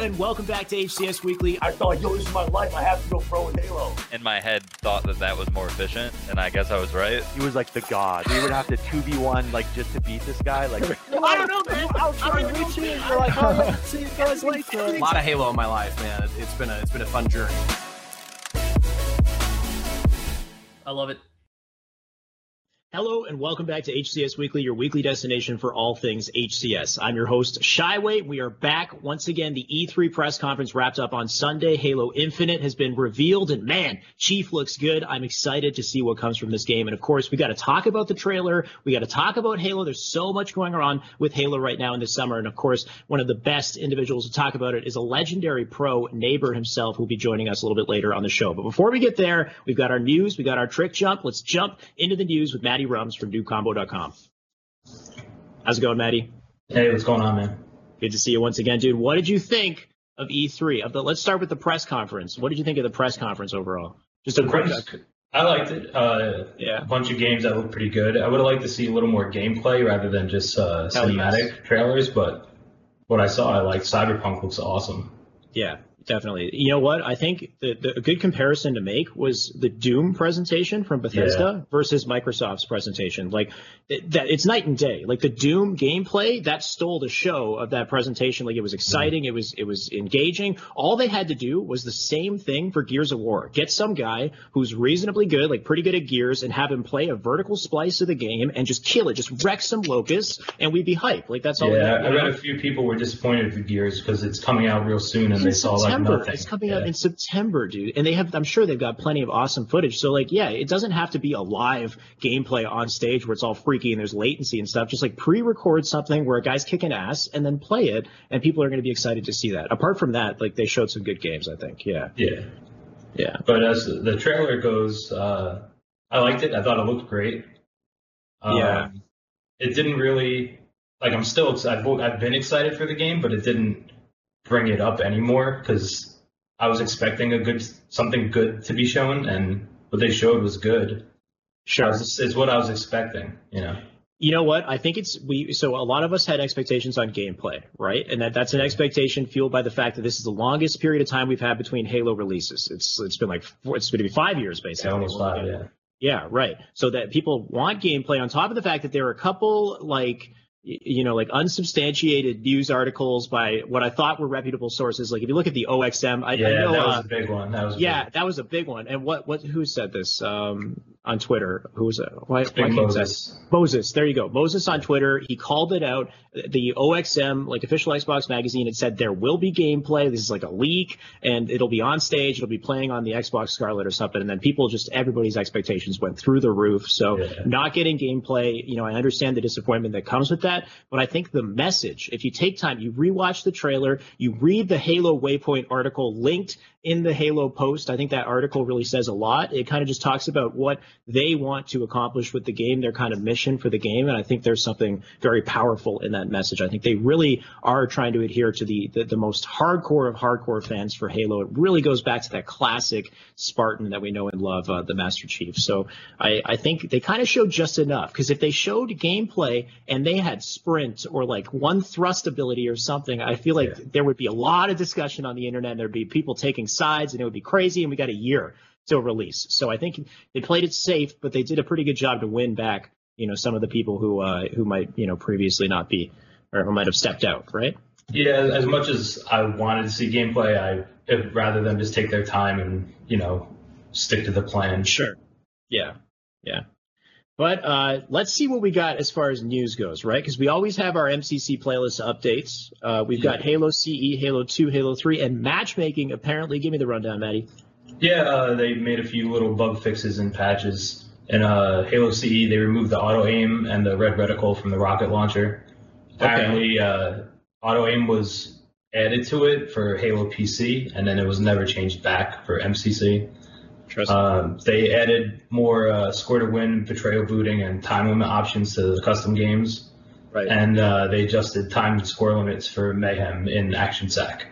and welcome back to HCS Weekly. I thought, yo, this is my life. I have to go pro in Halo. In my head, thought that that was more efficient, and I guess I was right. He was like the god. We would have to two v one like just to beat this guy. Like I don't know, man. I was trying to reach in. You're like, oh, see you guys later. A lot of Halo in my life, man. It's been a it's been a fun journey. I love it. Hello and welcome back to HCS Weekly, your weekly destination for all things HCS. I'm your host, Shyway. We are back once again. The E3 press conference wrapped up on Sunday. Halo Infinite has been revealed, and man, Chief looks good. I'm excited to see what comes from this game. And of course, we got to talk about the trailer. We got to talk about Halo. There's so much going on with Halo right now in the summer. And of course, one of the best individuals to talk about it is a legendary pro, Neighbor himself, who'll be joining us a little bit later on the show. But before we get there, we've got our news, we got our trick jump. Let's jump into the news with Maddie Rums from noobcombo.com. How's it going, Maddie? Hey, what's going on, man? Good to see you once again, dude. What did you think of E3? Of the, let's start with the press conference. What did you think of the press conference overall? Just a quick. I liked it. Uh, Yeah. A bunch of games that looked pretty good. I would have liked to see a little more gameplay rather than just uh, cinematic yes. trailers, but what I saw, I liked. Cyberpunk looks awesome. Yeah, definitely. You know what? I think the, the a good comparison to make was the Doom presentation from Bethesda versus Microsoft's presentation. Like it, that, it's night and day. Like the Doom gameplay that stole the show of that presentation. Like it was exciting. It was it was engaging. All they had to do was the same thing for Gears of War. Get some guy who's reasonably good, like pretty good at Gears, and have him play a vertical splice of the game and just kill it. Just wreck some locusts, and we'd be hyped. Like that's all. Yeah, had, I read a few people were disappointed with Gears because it's coming out real soon and they saw like September. nothing. It's coming yeah. out in September, dude. And they have, I'm sure they've got plenty of awesome footage. So like, yeah, it doesn't have to be a live gameplay on stage where it's all freaky and there's latency and stuff. Just like pre-record something where a guy's kicking ass and then play it, and people are going to be excited to see that. Apart from that, like they showed some good games, I think. Yeah, Yeah. yeah. But as the trailer goes, uh, I liked it. I thought it looked great. Um, Yeah. It didn't really like. I'm still excited. I've been excited for the game, but it didn't bring it up anymore because I was expecting a good something good to be shown, and what they showed was good. Sure. Was, is what I was expecting. You know. You know what? I think it's we. So a lot of us had expectations on gameplay, right? And that that's an expectation fueled by the fact that this is the longest period of time we've had between Halo releases. It's it's been like four, it's going to be five years basically. Yeah, almost five. Yeah. Yeah, right. So that people want gameplay on top of the fact that there are a couple like you know like unsubstantiated news articles by what I thought were reputable sources. Like if you look at the OXM, I, I Yeah, know. that uh, was a big one. That was yeah, big, that was a big one. And what what who said this um, on Twitter? Who was it? Why, why big can't I say- Moses. Moses, there you go. Moses on Twitter, he called it out. The OXM, like official Xbox magazine, had said there will be gameplay. This is like a leak, and it'll be on stage. It'll be playing on the Xbox Scarlett or something. And then people just everybody's expectations went through the roof. So Yeah. not getting gameplay, you know, I understand the disappointment that comes with that, but I think the message, if you take time, you rewatch the trailer, you read the Halo Waypoint article linked in the Halo post, I think that article really says a lot. It kind of just talks about what they want to accomplish with the game, their kind of mission for the game, and I think there's something very powerful in that message. I think they really are trying to adhere to the the, the most hardcore of hardcore fans for Halo. It really goes back to that classic Spartan that we know and love, uh, the Master Chief. So I, I think they kind of showed just enough because if they showed gameplay and they had sprint or like one thrust ability or something, I feel like Yeah. there would be a lot of discussion on the internet. and There'd be people taking sides and it would be crazy. And we got a year till release. So I think they played it safe, but they did a pretty good job to win back, you know, some of the people who uh, who might, you know, previously not be or who might have stepped out, right? Yeah, as- much as I wanted to see gameplay, I rather than just take their time and you know stick to the plan. Sure. Yeah. Yeah. But uh, let's see what we got as far as news goes, right? Because we always have our MCC playlist updates. Uh, we've got Halo CE, Halo 2, Halo 3, and matchmaking. Apparently, give me the rundown, Maddie. Yeah, uh, they made a few little bug fixes and patches. In uh, Halo CE, they removed the auto aim and the red reticle from the rocket launcher. Apparently, uh, auto aim was added to it for Halo PC, and then it was never changed back for MCC. Trust Um, they added more uh, score to win, betrayal booting, and time limit options to the custom games. right. And uh, they adjusted time and score limits for Mayhem in Action Sack.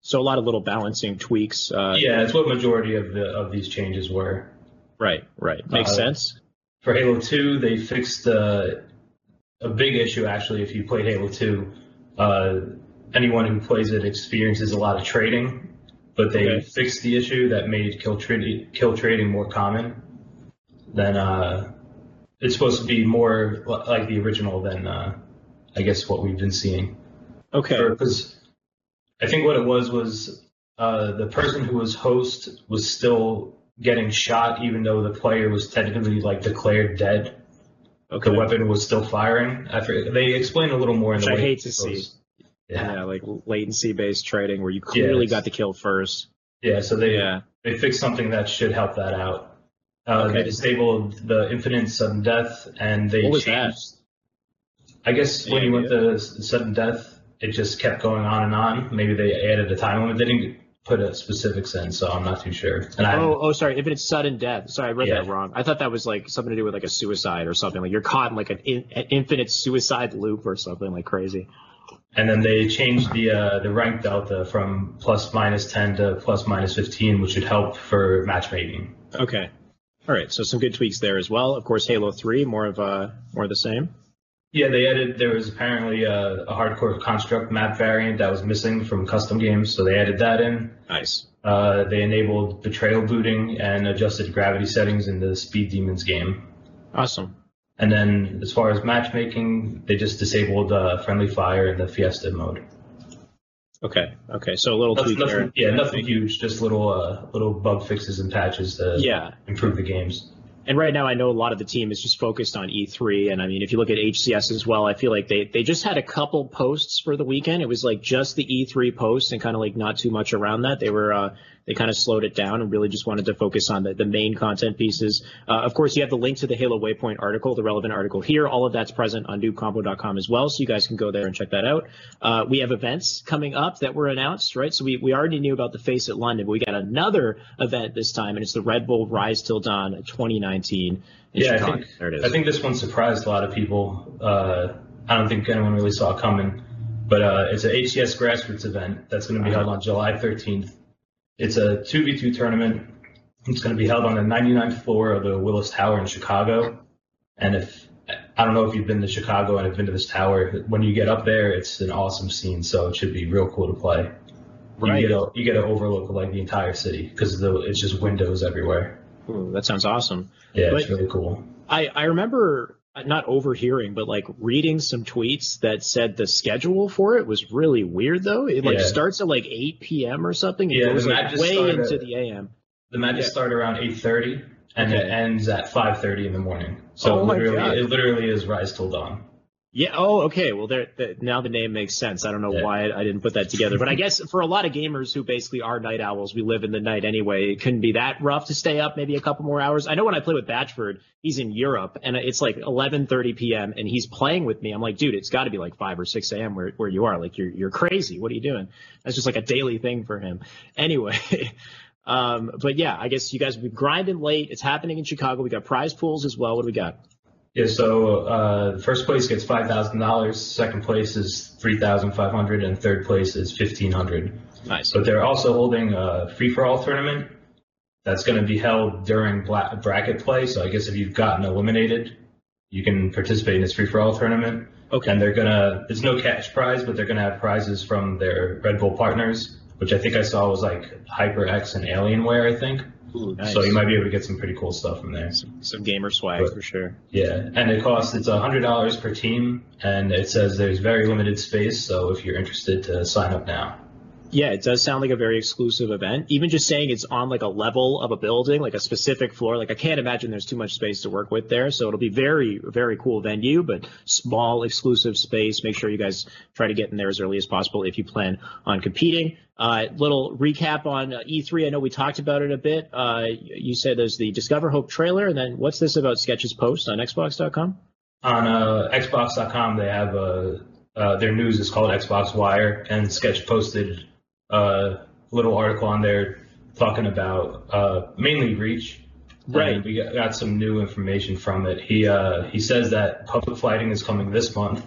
so a lot of little balancing tweaks. Uh, Yeah, that's what majority of the of these changes were. Right. Right. Makes Uh, sense. For Halo 2, they fixed uh, a big issue actually. If you played Halo 2, uh, anyone who plays it experiences a lot of trading, but they Okay. fixed the issue that made kill, tra- kill trading more common. Then uh, it's supposed to be more like the original than uh, I guess what we've been seeing. Okay. Because I think what it was was uh, the person who was host was still getting shot, even though the player was technically like declared dead. Okay. The weapon was still firing. I forget, they explained a little more in Which the I hate to see. Yeah. Yeah, like latency based trading where you clearly Yes. got the kill first. Yeah, so they Yeah. they fixed something that should help that out. Uh, They disabled the infinite sudden death, and they What was that? changed. I guess when Any you went to sudden death, it just kept going on and on. Maybe they added a time limit. They didn't put a specific sense, so I'm not too sure. And I Oh, oh, sorry. If it's sudden death, sorry, I read Yeah. that wrong. I thought that was like something to do with like a suicide or something. Like you're caught in like an, in, an infinite suicide loop or something like crazy. And then they changed the uh, the rank delta from plus minus 10 to plus minus 15, which should help for matchmaking. Okay. All right. So some good tweaks there as well. Of course, Halo Three, more of uh more of the same. Yeah, they added. There was apparently a, a hardcore construct map variant that was missing from custom games, so they added that in. Nice. Uh, they enabled betrayal booting and adjusted gravity settings in the Speed Demons game. Awesome. And then, as far as matchmaking, they just disabled uh, friendly fire in the Fiesta mode. Okay. Okay. So a little Nothing, tweak there. nothing, yeah, nothing huge, just little uh, little bug fixes and patches to Yeah. improve the games. And right now, I know a lot of the team is just focused on E3. And I mean, if you look at HCS as well, I feel like they, they just had a couple posts for the weekend. It was like just the E3 posts and kind of like not too much around that. They were, uh, they kind of slowed it down and really just wanted to focus on the, the main content pieces. Uh, of course, you have the link to the Halo Waypoint article, the relevant article here. All of that's present on noobcombo.com as well. So you guys can go there and check that out. Uh, we have events coming up that were announced, right? So we, we already knew about the Face at London, but we got another event this time, and it's the Red Bull Rise Till Dawn 2019 Yeah, I think there it is. I think this one surprised a lot of people. Uh, I don't think anyone really saw it coming, but uh, it's an HCS grassroots event that's going to be held on July 13th. It's a 2v2 tournament. It's going to be held on the 99th floor of the Willis Tower in Chicago. And if I don't know if you've been to Chicago and have been to this tower, when you get up there, it's an awesome scene. So it should be real cool to play. Right. You get a you get an overlook of like the entire city because it's just windows everywhere. Ooh, that sounds awesome. Yeah, it's really cool. I, I remember not overhearing, but like reading some tweets that said the schedule for it was really weird though. It like Yeah. starts at like 8 p.m. or something. It Yeah, goes the like way start into the AM. The matches Yeah. start around 8:30 and Okay. it ends at 5:30 in the morning. So Oh literally, it literally is rise till dawn. Yeah. Oh, okay. Well, there. The, now the name makes sense. I don't know Yeah. why I didn't put that together, but I guess for a lot of gamers who basically are night owls, we live in the night anyway. It couldn't be that rough to stay up maybe a couple more hours. I know when I play with Batchford, he's in Europe and it's like 11:30 p.m. and he's playing with me. I'm like, dude, it's got to be like 5 or 6 a.m. where where you are. Like you're you're crazy. What are you doing? That's just like a daily thing for him. Anyway. Um, but yeah, I guess you guys will be grinding late. It's happening in Chicago. We got prize pools as well. What do we got? Yeah. So uh, first place gets five thousand dollars. Second place is three thousand five hundred, and third place is fifteen hundred. Nice. But they're also holding a free for all tournament that's going to be held during bracket play. So I guess if you've gotten eliminated, you can participate in this free for all tournament. Okay. And they're gonna there's no cash prize, but they're gonna have prizes from their Red Bull partners, which I think I saw was like HyperX and Alienware, I think. Ooh, nice. So you might be able to get some pretty cool stuff from there. some gamer swag But- for sure. Yeah, and it costs it's a hundred dollars per team, and it says there's very limited space. So if you're interested to sign up now. Yeah, it does sound like a very exclusive event. Even just saying it's on like a level of a building, like a specific floor, like I can't imagine there's too much space to work with there. So it'll be very, very cool venue, but small exclusive space. Make sure you guys try to get in there as early as possible if you plan on competing. Uh, little recap on uh, E3. I know we talked about it a bit. Uh, you said there's the Discover Hope trailer, and then what's this about Sketch's Post on Xbox.com? On uh, Xbox.com, they have a uh, their news is called Xbox Wire, and Sketch posted a little article on there talking about uh, mainly Reach. Right. And we got, some new information from it. He uh, he says that public flighting is coming this month,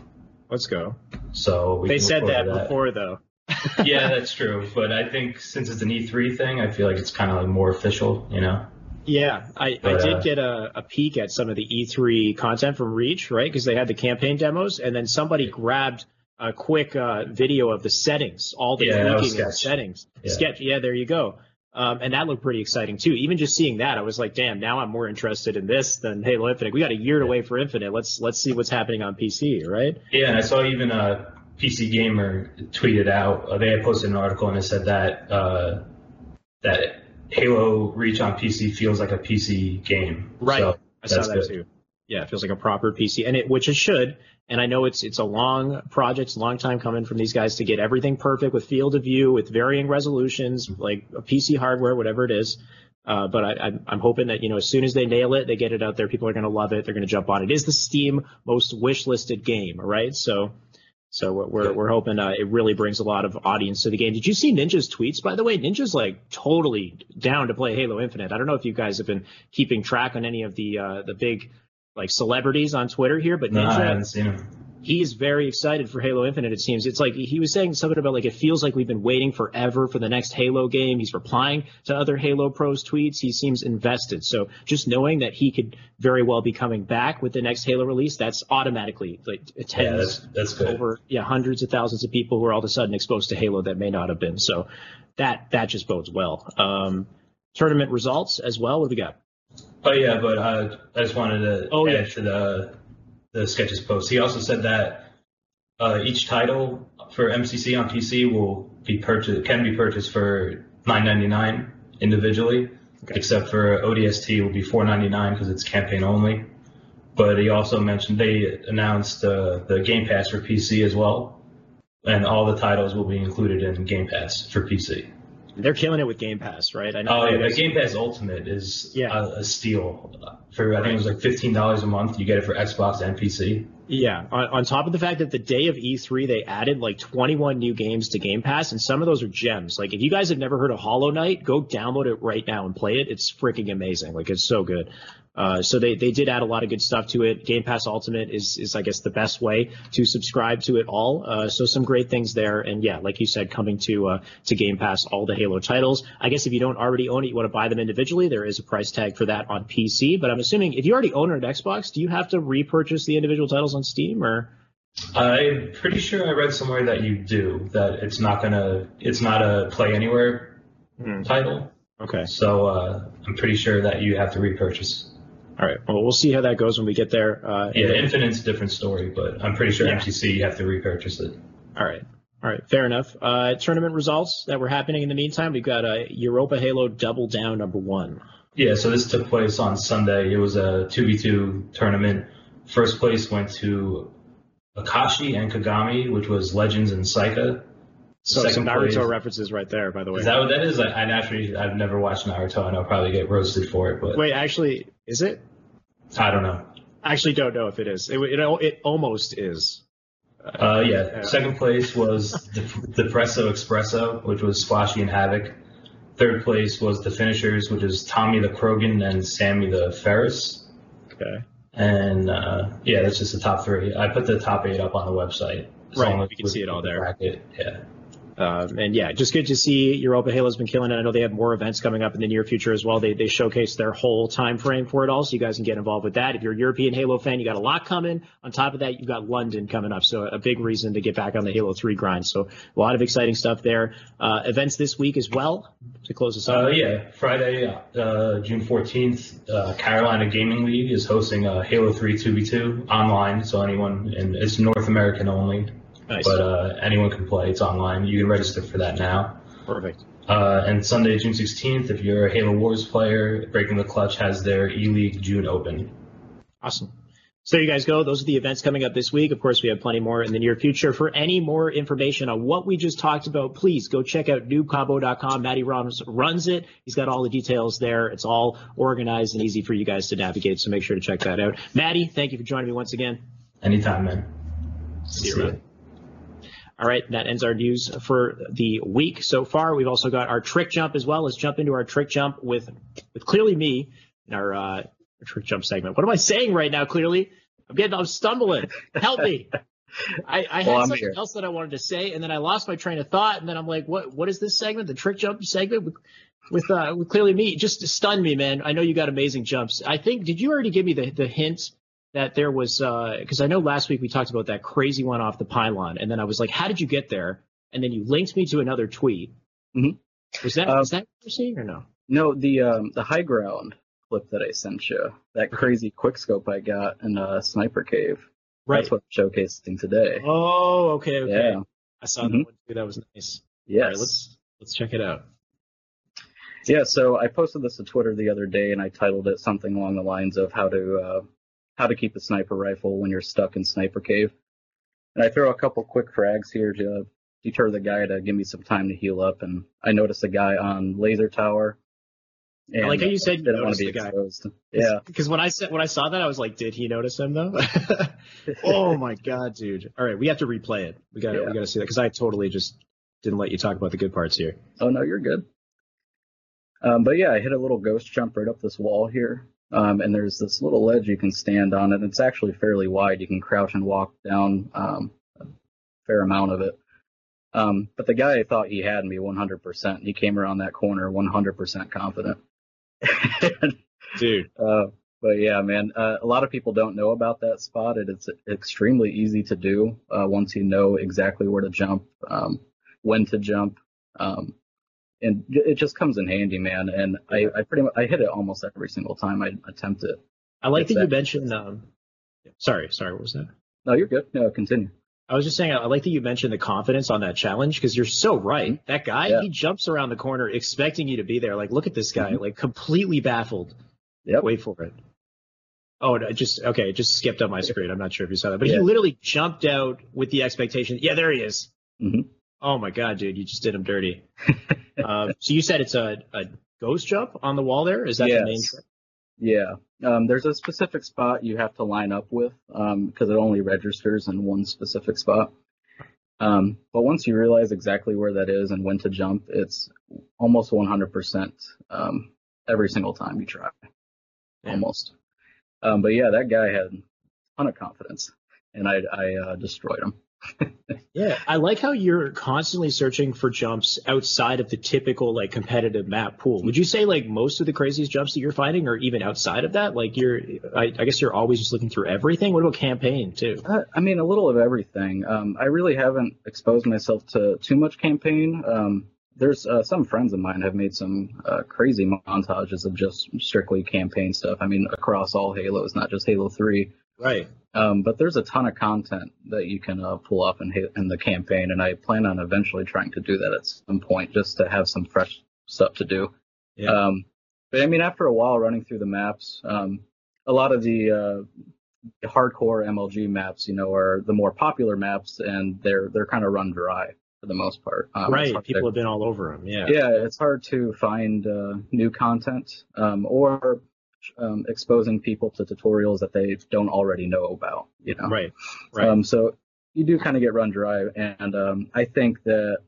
Let's go. so we They said forward that before, though. yeah, that's true. But I think since it's an E3 thing, I feel like it's kind of like more official, you know. Yeah, I, I did uh, get a, a peek at some of the E3 content from Reach, right? Because they had the campaign demos, and then somebody grabbed a quick uh, video of the settings, all the Yeah, tweaking the settings. Yeah. Sketch, yeah, there you go. Um, and that looked pretty exciting too. Even just seeing that, I was like, damn, now I'm more interested in this than Halo Infinite. We got a year to wait for Infinite. Let's let's see what's happening on PC, right? Yeah, and I saw even a PC Gamer tweeted out. Uh, they had posted an article and it said that uh, that Halo Reach on PC feels like a PC game. Right. So I saw that good. too. Yeah, it feels like a proper PC, and it which it should. And I know it's it's a long project, a long time coming from these guys to get everything perfect with field of view, with varying resolutions, like a PC hardware, whatever it is. Uh, but I, I'm, I'm hoping that you know as soon as they nail it, they get it out there, people are going to love it. They're going to jump on it. It is the Steam most wish listed game, right? So, so we're we're, we're hoping uh, it really brings a lot of audience to the game. Did you see Ninja's tweets? By the way, Ninja's like totally down to play Halo Infinite. I don't know if you guys have been keeping track on any of the uh, the big like celebrities on Twitter here, but No, I haven't seen him. he is very excited for Halo Infinite. It seems it's like he was saying something about like it feels like we've been waiting forever for the next Halo game. He's replying to other Halo pros tweets. He seems invested. So just knowing that he could very well be coming back with the next Halo release, that's automatically like it Yeah, that's that's good. over yeah hundreds of thousands of people who are all of a sudden exposed to Halo that may not have been. So that that just bodes well. Um, tournament results as well. What do we got? Oh yeah, but uh, I just wanted to Oh, add yeah. to the the Sketch's post. He also said that uh, each title for MCC on PC will be purchased can be purchased for 9.99 individually, except for ODST will be 4.99 because it's campaign only. But he also mentioned they announced uh, the Game Pass for PC as well, and all the titles will be included in Game Pass for PC. They're killing it with Game Pass, right? I know. Oh yeah, the Game Pass Ultimate is Yeah. a, a steal. For I think it was like fifteen dollars a month. You get it for Xbox and PC. Yeah, on, on top of the fact that the day of E3 they added like 21 new games to Game Pass, and some of those are gems. Like if you guys have never heard of Hollow Knight, go download it right now and play it. It's freaking amazing. Like it's so good. Uh, so they, they did add a lot of good stuff to it. Game Pass Ultimate is is I guess the best way to subscribe to it all. Uh, so some great things there. And yeah, like you said, coming to uh, to Game Pass all the Halo titles. I guess if you don't already own it, you want to buy them individually. There is a price tag for that on PC. But I'm assuming if you already own it on Xbox, do you have to repurchase the individual titles on Steam or? I'm pretty sure I read somewhere that you do that. It's not gonna. It's not a play anywhere Hmm. title. Okay. So uh, I'm pretty sure that you have to repurchase. All right. Well, we'll see how that goes when we get there. Uh, Yeah, Infinite's a different story, but I'm pretty sure Yeah. MCC you have to repurchase it. All right. All right. Fair enough. Uh, tournament results that were happening in the meantime. We've got uh, Europa Halo Double Down number one. Yeah, so this took place on Sunday. It was a 2v2 tournament. First place went to Akashi and Kagami, which was Legends and Saika. So Second some Naruto place- references right there, by the way. Is that what that is? I, I naturally, I've never watched Naruto, and I'll probably get roasted for it, but Wait, actually, is it? I don't know. I actually don't know if it is. It, it, it almost is. Uh, yeah. Yeah. Second place was the Depresso Espresso, which was Squashy and Havoc. Third place was the finishers, which is Tommy the Krogan and Sammy the Ferris. Okay. And uh, yeah, that's just the top three. I put the top eight up on the website. Right, we can see it all there. Bracket. Yeah. Um, and yeah, just good to see Europa Halo's been killing it. I know they have more events coming up in the near future as well. They they showcase their whole time frame for it all, so you guys can get involved with that. If you're a European Halo fan, you got a lot coming. On top of that, you've got London coming up, so a big reason to get back on the Halo 3 grind. So a lot of exciting stuff there. Uh, events this week as well to close us Uh, out. yeah, Friday, uh, June 14th, uh, Carolina Gaming League is hosting a Halo 3 2v2 online, so anyone, and it's North American only, nice, but uh, anyone can play. It's online. You can register for that now. perfect. Uh, and Sunday, June 16th, if you're a Halo Wars player, Breaking the Clutch has their E League June Open. Awesome. So there you guys go. Those are the events coming up this week. Of course, we have plenty more in the near future. For any more information on what we just talked about, please go check out noobcombo.com. Matty Ramos runs it. He's got all the details there. It's all organized and easy for you guys to navigate. So make sure to check that out. Maddie, thank you for joining me once again. Anytime, man. See you around. All right, that ends our news for the week so far. We've also got our trick jump as well. Let's jump into our trick jump with with clearly me in our, uh, trick jump segment. What am I saying right now? Clearly, I'm getting, I'm stumbling. Help me. I, I had I'm something here. else that I wanted to say, and then I lost my train of thought, and then I'm like, what What is this segment? The trick jump segment with with uh, with clearly me. Just stunned me, man. I know you got amazing jumps. I think did you already give me the the hint that there was because I know last week we talked about that crazy one off the pylon, and then I was like, "How did you get there?" And then you linked me to another tweet. Mhm. Was that Uh, was that what you're seeing or no? No, the um, the high ground clip that I sent you, that crazy quick scope I got in a sniper cave. Right. That's what I'm showcasing today. Oh, okay, okay. Yeah. I saw that Mhm. one too. That was nice. Yes. Right, let's let's check it out. Yeah, so I posted this to Twitter the other day, and I titled it something along the lines of how to uh, how to keep a sniper rifle when you're stuck in sniper cave. And I throw a couple quick frags here to deter the guy to give me some time to heal up. And I noticed a guy on laser tower. And I like how you said you noticed to be the guy. exposed. Yeah, Because when I said when I saw that, I was like, did he notice him though? oh my god, dude! All right, we have to replay it. We got to Yeah. we got to see that because I totally just didn't let you talk about the good parts here. Oh no, you're good. Um, but yeah, I hit a little ghost jump right up this wall here, um, and there's this little ledge you can stand on, and it's actually fairly wide. You can crouch and walk down um, a fair amount of it. Um, but the guy thought he had me 100%. He came around that corner 100% confident. Dude, Uh, but yeah, man, uh, a lot of people don't know about that spot. It, it's extremely easy to do uh, once you know exactly where to jump, um, when to jump, um, and it just comes in handy, man. And I, I pretty much I hit it almost every single time I attempt it. I like that you mentioned. Um, sorry, sorry, what was that? No, you're good. No, continue. I was just saying, I like that you mentioned the confidence on that challenge because you're so right. That guy, Yeah. he jumps around the corner expecting you to be there. Like, look at this guy, like completely baffled. Yep. Wait for it. Oh, it just okay. It just skipped up my screen. I'm not sure if you saw that, but he literally jumped out with the expectation. Yeah, there he is. Mhm. Oh my god, dude, you just did him dirty. uh, so you said it's a, a ghost jump on the wall there? Is that the main trick? Yeah. Um, there's a specific spot you have to line up with because it only registers in one specific spot. Um, but once you realize exactly where that is and when to jump, it's almost 100% um, every single time you try. Yeah. Almost. Um, but yeah, that guy had a ton of confidence, and I, I uh, destroyed him. Yeah, I like how you're constantly searching for jumps outside of the typical like competitive map pool. Would you say like most of the craziest jumps that you're finding are even outside of that? Like you're, I, I guess you're always just looking through everything. What about campaign too? Uh, I mean, a little of everything. Um, I really haven't exposed myself to too much campaign. Um, there's uh, some friends of mine have made some uh, crazy montages of just strictly campaign stuff. I mean, across all Halos, not just Halo 3. Right. Um, but there's a ton of content that you can uh, pull up in, in the campaign, and I plan on eventually trying to do that at some point, just to have some fresh stuff to do. Yeah. Um, but I mean, after a while running through the maps, um, a lot of the uh, hardcore MLG maps, you know, are the more popular maps, and they're they're kind of run dry for the most part. Um, right. People to- have been all over them. Yeah. yeah, it's hard to find uh, new content um, or um, exposing people to tutorials that they don't already know about. You know, Right. Right. um, so you do kind of get run dry, and um, I think that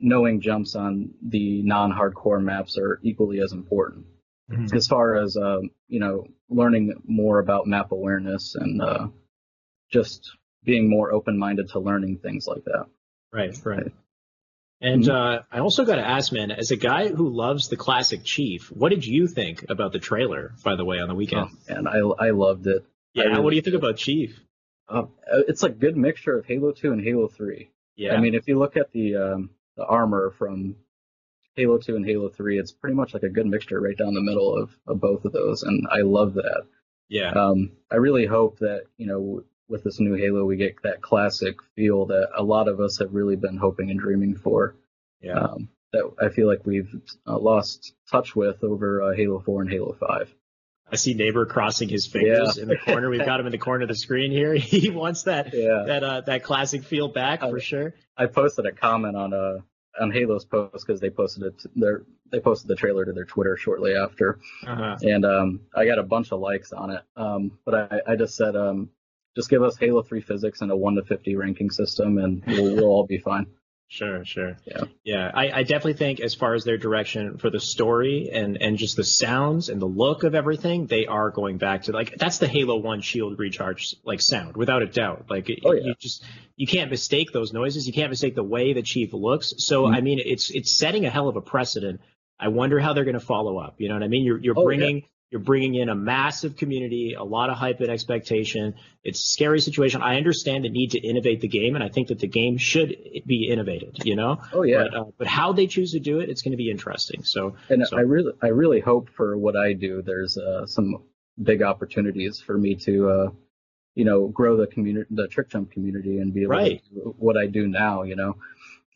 knowing jumps on the non-hardcore maps are equally as important Mhm. as far as um, you know learning more about map awareness and uh, just being more open-minded to learning things like that. Right. Right. And uh, I also got to ask, man, as a guy who loves the classic Chief, what did you think about the trailer, by the way, on the weekend? Oh, and I I loved it. yeah. Really what do you think about Chief? Uh, it's like a good mixture of Halo 2 and Halo 3. Yeah. I mean, if you look at the um, the armor from Halo 2 and Halo 3, it's pretty much like a good mixture right down the middle of, of both of those, and I love that. yeah. Um, I really hope that you know with this new Halo we get that classic feel that a lot of us have really been hoping and dreaming for. Yeah. Um, that I feel like we've uh, lost touch with over uh, Halo 4 and Halo 5. I see neighbor crossing his fingers in the corner. We've got him in the corner of the screen here. He wants that Yeah. that uh, that classic feel back for Uh, sure. I posted a comment on uh on Halo's post because they posted it to their they posted the trailer to their Twitter shortly after, Uh-huh. and um I got a bunch of likes on it. Um, but I I just said um just give us Halo 3 physics and a one to fifty ranking system, and we'll, we'll all be fine. Sure, sure. Yeah. Yeah. I, I definitely think as far as their direction for the story and, and just the sounds and the look of everything, they are going back to like that's the Halo One shield recharge like sound, without a doubt. Like Oh, yeah. you just you can't mistake those noises. You can't mistake the way the chief looks. So Mhm. I mean it's it's setting a hell of a precedent. I wonder how they're gonna follow up. You know what I mean? You're you're Oh, yeah. You're bringing in a massive community, a lot of hype and expectation. It's a scary situation. I understand the need to innovate the game, and I think that the game should be innovated. You know. Oh yeah. But, uh, but how they choose to do it, it's going to be interesting. So. And so- I really, I really hope for what I do, there's uh, some big opportunities for me to, uh, you know, grow the community, the trick jump community, and be able Right. to do what I do now. You know,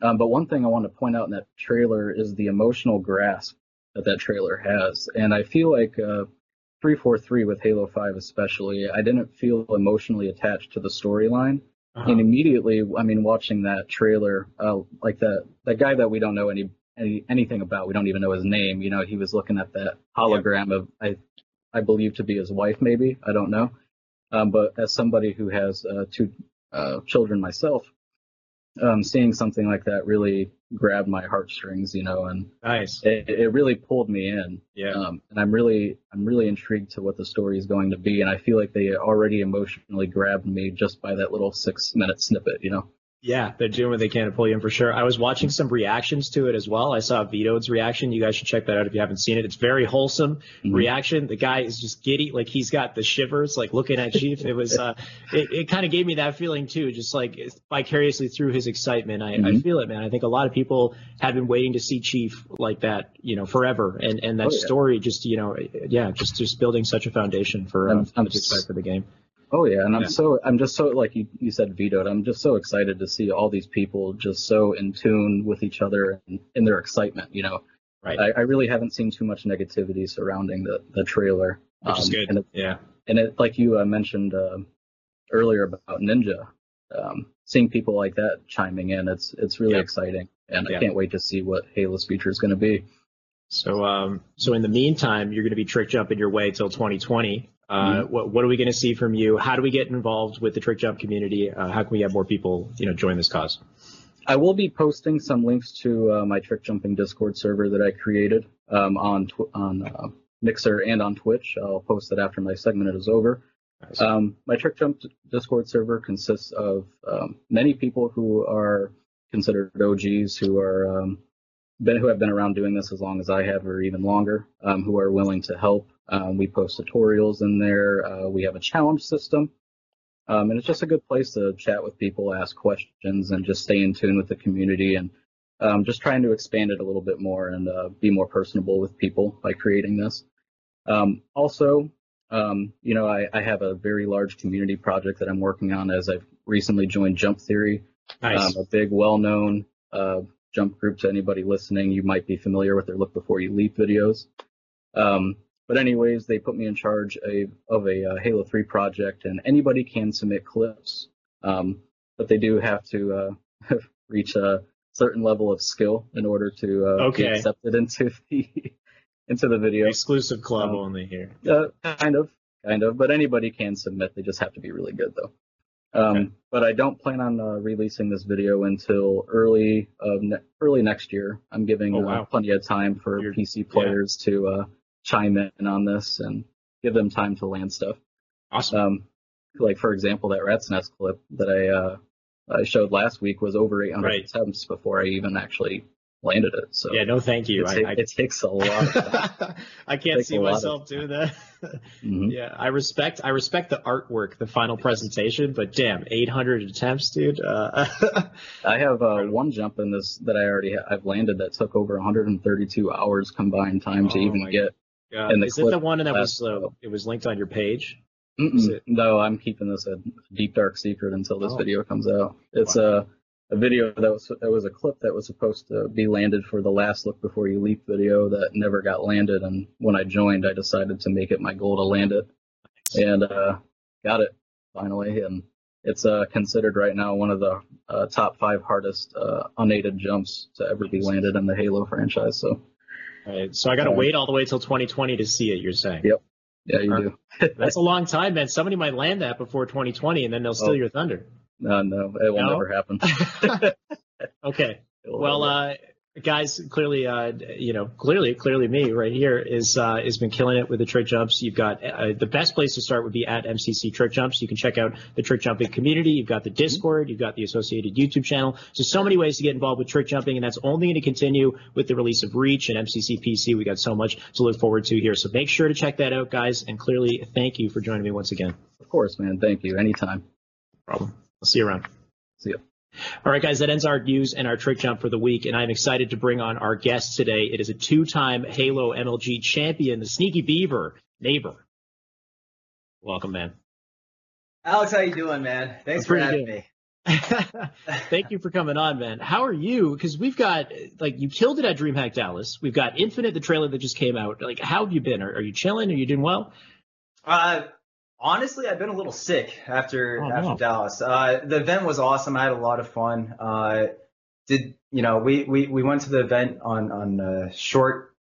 um, but one thing I want to point out in that trailer is the emotional grasp that that trailer has, and I feel like uh, 343 with Halo 5 especially, I didn't feel emotionally attached to the storyline. Uh-huh. And immediately, I mean, watching that trailer, uh, like that that guy that we don't know any, any anything about, we don't even know his name. You know, he was looking at that hologram of I, I believe to be his wife, maybe I don't know. Um, but as somebody who has uh, two uh, children myself, um, seeing something like that really grabbed my heartstrings, you know, and Nice. it, it really pulled me in. Yeah. Um, and I'm really, I'm really intrigued to what the story is going to be, and I feel like they already emotionally grabbed me just by that little six-minute snippet, you know. Yeah, they're doing what they can to pull you in for sure. I was watching some reactions to it as well. I saw Vito's reaction. You guys should check that out if you haven't seen it. It's very wholesome Mhm. reaction. The guy is just giddy, like he's got the shivers, like looking at Chief. It was, uh, it, it kind of gave me that feeling too, just like vicariously through his excitement. I, I Mhm. feel it, man. I think a lot of people have been waiting to see Chief like that, you know, forever. And and that Oh, yeah. story, just you know, yeah, just just building such a foundation for uh, I'm- I'm what to expect for the game. Oh yeah, and I'm Yeah. so, I'm just so like you, you said vetoed. I'm just so excited to see all these people just so in tune with each other and in their excitement. You know, Right. I, I really haven't seen too much negativity surrounding the the trailer, Which is Um, good. And it, Yeah. and it like you uh, mentioned uh, earlier about Ninja, um, seeing people like that chiming in, it's it's really Yeah. exciting, and Yeah. I can't wait to see what Halo's future is going to be. So, um, so in the meantime, you're going to be trick jumping your way till 2020. Uh, what, what are we going to see from you? How do we get involved with the trick jump community? Uh, how can we have more people, you know, join this cause? I will be posting some links to uh, my trick jumping Discord server that I created um, on tw- on uh, Mixer and on Twitch. I'll post that after my segment is over. Nice. Um, my trick jump Discord server consists of um, many people who are considered OGs, who are um, been who have been around doing this as long as I have, or even longer, um, who are willing to help. Um, we post tutorials in there. Uh, we have a challenge system. Um, and it's just a good place to chat with people, ask questions, and just stay in tune with the community and um, just trying to expand it a little bit more and uh, be more personable with people by creating this. Um, also, um, you know, I, I have a very large community project that I'm working on as I've recently joined Jump Theory, Nice. um, a big, well-known uh, jump group to anybody listening. You might be familiar with their Look Before You Leap videos. Um, but anyways, they put me in charge a, of a uh, Halo 3 project, and anybody can submit clips, um, but they do have to uh, reach a certain level of skill in order to uh, Okay. be accepted into the into the video. Exclusive club um, only here. Uh, kind of, kind of, but anybody can submit. They just have to be really good, though. Um, Okay. But I don't plan on uh, releasing this video until early of ne- early next year. I'm giving Oh, uh, wow. plenty of time for You're- PC players to uh, chime in on this and give them time to land stuff. Awesome. Um, like for example, that Rat's Nest clip that I uh, I showed last week was over 800 Right. attempts before I even actually landed it. So yeah, no, thank you. it, I, I, it takes a lot. Of time. I can't see a lot of myself doing that. Mhm. yeah, I respect I respect the artwork, the final presentation, but damn, 800 attempts, dude. Uh, I have uh, one jump in this that I already ha- I've landed that took over 132 hours combined time to Oh even my get. God. And the Is it the one that was uh, it was linked on your page? It- No, I'm keeping this a deep dark secret until this Oh. video comes out. It's Wow. a a video that was that was a clip that was supposed to be landed for the last look before you leap video that never got landed. And when I joined, I decided to make it my goal to land it, and uh, got it finally. And it's uh, considered right now one of the uh, top five hardest uh, unaided jumps to ever be landed in the Halo franchise. So Right. So I got to wait all the way till 2020 to see it. You're saying? Yep. yeah, you do. That's a long time, man. Somebody might land that before 2020, and then they'll steal Oh. your thunder. No, no, it will No? never happen. Okay. Well, uh, guys clearly uh you know clearly clearly me right here is uh has been killing it with the trick jumps. You've got uh, the best place to start would be at mcc trick jumps. You can check out the trick jumping community. You've got the discord. You've got the associated youtube channel. So so many ways to get involved with trick jumping and that's only going to continue with the release of reach and mcc pc we got so much to look forward to here. So make sure to check that out guys and clearly thank you for joining me once again. Of course, man. Thank you. Anytime. No problem. I'll see you around. See ya. All right, guys, that ends our news and our trick jump for the week, and I'm excited to bring on our guest today. It is a two-time Halo MLG champion, the Sneaky Beaver, neighbor. Welcome, man. Alex, how you doing, man? Thanks for having good. me. Thank you for coming on, man. How are you? Because we've got like you killed it at DreamHack Dallas. We've got Infinite, the trailer that just came out. Like, how have you been? Are, are you chilling? Are you doing well? Uh, honestly, I've been a little sick after Oh, after no. Dallas. Uh, the event was awesome. I had a lot of fun. Uh, did you know we, we, we went to the event on on uh, short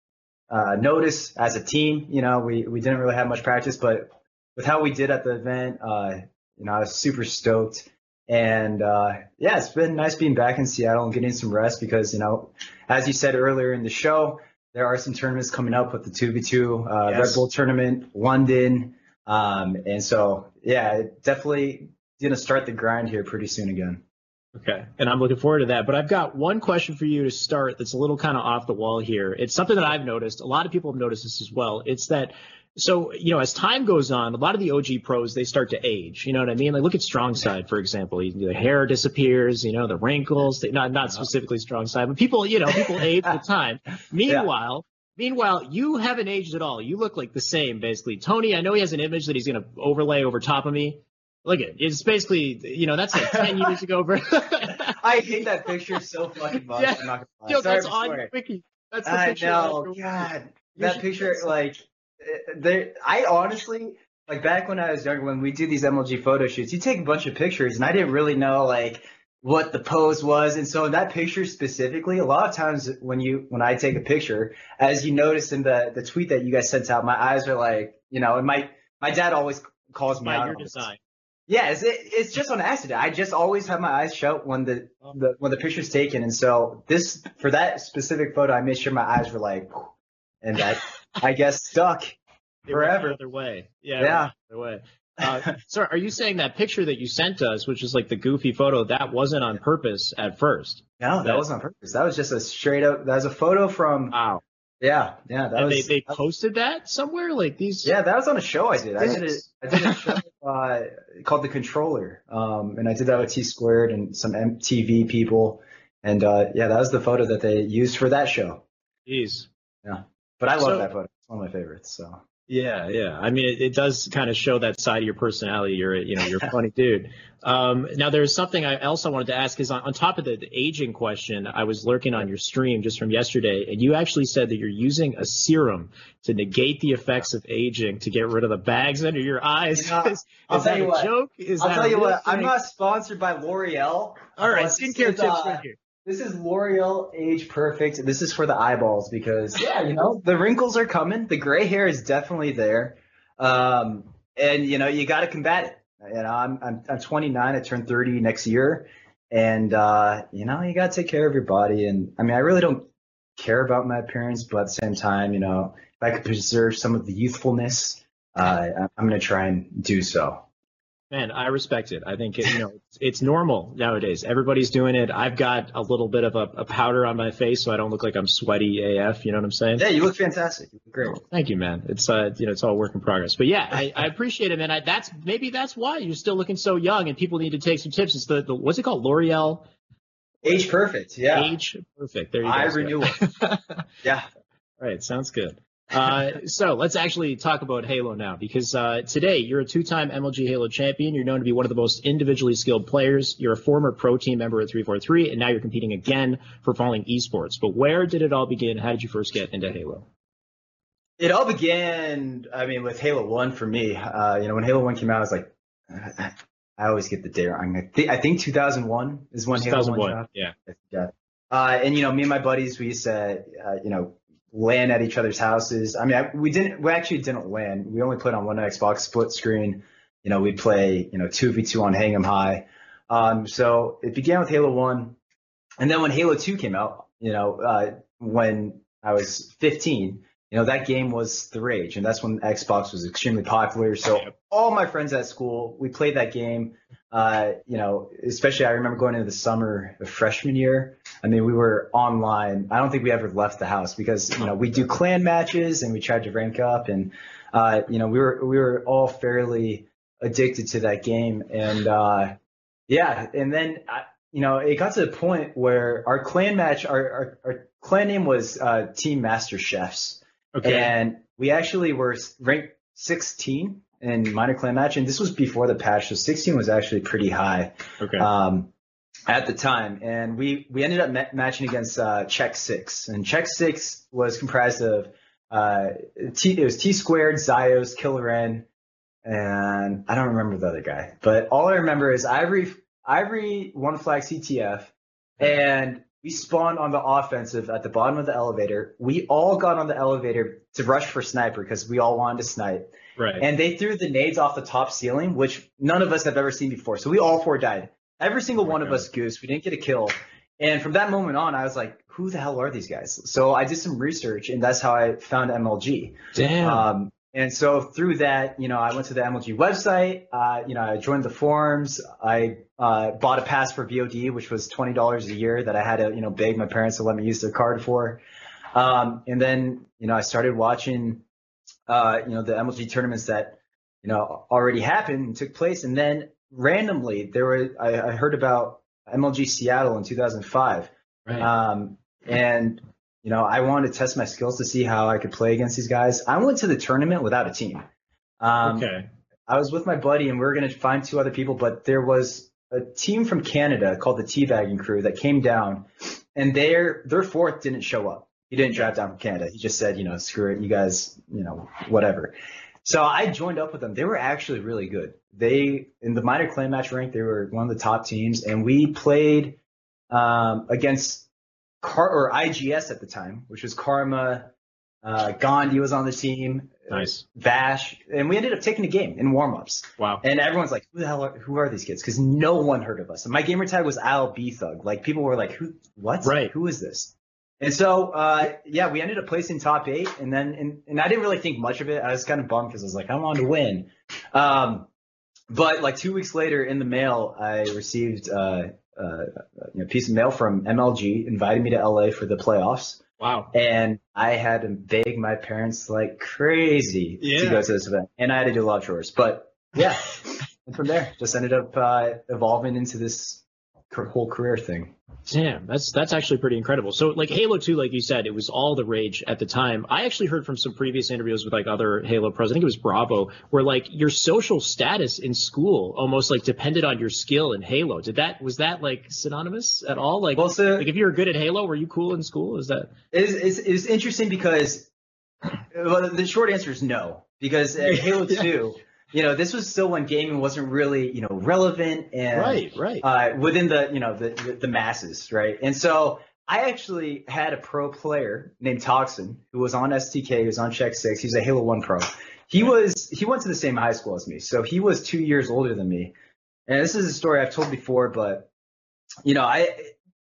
uh, notice as a team. You know, we we didn't really have much practice, but with how we did at the event, uh, you know, I was super stoked. And uh, yeah, it's been nice being back in Seattle and getting some rest because you know, as you said earlier in the show, there are some tournaments coming up with the 2v2 uh, Red Bull tournament, London. Um, and so, yeah, definitely going to start the grind here pretty soon again. Okay. And I'm looking forward to that. But I've got one question for you to start that's a little kind of off the wall here. It's something that I've noticed. A lot of people have noticed this as well. It's that, so, you know, as time goes on, a lot of the OG pros, they start to age. You know what I mean? Like, look at Strong Side, for example. The hair disappears, you know, the wrinkles, they, not, not specifically Strong Side, but people, you know, people age with time. Meanwhile, Meanwhile, you haven't aged at all. You look like the same, basically. Tony, I know he has an image that he's going to overlay over top of me. Look at it. It's basically, you know, that's like 10 years ago. bro. I hate that picture so fucking much. Yeah. I'm not gonna lie. Yo, Sorry that's on your wiki. That's the I picture. know, of God, that picture, like, uh, there. I honestly, like, back when I was younger, when we do these MLG photo shoots, you take a bunch of pictures, and I didn't really know like what the pose was, and so in that picture specifically, a lot of times when you when I take a picture, as you noticed in the the tweet that you guys sent out, my eyes are like, you know, and my my dad always calls me by out your on design. Yeah, it's, it, it's just on accident. I just always have my eyes shut when the, the when the picture's taken, and so this for that specific photo, I made sure my eyes were like, and that I guess stuck They went the forever. other way. Yeah. Yeah. The other way. Uh, sorry, are you saying that picture that you sent us, which is like the goofy photo, that wasn't on purpose at first? No, that That- wasn't on purpose. That was just a straight up. That was a photo from. Wow. Yeah, yeah. That And they, was. they posted that somewhere? Like these? yeah, that was on a show I did. I did it. I did a show uh, called The Controller, um, and I did that with T Squared and some MTV people, and uh, yeah, that was the photo that they used for that show. Jeez. Yeah, but I love So- that photo. It's one of my favorites. So. Yeah, yeah. I mean, it, it does kind of show that side of your personality. You're, you know, you're a funny dude. Um, now, there's something I also wanted to ask is on, on top of the, the aging question, I was lurking on your stream just from yesterday, and you actually said that you're using a serum to negate the effects of aging to get rid of the bags under your eyes. You know, is I'll is tell that you a what. joke? Is I'll that tell you what. I'm not sponsored by L'Oreal. All right, skincare tips uh, right here. This is L'Oreal Age Perfect. This is for the eyeballs because yeah, you know the wrinkles are coming. The gray hair is definitely there, um, and you know you got to combat it. You know I'm, I'm I'm 29. I turn 30 next year, and uh, you know you got to take care of your body. And I mean I really don't care about my appearance, but at the same time, you know if I could preserve some of the youthfulness, uh, I'm gonna try and do so. Man, I respect it. I think it, you know it's, it's normal nowadays. Everybody's doing it. I've got a little bit of a, a powder on my face, so I don't look like I'm sweaty AF. You know what I'm saying? Yeah, you look fantastic. You look great. Thank you, man. It's uh, you know, it's all work in progress. But yeah, I, I appreciate it, man. I, that's maybe that's why you're still looking so young, and people need to take some tips. It's the, the what's it called, L'Oreal Age perfect. Yeah. Age Perfect. There you go. Eye renewal. Yeah. All right, sounds good. Uh, so let's actually talk about Halo now, because uh, today you're a two-time MLG Halo champion. You're known to be one of the most individually skilled players. You're a former pro team member at 343, and now you're competing again for Falling Esports. But where did it all begin? How did you first get into Halo? It all began, I mean, with Halo One for me. Uh, you know, when Halo One came out, I was like, I, always get the date wrong. I think, I think 2001 is when Halo One 2001. dropped. Yeah. Yeah. Uh, and you know, me and my buddies, we used to, uh, you know, LAN at each other's houses. I mean, I, we didn't, we actually didn't LAN. We only played on one Xbox split screen. You know, we'd play, you know, 2v2 on Hang 'em High. Um, so it began with Halo 1. and then when Halo 2 came out, you know, uh, when I was 15, you know, that game was the rage, and that's when Xbox was extremely popular. So all my friends at school, we played that game. Uh, you know, especially I remember going into the summer of freshman year. I mean, we were online. I don't think we ever left the house because you know we do clan matches and we tried to rank up, and uh, you know we were we were all fairly addicted to that game, and uh, yeah, and then I, you know it got to the point where our clan match, our our, our clan name was uh, Team Master Chefs. Okay. And we actually were ranked 16 in minor clan match, and this was before the patch, so 16 was actually pretty high okay. um, at the time. And we we ended up ma- matching against uh, Check Six, and Check Six was comprised of uh, T. It was T squared, Zyos, Killer N, and I don't remember the other guy, but all I remember is Ivory Ivory one flag CTF, and we spawned on the offensive at the bottom of the elevator. We all got on the elevator to rush for sniper because we all wanted to snipe. right. And they threw the nades off the top ceiling, which none of us have ever seen before. So we all four died. Every single Oh one of us goose. We didn't get a kill. And from that moment on, I was like, who the hell are these guys? So I did some research, and that's how I found MLG. Damn. Um, and so through that, you know, I went to the MLG website. Uh, you know, I joined the forums. I uh, bought a pass for VOD, which was twenty dollars a year that I had to, you know, beg my parents to let me use their card for. Um, and then, you know, I started watching, uh, you know, the MLG tournaments that, you know, already happened and took place. And then randomly, there were I, I heard about MLG Seattle in 2005. right. Um, and you know, I wanted to test my skills to see how I could play against these guys. I went to the tournament without a team. Um, okay. I was with my buddy, and we were going to find two other people, but there was a team from Canada called the Teabagging Crew that came down, and their their fourth didn't show up. He didn't drive down from Canada. He just said, you know, screw it, you guys, you know, whatever. So I joined up with them. They were actually really good. They in the minor clan match rank, they were one of the top teams, and we played um, against Car or IGS at the time, which was Karma. Uh, Gandhi was on the team. Nice. Vash, and we ended up taking a game in warm-ups. Wow. And everyone's like, "Who the hell? Are, who are these kids?" Because no one heard of us. And my gamer tag was ILB Thug. Like people were like, "Who? What? Right. Who is this?" And so, uh, yeah, we ended up placing top eight, and then and, and I didn't really think much of it. I was kind of bummed because I was like, I wanted to win. Um, but like two weeks later, in the mail, I received uh, uh, a piece of mail from MLG inviting me to LA for the playoffs. Wow. And I had to beg my parents like crazy to go to this event, and I had to do a lot of chores. But yeah, and from there, just ended up uh, evolving into this whole career thing. Damn, that's that's actually pretty incredible. So like Halo 2, like you said, it was all the rage at the time. I actually heard from some previous interviews with like other Halo pros, I think it was Bravo, where like your social status in school almost like depended on your skill in Halo. Did that was that like synonymous at all? Like, Well, so like if you were good at Halo, were you cool in school? Is that it's, it's, it's interesting because well, the short answer is no. Because at Halo 2, you know, this was still when gaming wasn't really, you know, relevant and right, right. uh, within the you know the, the the masses, right? And so I actually had a pro player named Toxin who was on STK, he was on Check Six, he's a Halo One pro. He was he went to the same high school as me, so he was two years older than me. And this is a story I've told before, but you know, I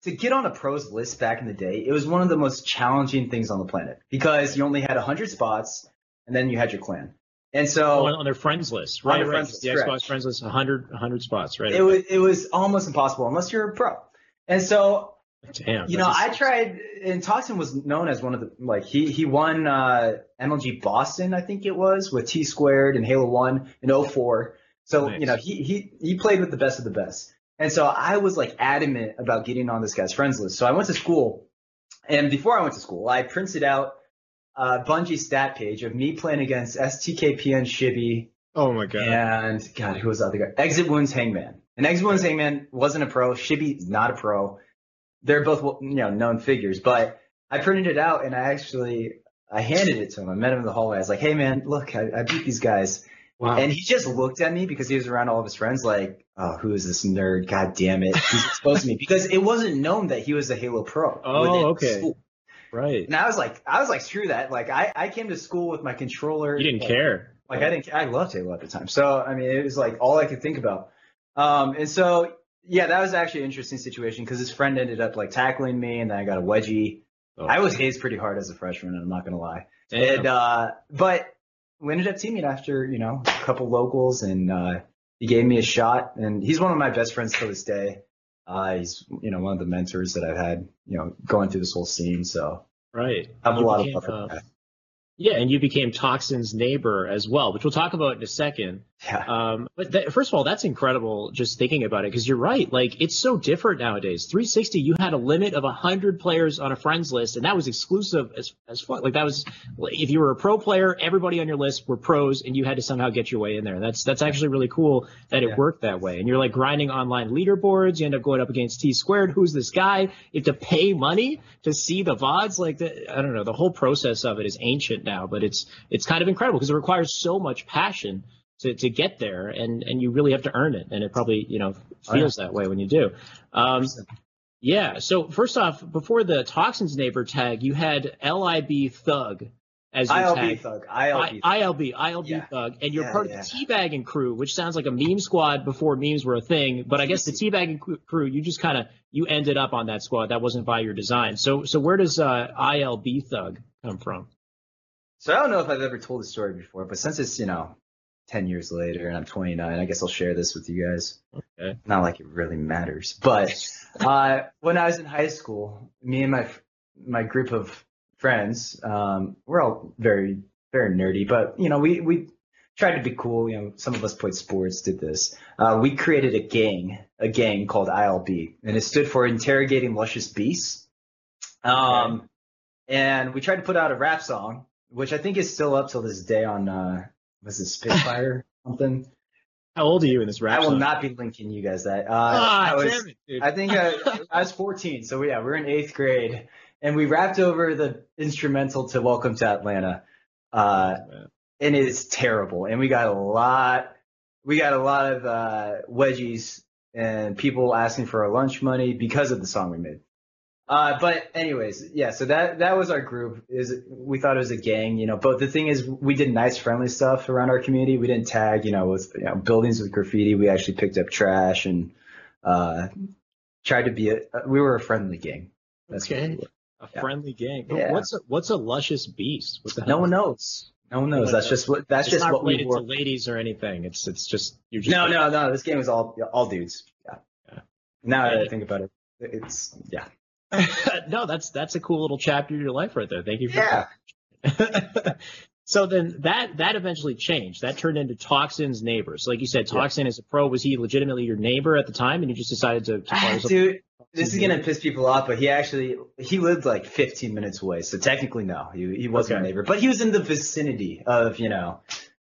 to get on a pros list back in the day, it was one of the most challenging things on the planet because you only had 100 spots and then you had your clan. And so on, on their friends list, right? right. friends list, the. Xbox friends list, 100, 100 spots, right? it was it was almost impossible unless you're a pro. And so Damn. you know, I tried, and Toxin was known as one of the like he he won uh, MLG Boston, I think it was, with T squared and Halo One in 04. So Nice. you know, he he he played with the best of the best, and so I was like adamant about getting on this guy's friends list. So I went to school, and before I went to school, I printed out a Bungie stat page of me playing against STKPN Shibby oh my god. and God, who was the other guy? Exit Wounds Hangman. And Exit Wounds Hangman wasn't a pro. Shibby's not a pro. They're both you know known figures, but I printed it out and I actually I handed it to him. I met him in the hallway. I was like, "Hey man, look, I, I beat these guys." Wow. And he just looked at me because he was around all of his friends, like, "Oh, who is this nerd? God damn it!" He's exposed to me because it wasn't known that he was a Halo pro. Oh, okay. school. Right. And I was like, I was like, screw that. Like, I, I came to school with my controller. You didn't like, care. like I didn't, I loved Halo at the time. So I mean, it was like all I could think about. Um, and so yeah, that was actually an interesting situation because his friend ended up like tackling me, and then I got a wedgie. Oh, I was hazed pretty hard as a freshman, I'm not gonna lie. damn. And uh, but we ended up teaming after you know a couple locals, and uh, he gave me a shot, and he's one of my best friends to this day. Uh, he's you know one of the mentors that I've had you know going through this whole scene, so right. I have a lot became, of love uh. Yeah, and you became Toxin's neighbor as well, which we'll talk about in a second. Yeah. Um, but that, first of all, that's incredible just thinking about it because you're right. Like it's so different nowadays. 360, you had a limit of 100 players on a friends list, and that was exclusive as as fuck. Like that was if you were a pro player, everybody on your list were pros, and you had to somehow get your way in there. That's that's actually really cool that it Yeah. worked that way. And you're like grinding online leaderboards. You end up going up against T squared. Who's this guy? You have to pay money to see the vods. Like the, I don't know. The whole process of it is ancient now, but it's it's kind of incredible because it requires so much passion to, to get there and, and you really have to earn it. And it probably, you know, Oh, feels that way when you do. Um, yeah. So first off, before the toxins neighbor tag, you had LIB thug as your ILB tag. thug, I, ILB. ILB, ILB Yeah. thug, and you're Yeah, part yeah. of the teabagging crew, which sounds like a meme squad before memes were a thing. But I guess the teabagging crew, you just kind of you ended up on that squad. That wasn't by your design. So so where does uh, ILB thug come from? So I don't know if I've ever told this story before, but since it's you know. 10 years later and I'm 29, I guess I'll share this with you guys. Okay. Not like it really matters, but uh, when I was in high school, me and my my group of friends, um, we're all very very nerdy, but you know we we tried to be cool. You know, some of us played sports, did this. Uh, we created a gang, a gang called ILB, and it stood for Interrogating Luscious Beasts. Um, and we tried to put out a rap song, which I think is still up till this day on uh, was it Spitfire something? How old are you in this rap I will song? not be linking you guys that. Uh, Ah, I was, it. I think I, I was 14, so yeah, we're in eighth grade, and we rapped over the instrumental to "Welcome to Atlanta," uh, and it is terrible. And we got a lot, we got a lot of uh, wedgies and people asking for our lunch money because of the song we made. Uh, but anyways, yeah. So that that was our group. Is we thought it was a gang, you know. But the thing is, we did nice, friendly stuff around our community. We didn't tag, you know, with you know, buildings with graffiti. We actually picked up trash and uh, tried to be a. We were a friendly gang. That's we Okay. A Yeah. friendly gang. Yeah. What's a what's a luscious beast? No one knows. No one knows. That's just what. That's It's just not what we were. to ladies or anything. It's it's just you're just No, no, no. This game was all all dudes. Yeah. Yeah. Now that I think about it, it's yeah. no, that's that's a cool little chapter of your life right there. Thank you for Yeah. that. so then that that eventually changed. That turned into Toxin's neighbors. Like you said, Toxin is a pro, was he legitimately your neighbor at the time and you just decided to, Ah, Dude, this is gonna piss people off, but he actually he lived like 15 minutes away, so technically no, he he wasn't Okay. a neighbor, but he was in the vicinity of you know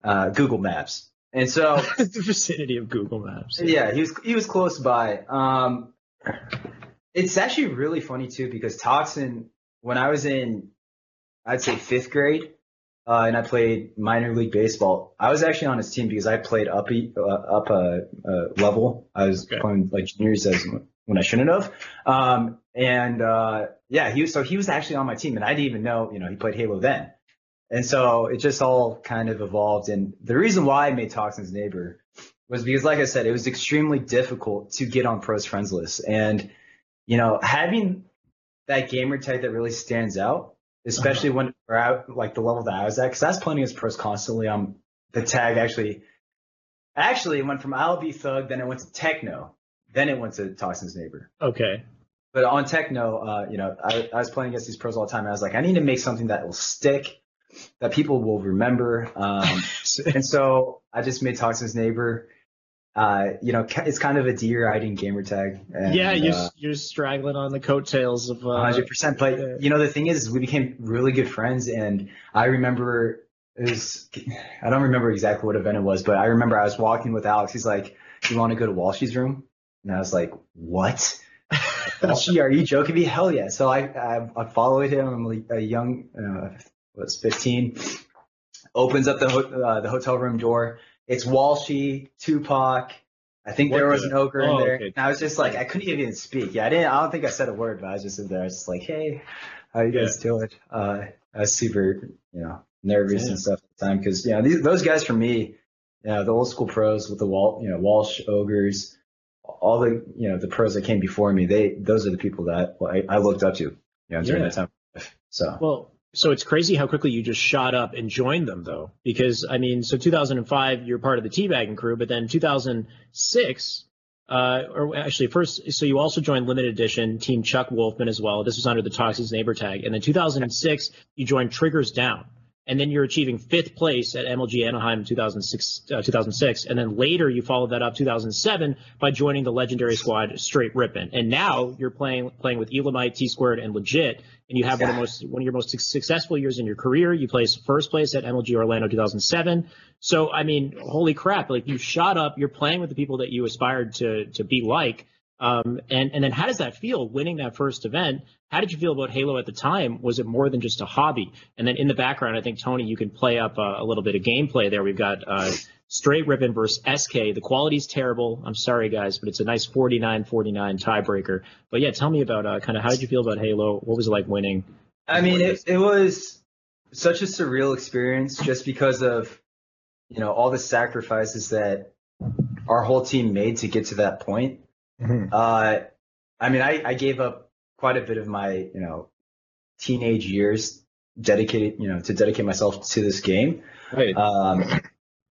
uh, Google Maps, and so the vicinity of Google Maps. yeah, he was he was close by. Um, it's actually really funny too because Toxin, when I was in, I'd say fifth grade, uh, and I played minor league baseball. I was actually on his team because I played up a uh, up a, a level. I was Okay. playing like juniors as when I shouldn't have. Um, and uh, yeah, he was so he was actually on my team, and I didn't even know you know he played Halo then. And so it just all kind of evolved. And the reason why I made Toxin's neighbor was because, like I said, it was extremely difficult to get on pros friends list. And, you know, having that gamer type that really stands out, especially when we're at like the level that I was at, because I was playing against pros constantly. Um, the tag actually, actually went from ILB Thug, then it went to Techno, then it went to Toxin's neighbor. Okay. But on Techno, uh, you know, I, I was playing against these pros all the time. I was like, I need to make something that will stick, that people will remember. Um, and so I just made Toxin's neighbor. Uh, you know, it's kind of a deer hiding gamer tag. And, yeah, you're uh, you're straggling on the coattails of uh, 100%. But yeah. you know, the thing is, we became really good friends, and I remember it was I don't remember exactly what event it was, but I remember I was walking with Alex. He's like, Do "You want to go to Walshy's room?" And I was like, "What?" Walshy, are you joking me? Hell yeah! So I I, I followed him. I'm like a young, uh, was 15. Opens up the ho- uh, the hotel room door. It's Walshy, Tupac. I think What there was the- an ogre oh, in there. okay. And I was just like, I couldn't even speak. Yeah, I didn't. I don't think I said a word, but I was just in there. I was just like, hey, how you guys doing? Uh, I was super, you know, nervous Yeah. and stuff at the time because, you know, these, those guys for me, you know, the old school pros with the wall, you know, Walsh ogres, all the you know the pros that came before me, they those are the people that I, I looked up to, you know, during Yeah. that time. So Well, so it's crazy how quickly you just shot up and joined them, though, because I mean, so 2005 you're part of the teabagging crew, but then 2006, uh, or actually first, so you also joined limited edition team Chuck Wolfman as well. This was under the Toxin's neighbor tag, and then 2006 you joined Triggers Down, and then you're achieving fifth place at MLG Anaheim in 2006, uh, 2006, and then later you followed that up 2007 by joining the legendary squad Straight Rippin', and now you're playing playing with Elamite, T Squared, and Legit, and you have one of most one of your most successful years in your career. You placed first place at MLG Orlando 2007. So I mean, holy crap! Like you shot up. You're playing with the people that you aspired to to be like. Um, and and then how does that feel winning that first event? How did you feel about Halo at the time? Was it more than just a hobby? And then in the background, I think Tony, you can play up uh, a little bit of gameplay there. We've got uh, Straight Rippin' versus SK. The quality's terrible. I'm sorry guys, but it's a nice 49-49 tiebreaker. But yeah, tell me about uh, kind of how did you feel about Halo? What was it like winning? I mean, it, it was such a surreal experience just because of, you know, all the sacrifices that our whole team made to get to that point. Uh, I mean, I, I gave up quite a bit of my, you know, teenage years dedicated, you know, to dedicate myself to this game. Right. Um,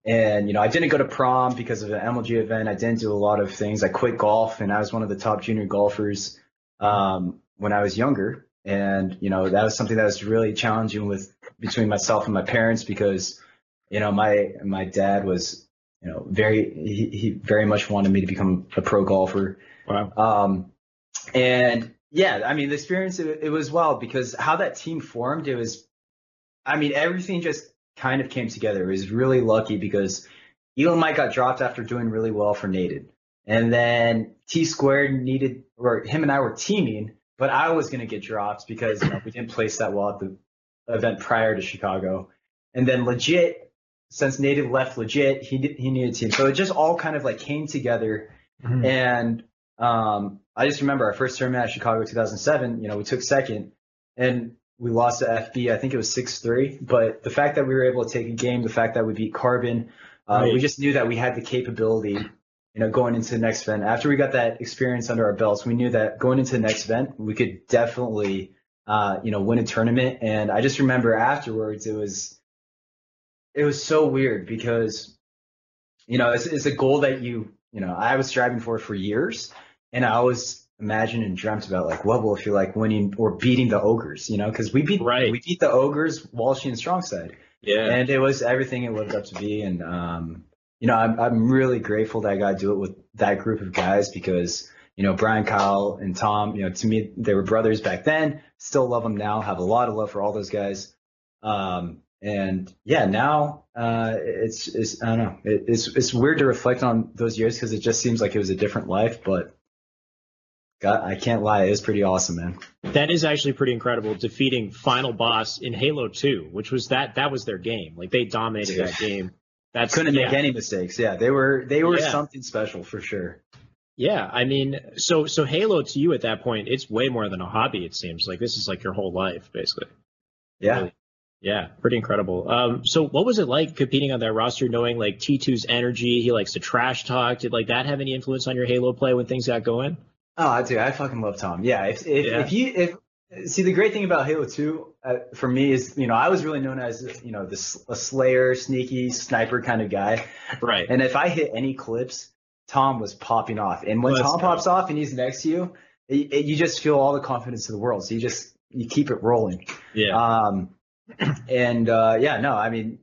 and, you know, I didn't go to prom because of an MLG event. I didn't do a lot of things. I quit golf and I was one of the top junior golfers, um, when I was younger. And, you know, that was something that was really challenging with between myself and my parents because, you know, my, my dad was, you know, very, he, he very much wanted me to become a pro golfer. Wow. Um, and yeah, I mean, the experience, it, it was wild because how that team formed, it was, I mean, everything just kind of came together. It was really lucky because Elamite got dropped after doing really well for Nated. And then T squared needed, or him and I were teaming, but I was going to get dropped because you know, we didn't place that well at the event prior to Chicago. And then legit, since Native left legit, he did, he needed a team. So it just all kind of like came together. And um, I just remember our first tournament at Chicago 2007. You know, we took second, and we lost to FB. I think it was six three. But the fact that we were able to take a game, the fact that we beat Carbon, uh, Right. we just knew that we had the capability. You know, going into the next event. After we got that experience under our belts, we knew that going into the next event, we could definitely, uh, you know, win a tournament. And I just remember afterwards, it was, it was so weird because, you know, it's, it's a goal that you, you know, I was striving for for years, and I always imagined and dreamt about like what will it feel like winning or beating the ogres, you know, because we beat Right. we beat the ogres, Walshy and Strongside, Yeah. and it was everything it lived up to be, and um, you know, I'm I'm really grateful that I got to do it with that group of guys because. You know, Brian, Kyle, and Tom, you know, to me, they were brothers back then. Still love them now. Have a lot of love for all those guys. Um, and yeah, now uh, it's it's I don't know. It, it's it's weird to reflect on those years because it just seems like it was a different life. But God, I can't lie, it was pretty awesome, man. That is actually pretty incredible. Defeating final boss in Halo 2, which was that that was their game. Like they dominated that game. That's Couldn't yeah. make any mistakes. Yeah, they were they were Yeah. something special for sure. Yeah, I mean, so so Halo to you at that point, it's way more than a hobby. It seems like this is like your whole life, basically. Yeah. Really. Yeah, pretty incredible. Um, so what was it like competing on that roster, knowing like T2's energy? He likes to trash talk. Did like that have any influence on your Halo play when things got going? Oh, dude, I fucking love Tom. Yeah, if if, Yeah. if you if see the great thing about Halo 2 uh, for me is you know I was really known as you know this a Slayer, sneaky sniper kind of guy, Right. and if I hit any clips, Tom was popping off. And when Let's Tom go. pops off and he's next to you, it, it- you just feel all the confidence in the world. So you just you keep it rolling. Yeah. Um, and uh, yeah, no, I mean,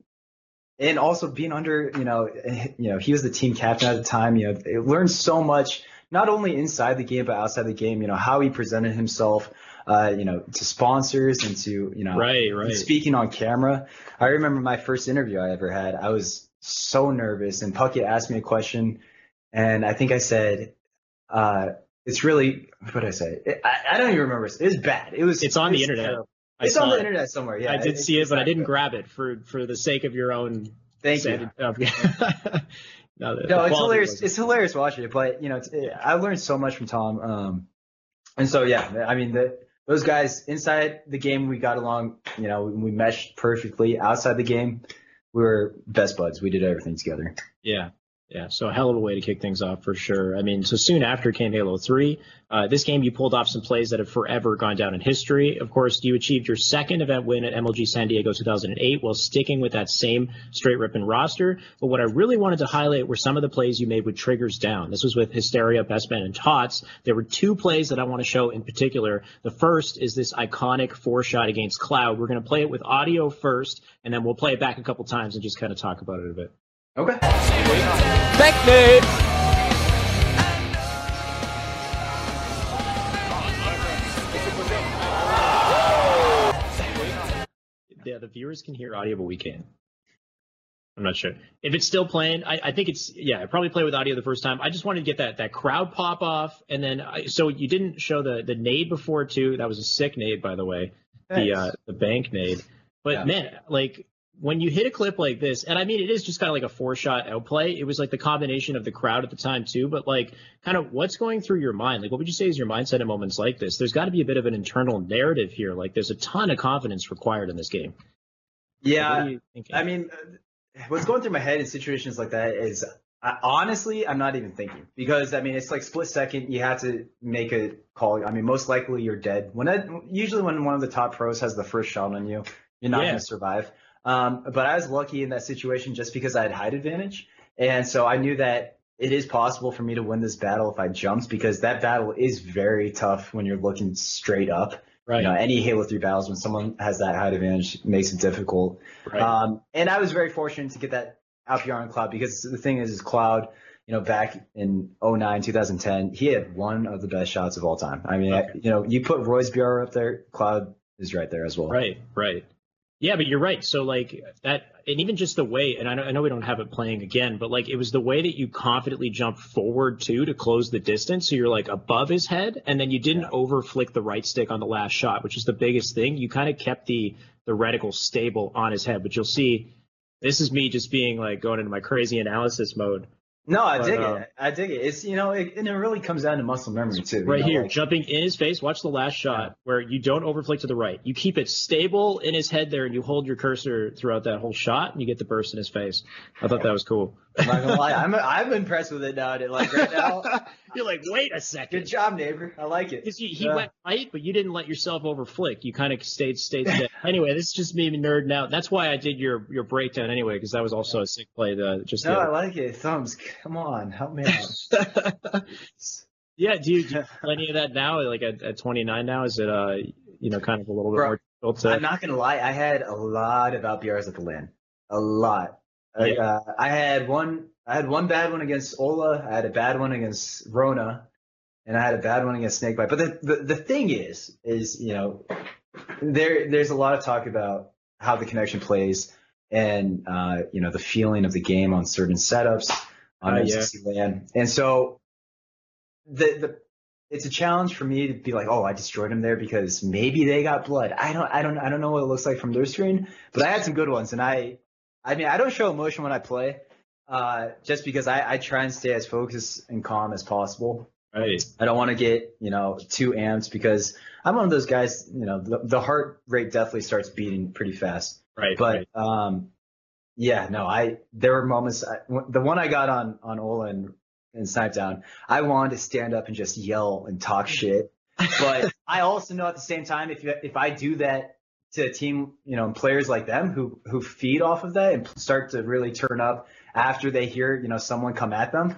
and also being under, you know, you know, he was the team captain at the time. You know, it learned so much, not only inside the game but outside the game. You know, how he presented himself, uh, you know, to sponsors and to, you know, right. Right. speaking on camera. I remember my first interview I ever had. I was so nervous, and Puckett asked me a question, and I think I said, uh, "It's really what did I say? I, I don't even remember. It was bad. It was. It's on it the internet. terrible. I It's on the it. internet somewhere. Yeah, I did see it, but I didn't grab it for for the sake of your own. Thank you. no, no, the- the it's hilarious. wasn't- It's hilarious watching it, but you know, it's, I learned so much from Tom. Um, and so yeah, I mean, the, those guys inside the game, we got along. You know, we meshed perfectly. Outside the game, we were best buds. We did everything together. Yeah. Yeah, so a hell of a way to kick things off for sure. I mean, so soon after came Halo 3. Uh, this game, you pulled off some plays that have forever gone down in history. Of course, you achieved your second event win at MLG San Diego 2008 while sticking with that same Straight Rippin' roster. But what I really wanted to highlight were some of the plays you made with triggers down. This was with Hysteria, Bestman, and Tots. There were two plays that I want to show in particular. The first is this iconic four shot against Cloud. We're going to play it with audio first, and then we'll play it back a couple times and just kind of talk about it a bit. Okay. Thank Nate. Yeah, the viewers can hear audio, but we can't. I'm not sure if it's still playing. I, I think it's yeah. I probably played with audio the first time. I just wanted to get that that crowd pop off, and then I, so you didn't show the the nade before too. That was a sick nade, by the way. The uh, the bank nade. But Yeah. man, like when you hit a clip like this, and I mean it is just kind of like a four shot outplay. It was like the combination of the crowd at the time too. But like, kind of what's going through your mind? Like, what would you say is your mindset in moments like this? There's got to be a bit of an internal narrative here. Like, there's a ton of confidence required in this game. Yeah. I mean, uh, what's going through my head in situations like that is I, honestly, I'm not even thinking because I mean, it's like split second. You have to make a call. I mean, most likely you're dead. When I, usually when one of the top pros has the first shot on you, you're not Yeah. going to survive. Um, but I was lucky in that situation just because I had height advantage, and so I knew that it is possible for me to win this battle if I jumped because that battle is very tough when you're looking straight up. right. You know, any Halo 3 battles when someone has that height advantage makes it difficult. right. Um, and I was very fortunate to get that Alpion Cloud because the thing is, is Cloud, you know, back in 09, 2010, he had one of the best shots of all time. I mean, I- you know, you put Roy's BR up there, Cloud is right there as well. Right, right. Yeah, but you're right. So like that, and even just the way, and I know, I know we don't have it playing again, but like it was the way that you confidently jumped forward too to close the distance. So you're like above his head, and then you didn't over flick the right stick on the last shot, which is the biggest thing. You kind of kept the the reticle stable on his head, but you'll see. This is me just being like going into my crazy analysis mode. No, I But, dig uh, it. I dig it. It's, you know, it, and it really comes down to muscle memory too. you Right know, here, like- jumping in his face. Watch the last shot where you don't overflick to the right. You keep it stable in his head there, and you hold your cursor throughout that whole shot, and you get the burst in his face. I thought that was cool. I'm not gonna lie, I'm, I'm impressed with it now. Like right now, You're like, wait a second. good job, neighbor. I like it. Because he, he Yeah. went right, but you didn't let yourself over flick. You kind of stayed stayed steady. anyway, this is just me nerding out. That's why I did your your breakdown anyway, because that was also a sick play. To, just No, the I like it. Thumbs, come on, help me out. yeah. Do you, do you any of that now? Like at, at 29 now, is it uh you know kind of a little bit Bro, more to? I'm not gonna lie, I had a lot of LPRs at the LAN. A lot. Like, Yeah. uh, I had one. I had one bad one against Ola. I had a bad one against Rona, and I had a bad one against Snakebite. But the, the the thing is, is you know, there there's a lot of talk about how the connection plays, and uh, you know the feeling of the game on certain setups on Uh, yeah. MCC LAN, and so the the it's a challenge for me to be like, oh, I destroyed him there because maybe they got blood. I don't, I don't, I don't know what it looks like from their screen, but I had some good ones, and I, I mean, I don't show emotion when I play, uh, just because I, I try and stay as focused and calm as possible. right. I don't want to get, you know, too amped because I'm one of those guys, you know, the, the heart rate definitely starts beating pretty fast. Right. But right. um, yeah, no, I there were moments. I, the one I got on on Ola and, and Snip3down, I wanted to stand up and just yell and talk shit. But I also know at the same time, if you, if I do that to a team, you know, and players like them who who feed off of that and start to really turn up after they hear, you know, someone come at them,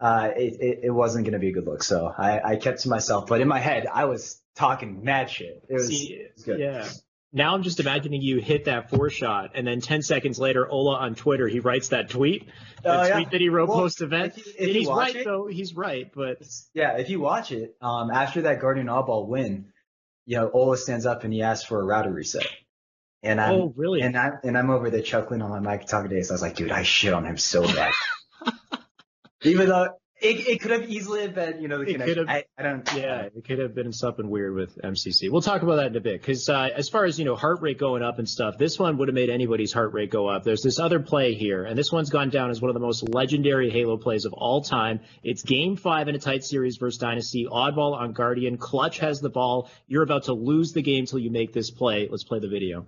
uh, it, it, it wasn't going to be a good look. So I, I kept to myself. But in my head, I was talking mad shit. It was, See, it was good. yeah. Now I'm just imagining you hit that four shot, and then 10 seconds later, Ola on Twitter, he writes that tweet, the yeah. tweet that he wrote Well, post event. if if he's right though. He's right, but Yeah, if you watch it, um, after that Guardian Oddball win, you know, Ola stands up and he asks for a router reset. And I'm oh really? and I'm and I'm over there chuckling on my mic talking to Ace. I was like, dude, I shit on him so bad. Even though it, it could have easily have been, you know, the It could connection. have- I, I don't Yeah, it could have been something weird with MCC. We'll talk about that in a bit. Because uh, as far as you know, heart rate going up and stuff, this one would have made anybody's heart rate go up. There's this other play here, and this one's gone down as one of the most legendary Halo plays of all time. It's Game Five in a tight series versus Dynasty. Oddball on Guardian. Clutch has the ball. You're about to lose the game till you make this play. Let's play the video.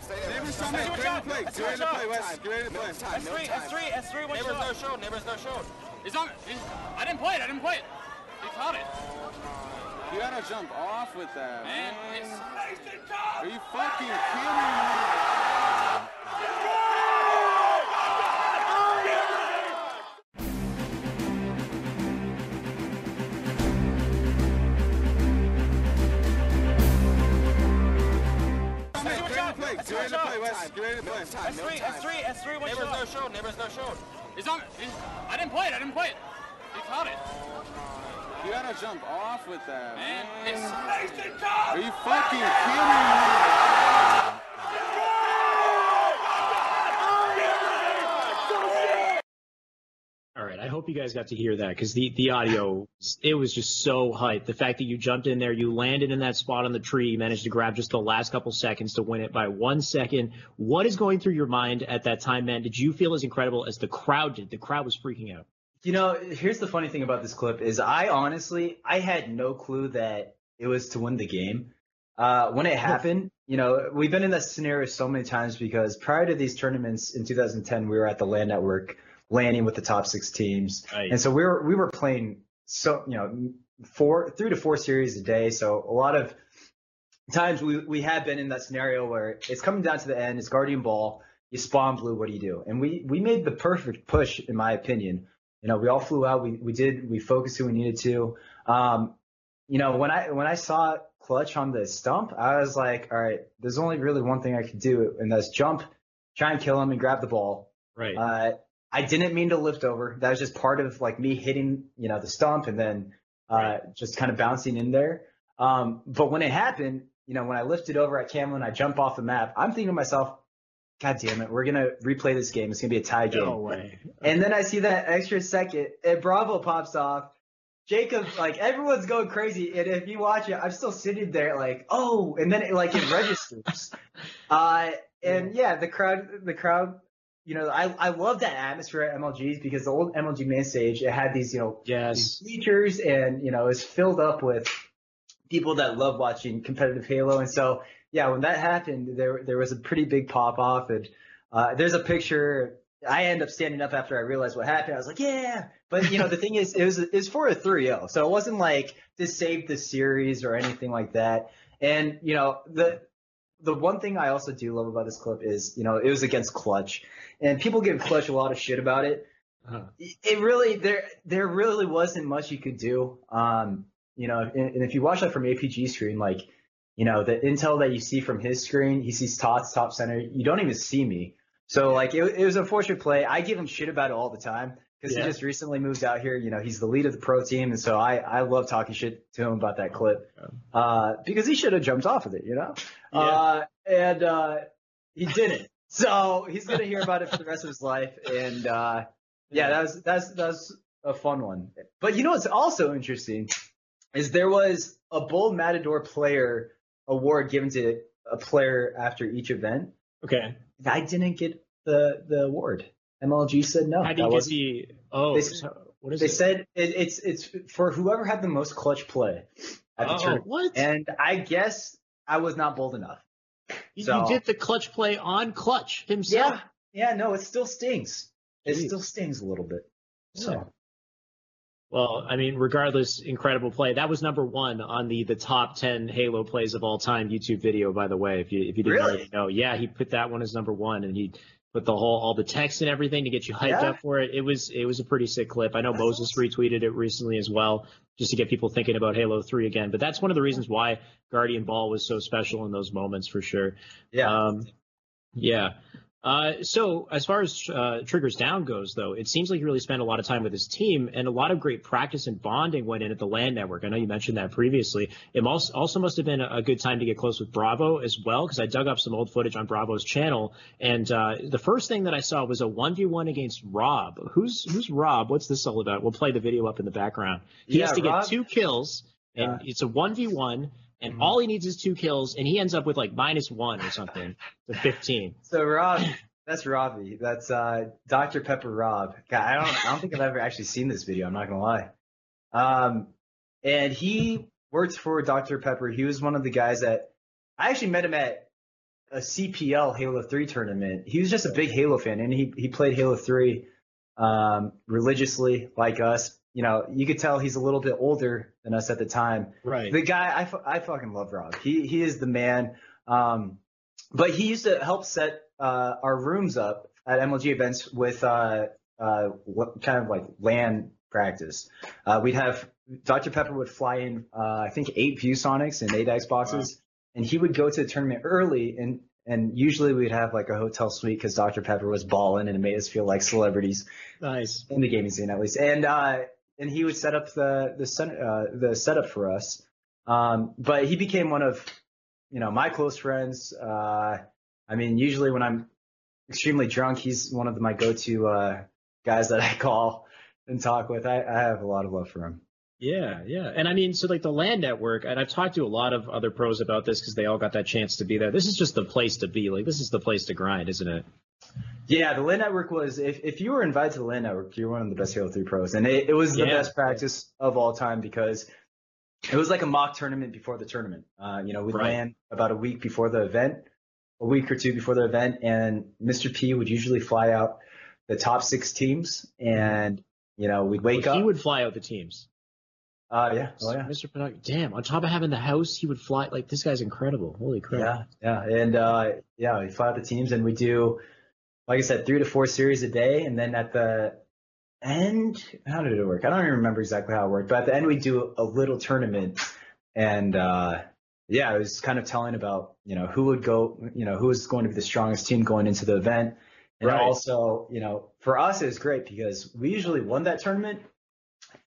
Stay in place. S3, Get ready to one play, shot. Wes. Get ready to play. S3, S3, S3, one Neighbors shot. no show. Neighbors no show. He's on. He's, I didn't play it. I didn't play it. He caught it. You gotta jump off with that, Man, man. Are you fucking kidding me? S3, one shot. Get S3, ready one to play. Wes. Get ready to play. S3, S3, S3, one Neighbors no show. Neighbors no show. He's on. He's, I didn't play it. I didn't play it. He caught it. You gotta jump off with that, Man, man. it's, Are you fucking kidding me? All right, I hope you guys got to hear that because the the audio it was just so hype. The fact that you jumped in there, you landed in that spot on the tree, managed to grab just the last couple seconds to win it by one second. What is going through your mind at that time, man? Did you feel as incredible as the crowd did? The crowd was freaking out. You know, here's the funny thing about this clip is I honestly I had no clue that it was to win the game. Uh, when it happened, you know, we've been in that scenario so many times because prior to these tournaments in 2010, we were at the LAN network landing with the top six teams, Right. and so we were we were playing so you know four three to four series a day. So a lot of times we we have been in that scenario where it's coming down to the end, it's guardian ball, you spawn blue, what do you do? And we we made the perfect push in my opinion. You know, we all flew out. We we did. We focused who we needed to. Um, you know, when I when I saw clutch on the stump, I was like, all right, there's only really one thing I could do, and that's jump, try and kill him, and grab the ball. Right. Uh, I didn't mean to lift over. That was just part of like me hitting, you know, the stump and then uh, just kind of bouncing in there. Um, but when it happened, you know, when I lifted over at Camel and I jump off the map, I'm thinking to myself, God damn it, we're gonna replay this game. It's gonna be a tie game. no way. And then I see that extra second, and Bravo pops off. Jacob, like everyone's going crazy, and if you watch it, I'm still sitting there like, oh, and then it like it registers. uh, and yeah, the crowd, the crowd, you know, I I love that atmosphere at MLGs because the old MLG main stage it had these you know Yes. features and you know it's filled up with people that love watching competitive Halo, and so yeah, when that happened, there there was a pretty big pop off, and uh, there's a picture. I end up standing up after I realized what happened. I was like, yeah, but you know the thing is, it was it was for a 3-0, so it wasn't like this saved the series or anything like that. And you know the the one thing I also do love about this clip is you know it was against Clutch, and people give Clutch a lot of shit about it Uh-huh. it really there there really wasn't much you could do. Um, you know, and, and if you watch that from APG screen, like, you know, the intel that you see from his screen, he sees Tots top center. You don't even see me. So like, it, it was a fortunate play. I give him shit about it all the time because Yeah. he just recently moved out here. You know, he's the lead of the pro team, and so I I love talking shit to him about that clip uh, because he should have jumped off of it. You know, Yeah. uh, and uh, he didn't. So he's gonna hear about it for the rest of his life, and uh, yeah, that was that's that's a fun one. But you know what's also interesting is there was a Bull Matador player award given to a player after each event. Okay. I didn't get the the award. MLG said no. How do you get the? Oh, They- so, what is they it? said it, it's it's for whoever had the most clutch play at the oh, tournament. what? And I guess I was not bold enough. you, so- you did the clutch play on clutch himself. Yeah, yeah, no, it still stings. It Jeez. still stings a little bit. So Yeah. Well, I mean, regardless, incredible play. That was number one on the the top ten Halo plays of all time YouTube video, by the way. If you if you didn't Really? already know, yeah, he put that one as number one, and he put the whole all the text and everything to get you hyped Yeah. up for it. It was it was a pretty sick clip. I know Moses retweeted it recently as well, just to get people thinking about Halo Three again. But that's one of the reasons why Guardian Ball was so special in those moments for sure. yeah. Um, yeah. Uh, so as far as uh, Triggers Down goes, though, it seems like he really spent a lot of time with his team, and a lot of great practice and bonding went in at the LAN network. I know you mentioned that previously. It must, also must have been a, good time to get close with Bravo as well, because I dug up some old footage on Bravo's channel, and uh, the first thing that I saw was a one v one against Rob. Who's who's Rob? What's this all about? We'll play the video up in the background. He has Yeah, to get two kills, and it's a one v one. And all he needs is two kills, and he ends up with like minus one or something to 15. So Rob, that's Robbie. That's uh, Dr. Pepper Rob. God, I don't, I don't think I've ever actually seen this video. I'm not gonna lie. Um, and he worked for Dr. Pepper. He was one of the guys that I actually met him at a CPL Halo 3 tournament. He was just a big Halo fan, and he he played Halo 3 um, religiously, like us. You know, you could tell he's a little bit older than us at the time. Right. The guy, I, I fucking love Rob. He he is the man. Um, but he used to help set uh, our rooms up at MLG events with uh, uh, what kind of like LAN practice. Uh, we'd have Dr. Pepper would fly in, uh, I think eight ViewSonics and eight Xboxes, and he would go to the tournament early and. And usually we'd have like a hotel suite because Dr. Pepper was balling and it made us feel like celebrities Nice. in the gaming scene at least. And uh, and he would set up the the sen- uh, the setup for us. Um, but he became one of you know my close friends. Uh, I mean, usually when I'm extremely drunk, he's one of my go-to uh, guys that I call and talk with. I, I have a lot of love for him. Yeah, yeah. And I mean, so like the LAN network, and I've talked to a lot of other pros about this because they all got that chance to be there. This is just the place to be. Like, this is the place to grind, isn't it? Yeah, the LAN network was if, if you were invited to the LAN network, you're one of the best Halo 3 pros. And it, it was the Yeah. best practice of all time because it was like a mock tournament before the tournament. Uh, you know, we Right. land about a week before the event, a week or two before the event, and Mr. P would usually fly out the top six teams and you know, we'd wake Well, up. He would fly out the teams. uh yeah. Oh yeah. Mr. Product. Damn. On top of having the house, he would fly. Like this guy's incredible. Holy crap. Yeah, yeah, and uh, yeah, we fly out the teams, and we do, like I said, three to four series a day, and then at the end, how did it work? I don't even remember exactly how it worked, but at the end we do a little tournament, and uh, yeah, it was kind of telling about you know who would go, you know who was going to be the strongest team going into the event, and Right. also you know for us it was great because we usually won that tournament.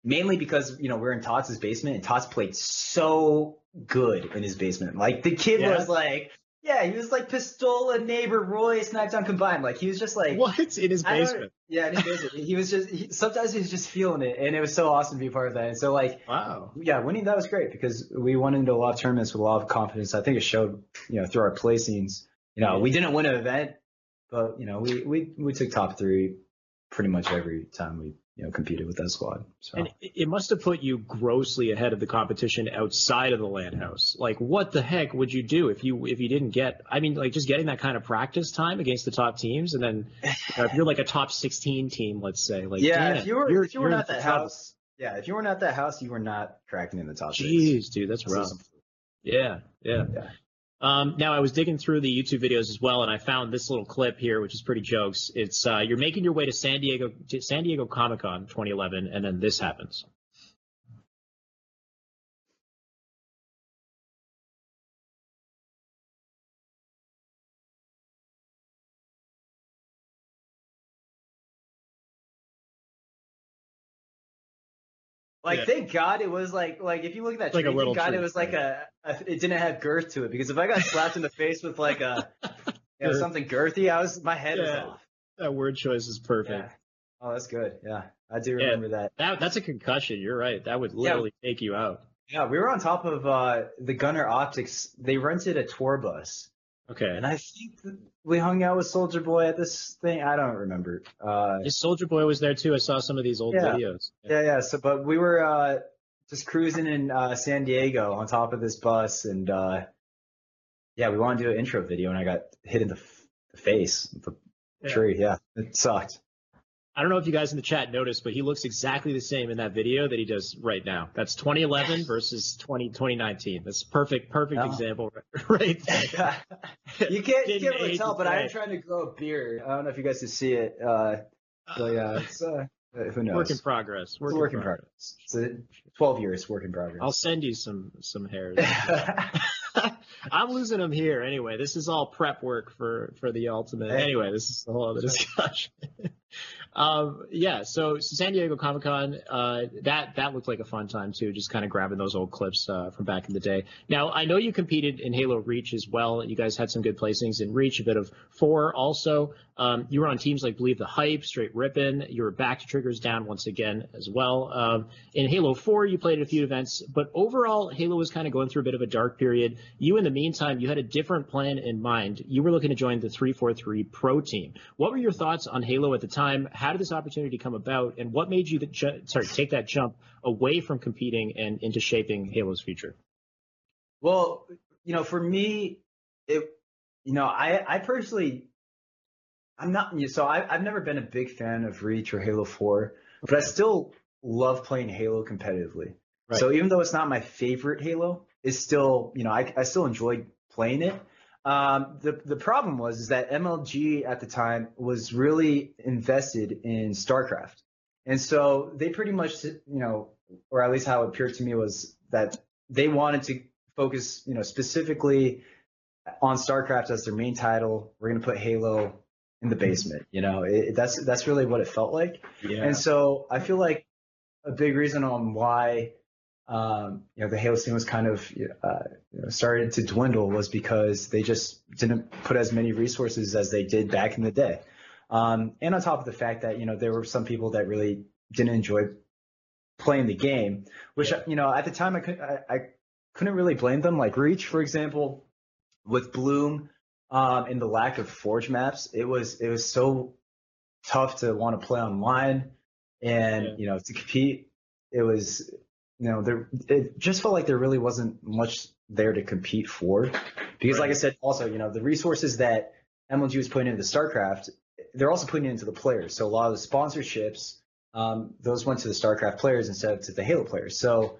Mainly because you know we're in Tots' basement and Tots played so good in his basement. Like the kid Yeah. was like, yeah, he was like Pistola, Neighbor, Roy, Smackdown combined. Like he was just like, What? In his basement. yeah, in his basement. he was just he, sometimes he was just feeling it, and it was so awesome to be part of that. And so like, Wow. yeah, winning that was great because we went into a lot of tournaments with a lot of confidence. I think it showed, you know, through our placings. You know, we didn't win an event, but you know, we we we took top three pretty much every time we you know competed with that squad. So. And it it must have put you grossly ahead of the competition outside of the land house. Like, what the heck would you do if you if you didn't get? I mean, like just getting that kind of practice time against the top teams, and then you know, if you're like a top 16 team, let's say, like, yeah, damn, if you were you're, if you were you're not that trouble. house, yeah, if you were not that house, you were not cracking in the top six. Jeez, dude, that's This rough. is- Yeah, yeah. Yeah. Um, now I was digging through the YouTube videos as well, and I found this little clip here, which is pretty jokes. It's uh, you're making your way to San Diego, to San Diego Comic Con 2011, and then this happens. Like, Yeah. thank God it was like like if you look at that Like tree, thank God tree, it was like a, a it didn't have girth to it because if I got slapped in the face with like a you know, something girthy, I was my head was off. That word choice is perfect. Yeah. Oh, that's good. Yeah, I do Yeah. remember that. That that's a concussion. You're right. That would literally take you out. Yeah, we were on top of uh, the Gunnar Optiks. They rented a tour bus, Okay. and I think we hung out with Soldier Boy at this thing. I don't remember. Uh, Soldier Boy was there too. I saw some of these old Yeah. videos. yeah, yeah. So, but we were uh, just cruising in uh, San Diego on top of this bus, and uh, yeah, we wanted to do an intro video, and I got hit in the, f- the face with the Yeah. tree. Yeah, it sucked. I don't know if you guys in the chat noticed, but he looks exactly the same in that video that he does right now. That's 2011 versus 20, 2019. That's perfect, perfect Oh. example right you can't you can't really tell, but I am trying to grow a beard. I don't know if you guys can see it. Uh, so yeah, it's uh, who knows? Work in progress. Work, a work in progress. It's a 12 years work in progress. I'll send you some some hairs. I'm losing them here anyway. This is all prep work for for the ultimate. Anyway, this is a whole other discussion. Um, yeah. So, San Diego Comic Con, uh, that that looked like a fun time too. Just kind of grabbing those old clips uh, from back in the day. Now I know you competed in Halo Reach as well. You guys had some good placings in Reach, a bit of four also. Um, you were on teams like Believe the Hype, Straight Rippin'. You were back to Triggers Down once again as well. Um, in Halo 4, you played a few events, but overall, Halo was kind of going through a bit of a dark period. You, in the meantime, you had a different plan in mind. You were looking to join the 343 Pro team. What were your thoughts on Halo at the time? How did this opportunity come about, and what made you the ju- sorry take that jump away from competing and into shaping Halo's future? Well, you know, for me, it, you know, I I personally, I'm not. So I, I've never been a big fan of Reach or Halo 4, but I still love playing Halo competitively. Right. So even though it's not my favorite Halo, it's still, you know, I, I still enjoy playing it. Um, the the problem was is that MLG at the time was really invested in StarCraft, and so they pretty much, you know, or at least how it appeared to me was that they wanted to focus, you know, specifically on StarCraft as their main title. We're gonna put Halo in the basement, you know. It, that's that's really what it felt like. Yeah. And so I feel like a big reason on why um, you know the Halo scene was kind of uh, you know, started to dwindle was because they just didn't put as many resources as they did back in the day. Um, and on top of the fact that you know there were some people that really didn't enjoy playing the game, which you know at the time I could I, I couldn't really blame them. Like Reach, for example, with Bloom um, and the lack of Forge maps, it was it was so tough to want to play online and Yeah. you know to compete. It was you know there it just felt like there really wasn't much there to compete for because like I said also you know the resources that MLG was putting into StarCraft they're also putting it into the players. So a lot of the sponsorships um, those went to the StarCraft players instead of to the Halo players. So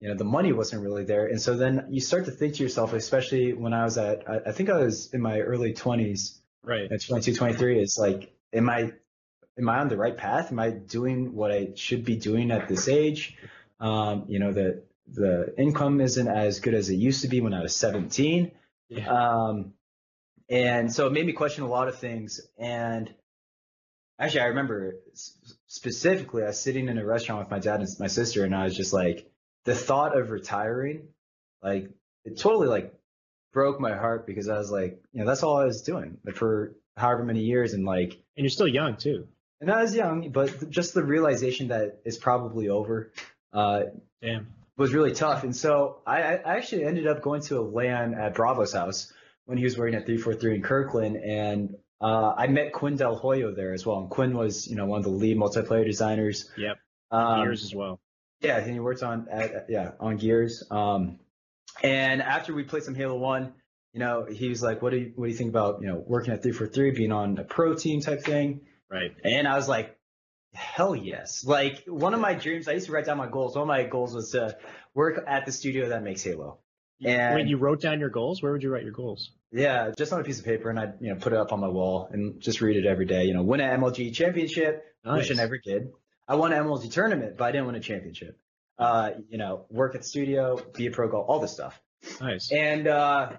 you know the money wasn't really there and so then you start to think to yourself especially when i was at i, I think i was in my early 20s Right. at 22 23 it's like am i am i on the right path am i doing what i should be doing at this age um, you know the the income isn't as good as it used to be when i was 17 Yeah. um, and so it made me question a lot of things and actually i remember specifically i was sitting in a restaurant with my dad and my sister and i was just like the thought of retiring like it totally like broke my heart because i was like you know that's all i was doing for however many years and like And you're still young too. and I was young, but just the realization that it's probably over uh, Damn. was really tough. And so I, I actually ended up going to a LAN at Bravo's house when he was working at 343 in Kirkland, and uh, I met Quinn Del Hoyo there as well. And Quinn was, you know, one of the lead multiplayer designers. Yep. Um, Gears as well. yeah, and he worked on at, yeah on Gears. Um, and after we played some Halo One, you know, he was like, "What do you what do you think about you know working at 343, being on a pro team type thing?" Right. And I was like, hell yes. Like one of my dreams, I used to write down my goals. One of my goals was to work at the studio that makes Halo. And when you wrote down your goals, where would you write your goals? yeah, just on a piece of paper and I'd, you know, put it up on my wall and just read it every day. You know, win an MLG championship, which I never did. I won an MLG tournament, but I didn't win a championship. Uh, you know, work at the studio, be a pro golf, all this stuff. Nice. And uh,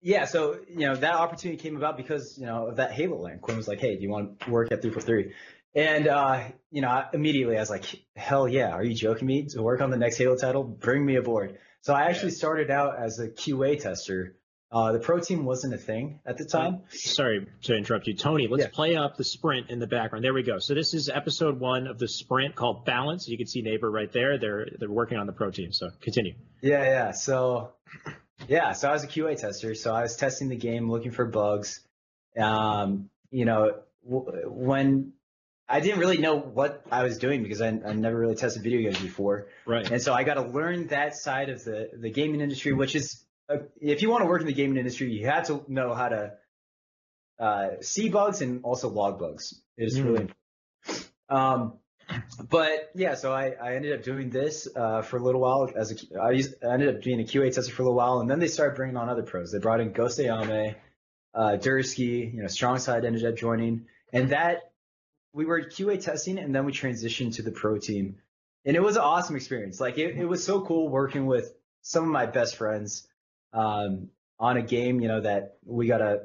yeah, so you know that opportunity came about because you know of that Halo LAN. Quinn was like, "Hey, do you want to work at three for 343?" And uh, you know, immediately I was like, "Hell yeah! Are you joking me to work on the next Halo title? Bring me aboard." So I actually started out as a QA tester. Uh, the pro team wasn't a thing at the time. Sorry to interrupt you, Tony. Let's Yeah. play up the sprint in the background. There we go. So this is episode one of the sprint called Balance. You can see neighbor right there. They're they're working on the pro team. So continue. Yeah, yeah. So, yeah, so I was a QA tester. So I was testing the game, looking for bugs. Um, you know, w- when I didn't really know what I was doing because I, I never really tested video games before, Right. and so I got to learn that side of the the gaming industry, which is uh, if you want to work in the gaming industry, you have to know how to uh, see bugs and also log bugs. It is really important. Um, but yeah, so I, I ended up doing this uh, for a little while as a I, used, I ended up being a QA tester for a little while, and then they started bringing on other pros. They brought in Ghost Ayame, uh, Dursky, you know, Strongside ended up joining, and that we were QA testing, and then we transitioned to the pro team, and it was an awesome experience. Like it, it was so cool working with some of my best friends um, on a game, you know, that we got to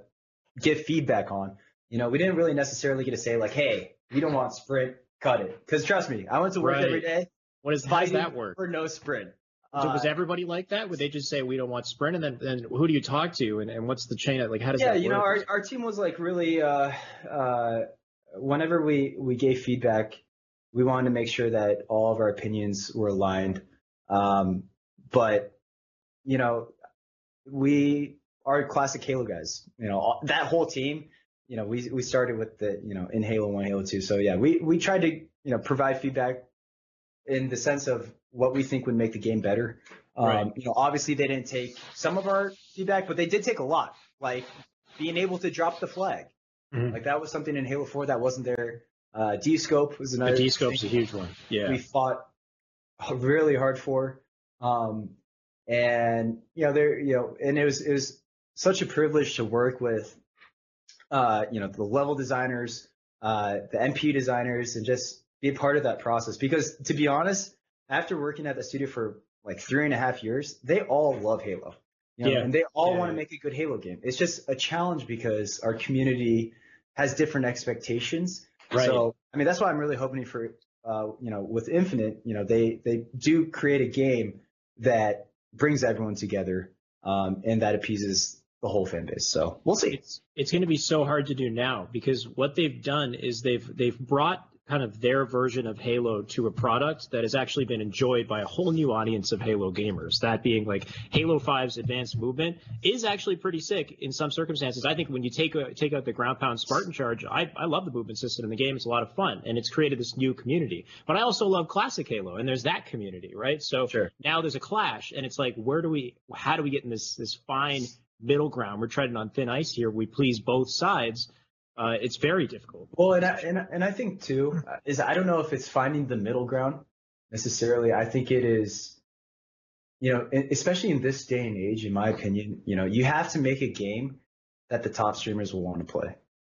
give feedback on. You know, we didn't really necessarily get to say like, hey, we don't want sprint, cut it. Because trust me, I went to work Right. every day What is how does that work? for no sprint. So Uh, was everybody like that? Would they just say we don't want sprint, and then then who do you talk to, and, and what's the chain? Like how does yeah, that Yeah, you know, our, our team was like really, uh, uh, whenever we, we gave feedback, we wanted to make sure that all of our opinions were aligned. Um, but, you know, we are classic Halo guys, you know, all- that whole team, you know, we, we started with the, you know, in Halo 1, Halo 2. So yeah, we, we tried to, you know, provide feedback in the sense of what we think would make the game better. Um, Right. You know, obviously they didn't take some of our feedback, but they did take a lot. like being able to drop the flag. Mhm. Like that was something in Halo 4 that wasn't there. Uh, descope was another. The descope's a huge one. Yeah. We fought really hard for, um, and you know there, you know, and it was it was such a privilege to work with, uh, you know, the level designers, uh, the MP designers, and just be a part of that process. Because to be honest, after working at the studio for like three and a half years, they all love Halo. You know, Yeah. And they all Yeah. want to make a good Halo game. It's just a challenge because our community has different expectations. Right. So, I mean, that's why I'm really hoping for, uh, you know, with Infinite, you know, they, they do create a game that brings everyone together, um, and that appeases the whole fan base. So we'll see. it's it's going to be so hard to do now because what they've done is they've they've brought kind of their version of Halo to a product that has actually been enjoyed by a whole new audience of Halo gamers. That being like Halo 5's advanced movement is actually pretty sick in some circumstances. I think when you take a, take out the ground pound Spartan charge, I, I love the movement system in the game. It's a lot of fun and it's created this new community. But I also love classic Halo and there's that community, right? So Sure. now there's a clash and it's like where do we how do we get in this this fine middle ground? We're treading on thin ice here. We please both sides. Uh, it's very difficult. Well, and I, and, and I think too is I don't know if it's finding the middle ground necessarily. I think it is, you know, especially in this day and age, in my opinion, you know, you have to make a game that the top streamers will want to play.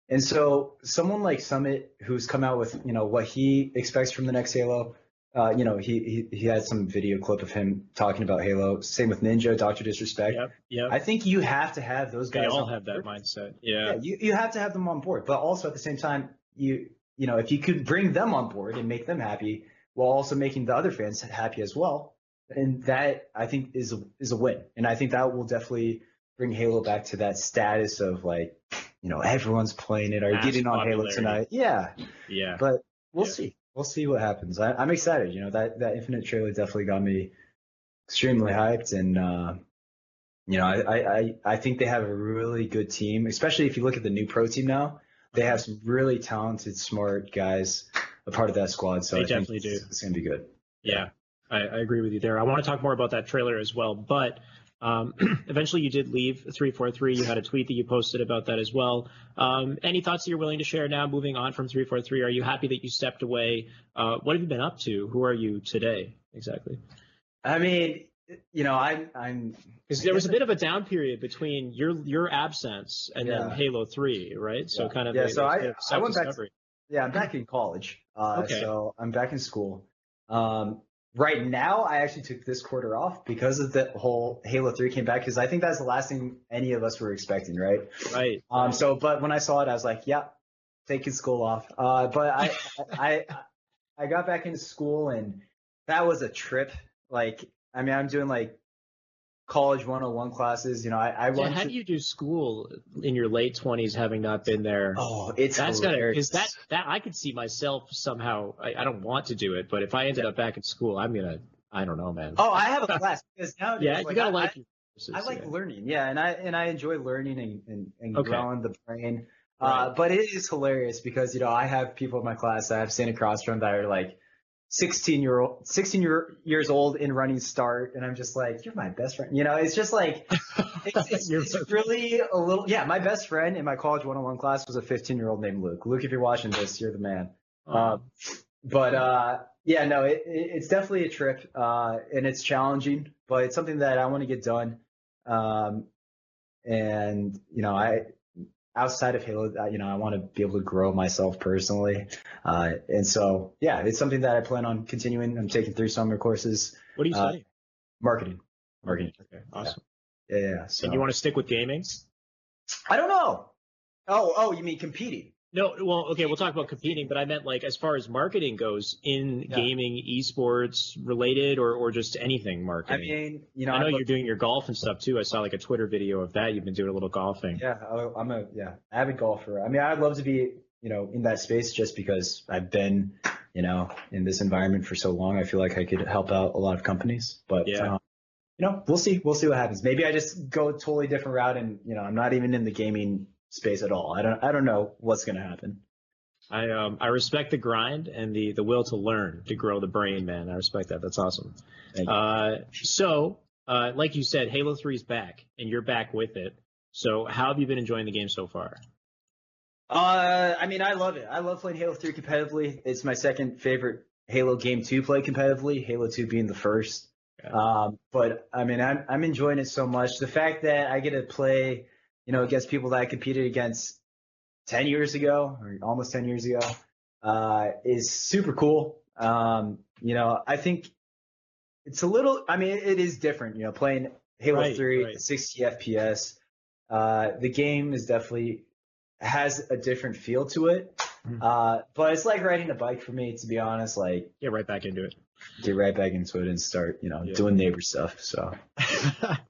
And so someone like Summit, who's come out with, you know, what he expects from the next Halo, uh, you know, he, he, he had some video clip of him talking about Halo. Same with Ninja, Dr. Disrespect. Yep, yep. I think you have to have those guys. They all have that mindset. Yeah, Yeah. you, you have to have them on board, but also at the same time, you you know, if you could bring them on board and make them happy while also making the other fans happy as well, and that I think is a, is a win. And I think that will definitely bring Halo back to that status of like, you know, everyone's playing it. Are you getting on Halo tonight? Yeah, Yeah. but we'll Yeah. see. We'll see what happens. I, I'm excited. You know, that that Infinite trailer definitely got me extremely hyped, and uh, you know, I, I I think they have a really good team, especially if you look at the new pro team now. They have some really talented, smart guys a part of that squad. So They I think definitely do. it's, it's gonna be good. Yeah, I, I agree with you there. I want to talk more about that trailer as well, but um, eventually you did leave 343. You had a tweet that you posted about that as well. Um, any thoughts that you're willing to share now, moving on from 343? Are you happy that you stepped away? Uh, what have you been up to? Who are you today exactly? I mean, you know, I'm I'm Because there was a bit of a down period between your your absence and then Halo 3, right? So Yeah. kind of Yeah, so I- I went back. To, yeah, I'm back in college. Uh, Okay. So I'm back in school. Um, right now, I actually took this quarter off because of the whole Halo 3 came back because I think that's the last thing any of us were expecting, right? Right. Um, so, but when I saw it, I was like, yeah, taking school off. Uh, but I, I, I, I got back into school and that was a trip. Like, I mean, I'm doing like college 101 classes. You know, I, I Yeah, how to- do you do school in your late 20s having not been there? Oh, it's That's gotta because that that I could see myself somehow. I, I don't want to do it, but if I ended up back in school, I'm gonna. I don't know, man. Oh, I have a class because now yeah, you gotta I, like. I- your courses, I like yeah. learning, yeah, and I and I enjoy learning and, and, and Okay. growing the brain. Uh, Right. but it is hilarious because you know I have people in my class that I've seen across from that are like 16 year old, 16 year, years old in running start, and I'm just like, you're my best friend. You know, it's just like it's, it's, it's really a little. Yeah, my best friend in my college 101 class was a 15 year old named Luke. Luke, if you're watching this, you're the man. Um, but uh, yeah, no, it, it, it's definitely a trip, uh, and it's challenging, but it's something that I want to get done. Um, and you know, I outside of Halo, you know, I want to be able to grow myself personally, uh, and so yeah, it's something that I plan on continuing. I'm taking three summer courses, what do you uh, marketing, marketing. Okay, awesome. Yeah, yeah. So And you want to stick with gaming? I don't know. Oh, oh, you mean competing? No, well, okay, we'll talk about competing, but I meant like as far as marketing goes in Yeah. gaming, esports related, or or just anything marketing. I mean, you know, I know I'd you're doing your golf and stuff too. I saw like a Twitter video of that. You've been doing a little golfing. Yeah, I- I'm a yeah avid golfer. I mean, I'd love to be you know in that space just because I've been you know in this environment for so long. I feel like I could help out a lot of companies. But Yeah. uh, you know, we'll see. We'll see what happens. Maybe I just go a totally different route, and you know, I'm not even in the gaming space at all. I don't. I don't know what's gonna happen. I um I respect the grind and the the will to learn to grow the brain, man. I respect that. That's awesome. Thank you. Uh, so uh, like you said, Halo 3 is back, and you're back with it. So how have you been enjoying the game so far? Uh, I mean, I love it. I love playing Halo 3 competitively. It's my second favorite Halo game to play competitively. Halo 2 being the first. Um, but I mean, I'm I'm enjoying it so much. The fact that I get to play, you know, against people that I competed against 10 years ago or almost 10 years ago, uh, is super cool. Um, you know, I think it's a little. I mean, it is different. You know, playing Halo Right, 3 right. at 60 FPS. Uh, the game is definitely has a different feel to it. Mhm. Uh, but it's like riding a bike for me, to be honest. Like Get right back into it. get right back into it and start, you know, Yeah. doing neighbor stuff. So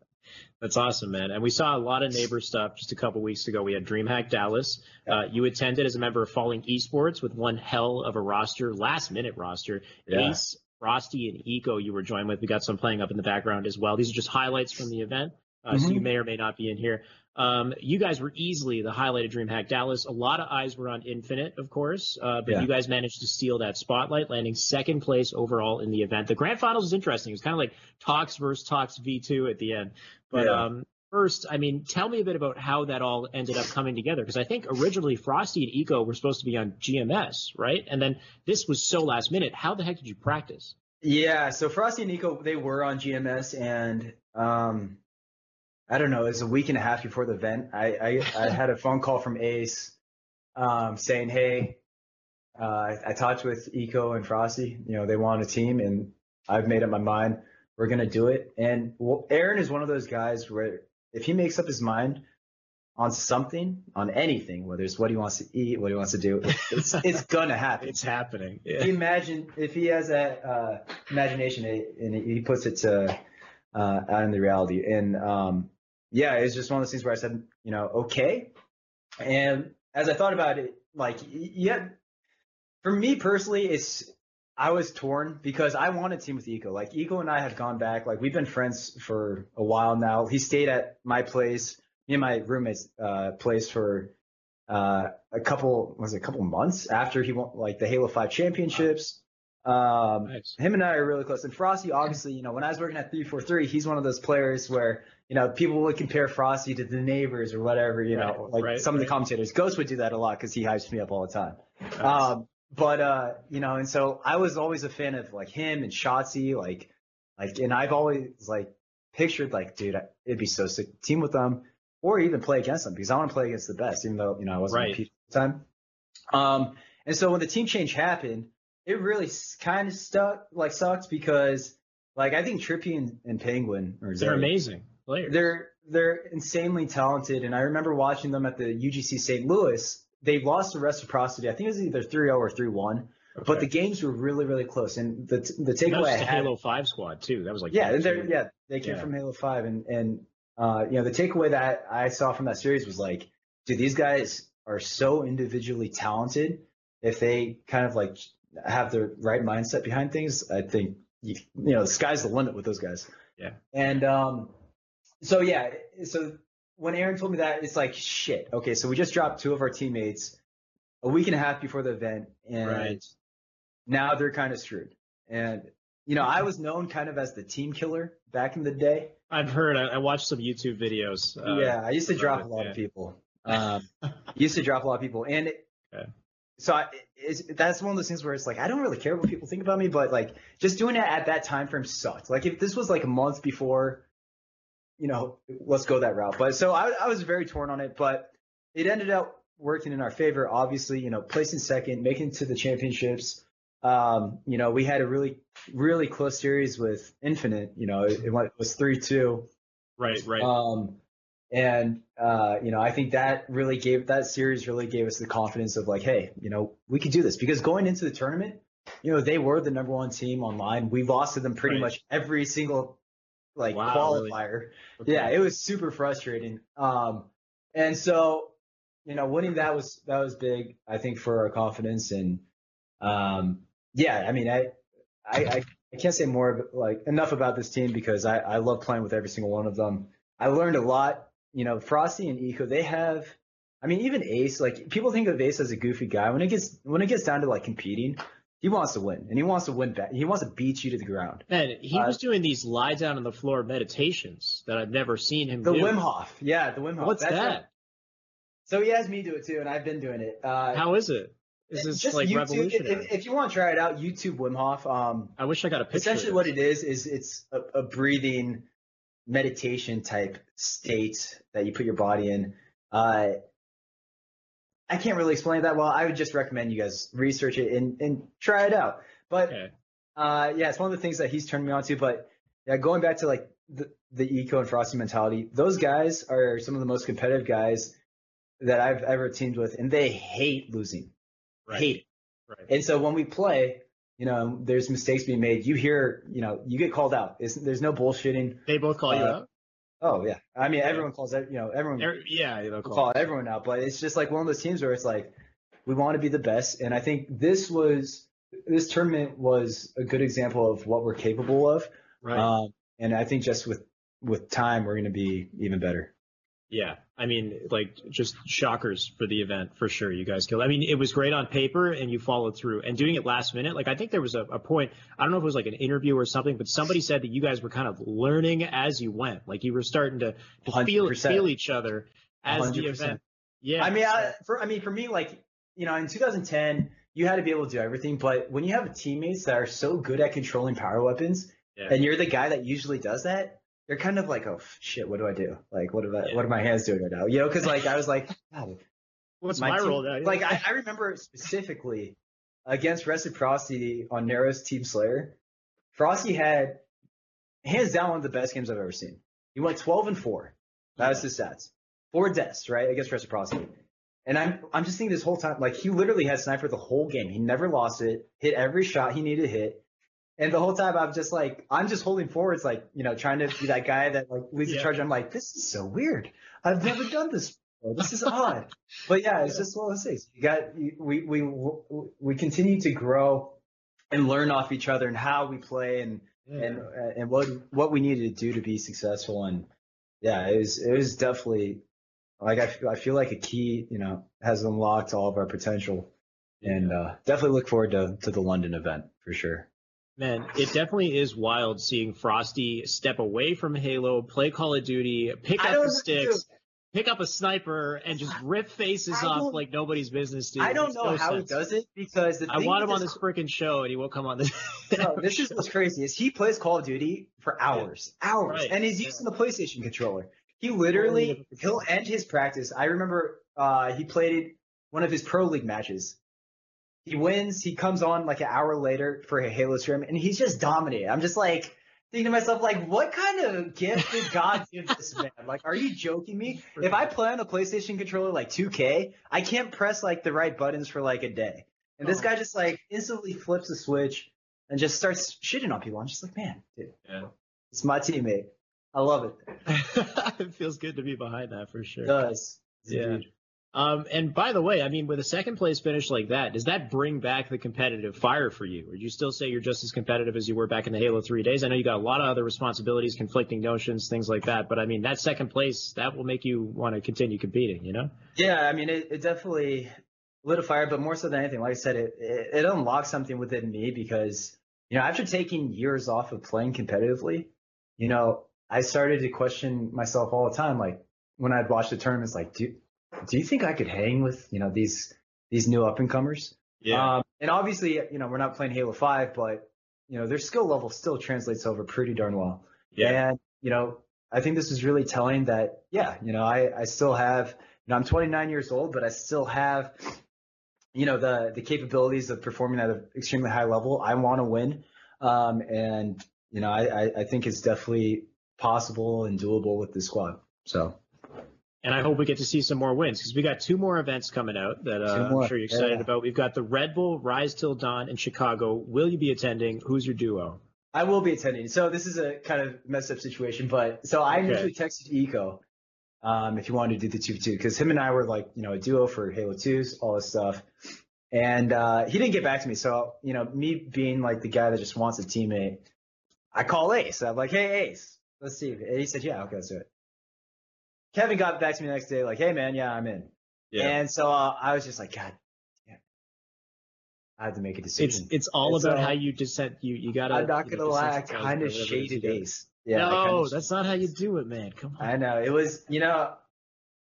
That's awesome, man. And we saw a lot of neighbor stuff just a couple weeks ago. We had DreamHack Dallas. Uh, you attended as a member of Fallen Esports with one hell of a roster, last minute roster. Yeah. Ace, Frosty, and Eco you were joined with. We got some playing up in the background as well. These are just highlights from the event. Uh, So Mhm. you may or may not be in here. Um, you guys were easily the highlight of DreamHack Dallas. A lot of eyes were on Infinite, of course, uh, but Yeah. you guys managed to steal that spotlight, landing second place overall in the event. The grand finals is interesting. It's kind of like Talks versus Talks V2 at the end. But Yeah. um, first, I mean, tell me a bit about how that all ended up coming together. Because I think originally Frosty and Eco were supposed to be on GMS, right? And then this was so last minute. How the heck did you practice? yeah, so Frosty and Eco, they were on GMS and um, I don't know, it was a week and a half before the event. I I, I had a phone call from Ace um, saying, hey, uh, I talked with Eco and Frosty. You know, they want a team, and I've made up my mind. We're gonna do it. And well, Aaron is one of those guys where if he makes up his mind on something, on anything, whether it's what he wants to eat, what he wants to do, it's it's gonna happen. It's happening. If imagine if he has that uh, imagination and he puts it to uh, out in the reality, and um, yeah, it's just one of those things where I said, you know, okay. And as I thought about it, like, yeah, for me personally, it's I was torn because I wanted to team with Eco. Like Eco and I have gone back. Like we've been friends for a while now. He stayed at my place, me and my roommate's uh, place for uh, a couple was it a couple months after he won like the Halo Five championships. Um, Nice. him and I are really close. And Frosty, obviously, you know, when I was working at 343, he's one of those players where, you know, people would compare Frosty to the neighbors or whatever, you know, Right, like right, some of the commentators. Ghost would do that a lot because he hypes me up all the time. Um, but, uh, you know, and so I was always a fan of like him and Shotzzy, like, like, and I've always like pictured like, dude, it'd be so sick to team with them or even play against them because I want to play against the best, even though, you know, I wasn't Right. at the time. Um, and so when the team change happened, it really kind of stuck, like sucked because like I think Trippy and, and Penguin They're amazing players. they're they're insanely talented, and I remember watching them at the UGC St. Louis. They lost to reciprocity. I think it was either 3-0 or 3-1, but the games were really really close. And the the takeaway I had, Halo Five squad too. That was like yeah, they're, yeah, they came Yeah. from Halo Five, and and uh, you know the takeaway that I saw from that series was like, dude, these guys are so individually talented. If they kind of like have the right mindset behind things, I think you, you know the sky's the limit with those guys. Yeah. And um, so yeah, so when Aaron told me that, it's like shit. Okay, so we just dropped two of our teammates a week and a half before the event, and Right. now they're kind of screwed. And you know, I was known kind of as the team killer back in the day. I've heard. I, I watched some YouTube videos. Uh, yeah, I used to drop a lot yeah. of people. Um, used to drop a lot of people, and it, Okay. so I, that's one of those things where it's like I don't really care what people think about me, but like just doing it at that time frame sucked. Like if this was like a month before, you know, let's go that route. But so I, I was very torn on it, but it ended up working in our favor. Obviously, you know, placing second, making it to the championships. Um, you know, we had a really, really close series with Infinite. You know, it, it went- it was three two. Right. Right. Um, and uh, you know, I think that really gave that series really gave us the confidence of like, hey, you know, we could do this because going into the tournament, you know, they were the number one team online. We lost to them pretty Right. much every single like Wow, really? qualifier. Okay. Yeah, it was super frustrating. Um, and so, you know, winning that was that was big, I think, for our confidence. And um, yeah, I mean, I, I, I, I can't say more of, like enough about this team because I, I love playing with every single one of them. I learned a lot. You know, Frosty and Eco, they have. I mean, even Ace, like people think of Ace as a goofy guy. When it gets when it gets down to like competing, he wants to win, and he wants to win back. He wants to beat you to the ground. Man, he Uh, was doing these lie down on the floor meditations that I've never seen him The do. Wim Hof, yeah, the Wim Hof. What's That's that? it. So he has me do it too, and I've been doing it. Uh, How is it? Is this just like YouTube, revolutionary? If, if you want to try it out, YouTube Wim Hof. Um, I wish I got a picture. essentially what it is is it's a, a breathing meditation type state that you put your body in. Uh, I can't really explain it that well. I would just recommend you guys research it and, and try it out. But Okay. uh, yeah, it's one of the things that he's turned me on to. But yeah, going back to like the, the eco and frosty mentality, those guys are some of the most competitive guys that I've ever teamed with, and they hate losing. Right. Hate it. Right. And so when we play, you know, there's mistakes being made. You hear, you know, you get called out. It's, there's no bullshitting. They both call you Uh, out. Oh yeah, I mean everyone calls that. You know, everyone Er- Yeah, they'll call, call. everyone out, but it's just like one of those teams where it's like we want to be the best, and I think this was this tournament was a good example of what we're capable of. Right. Um, and I think just with with time, we're going to be even better. Yeah, I mean, like just shockers for the event for sure. You guys killed. I mean, it was great on paper, and you followed through. And doing it last minute, like I think there was a, a point. I don't know if it was like an interview or something, but somebody said that you guys were kind of learning as you went. Like you were starting to, to feel feel each other as the 100%. event. Yeah, I mean, I, for I mean, for me, like you know, in 2010, you had to be able to do everything, but when you have teammates that are so good at controlling power weapons, Yeah. and you're the guy that usually does that, you're kind of like, oh shit, what do I do? Like, what do I, Yeah. what are my hands doing right now? You know, because like I was like, God, what's my, team- role now? Like I, I remember specifically against Reciprocity on Narrows Team Slayer, Frosty had hands down one of the best games I've ever seen. He went 12 and four. That was his stats. Four deaths, right, against Reciprocity. And I'm I'm just thinking this whole time, like he literally had sniper the whole game. He never lost it. Hit every shot he needed to hit. And the whole time I'm just like I'm just holding forwards, like you know, trying to be that guy that like leads the charge. I'm like, this is so weird. I've never done this. Before. This is odd. But yeah, it's just one of those things. You got we we we continue to grow and learn off each other and how we play and and and what what we needed to do to be successful. And yeah, it was it was definitely like I feel, I feel like a key you know has unlocked all of our potential. And uh, definitely look forward to, to the London event for sure. Man, it definitely is wild seeing Frosty step away from Halo, play Call of Duty, pick up the sticks, pick up a sniper, and just rip faces off like nobody's business. Dude. I don't know no how sense. he does it because the I want him on this freaking show, and he won't come on this. no, this is what's crazy is he plays Call of Duty for hours, hours, Right. and he's using the PlayStation controller. He literally he'll end his practice. I remember uh, he played one of his pro league matches. He wins. He comes on like an hour later for a Halo stream, and he's just dominating. I'm just like thinking to myself, like, what kind of gift did God give this man? Like, are you joking me? If I play on a PlayStation controller like 2K, I can't press like the right buttons for like a day. And this Oh. guy just like instantly flips a switch and just starts shitting on people. I'm just like, man, dude, Yeah. it's my teammate. I love it. it feels good to be behind that for sure. It does. Yeah. Indeed. Um, and by the way, I mean, with a second place finish like that, does that bring back the competitive fire for you? Or do you still say you're just as competitive as you were back in the Halo 3 days? I know you got a lot of other responsibilities, conflicting notions, things like that. But I mean, that second place, that will make you want to continue competing, you know? Yeah, I mean, it, it definitely lit a fire, but more so than anything, like I said, it, it, it unlocked something within me because, you know, after taking years off of playing competitively, you know, I started to question myself all the time. Like when I'd watch the tournaments, like, do, do you think I could hang with, you know, these, these new up and comers? Um, and obviously, you know, we're not playing Halo 5, but, you know, their skill level still translates over pretty darn well. Yeah. And, you know, I think this is really telling that, yeah, you know, I, I still have, you know, I'm 29 years old, but I still have, you know, the, the capabilities of performing at an extremely high level. I want to win. Um, and, you know, I, I, I think it's definitely possible and doable with this squad. So, And I hope we get to see some more wins because we got two more events coming out that uh, I'm sure you're excited yeah. about. We've got the Red Bull Rise Till Dawn in Chicago. Will you be attending? Who's your duo? I will be attending. So this is a kind of messed up situation, but so I Okay. initially texted Eco um, if you wanted to do the two two because him and I were like you know a duo for Halo 2s, all this stuff, and uh, he didn't get back to me. So you know me being like the guy that just wants a teammate, I call Ace. I'm like, hey Ace, let's see. And he said, yeah, okay, let's do it. Kevin got back to me the next day like, hey man, yeah, I'm in. Yeah. And so uh, I was just like, God, damn. I had to make a decision. it's it's all It's, about uh, how you dissent. You you gotta. I'm not you know, gonna lie, I kind of whatever it is shaded. Ace. Yeah, no, kinda- that's not how you do it, man. Come on. I know it was. You know,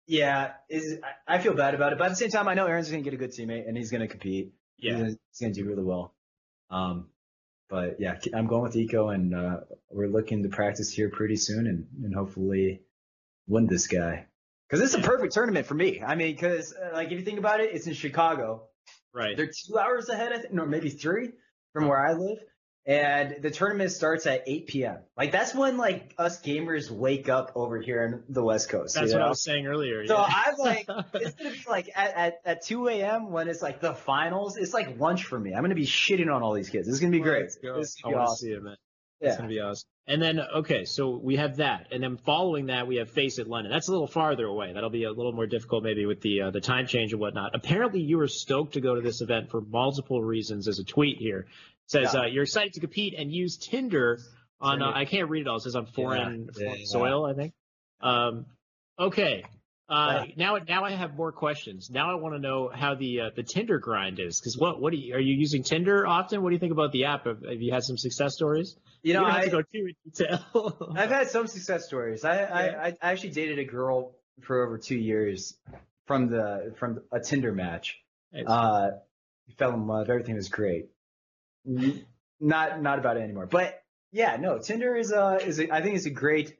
yeah. Is I I feel bad about it, but at the same time, I know Aaron's gonna get a good teammate and he's gonna compete. He's Yeah. gonna, he's gonna do really well. Um, but yeah, I'm going with Eco, and uh, we're looking to practice here pretty soon, and and hopefully win this guy. Because it's a perfect tournament for me. I mean, because uh, like if you think about it, it's in Chicago. Right. They're two hours ahead, I think, no, maybe three from where I live. And the tournament starts at 8 p.m. Like that's when like us gamers wake up over here in the West Coast. That's what I was saying earlier. So yeah. I'm like, it's gonna be like at, at, at 2 a.m. when it's like the finals. It's like lunch for me. I'm gonna be shitting on all these kids. It's gonna be great. Go. This is I gonna be want to awesome. see it, man. It's Yeah. gonna be awesome. And then okay, so we have that, and then following that we have FACEIT London. That's a little farther away. That'll be a little more difficult maybe with the uh, the time change and whatnot. Apparently, you were stoked to go to this event for multiple reasons. As a tweet here It says Yeah. uh, you're excited to compete and use Tinder on. Uh, I can't read it all. It says on foreign, Yeah, foreign soil. I think. Um, okay. Uh, now, now I have more questions. Now I want to know how the uh, the Tinder grind is. Because what what do you, are you using Tinder often? What do you think about the app? Have, have you had some success stories? You know, don't have I, to go too in detail. I've had some success stories. I, Yeah. I, I actually dated a girl for over two years from the from a Tinder match. Nice. Uh, fell in love. Everything was great. Not not about it anymore. But yeah, no, Tinder is a is a, I think it's a great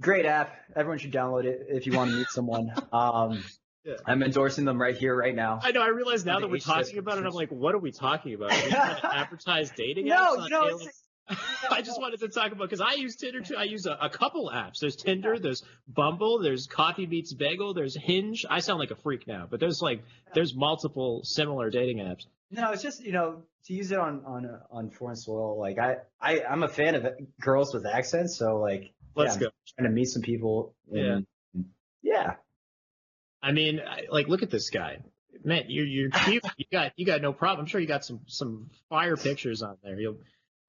great app. Everyone should download it if you want to meet someone. Um, Yeah. I'm endorsing them right here, right now. I know. I realize now that we're age talking about it, I'm like, what are we talking about? Are we trying to advertise dating apps No, on no, it's, I just wanted to talk about because I use Tinder too. I use a, a couple apps. There's Tinder, there's Bumble, there's Coffee Meets Bagel, there's Hinge. I sound like a freak now, but there's like there's multiple similar dating apps. No, it's just you know to use it on on on foreign soil. Like I I I'm a fan of girls with accents, so like Let's yeah, go. Trying to meet some people. And, yeah. I mean, I, like, look at this guy. Man, you're you're cute. you got you got no problem. I'm sure you got some some fire pictures on there. You'll,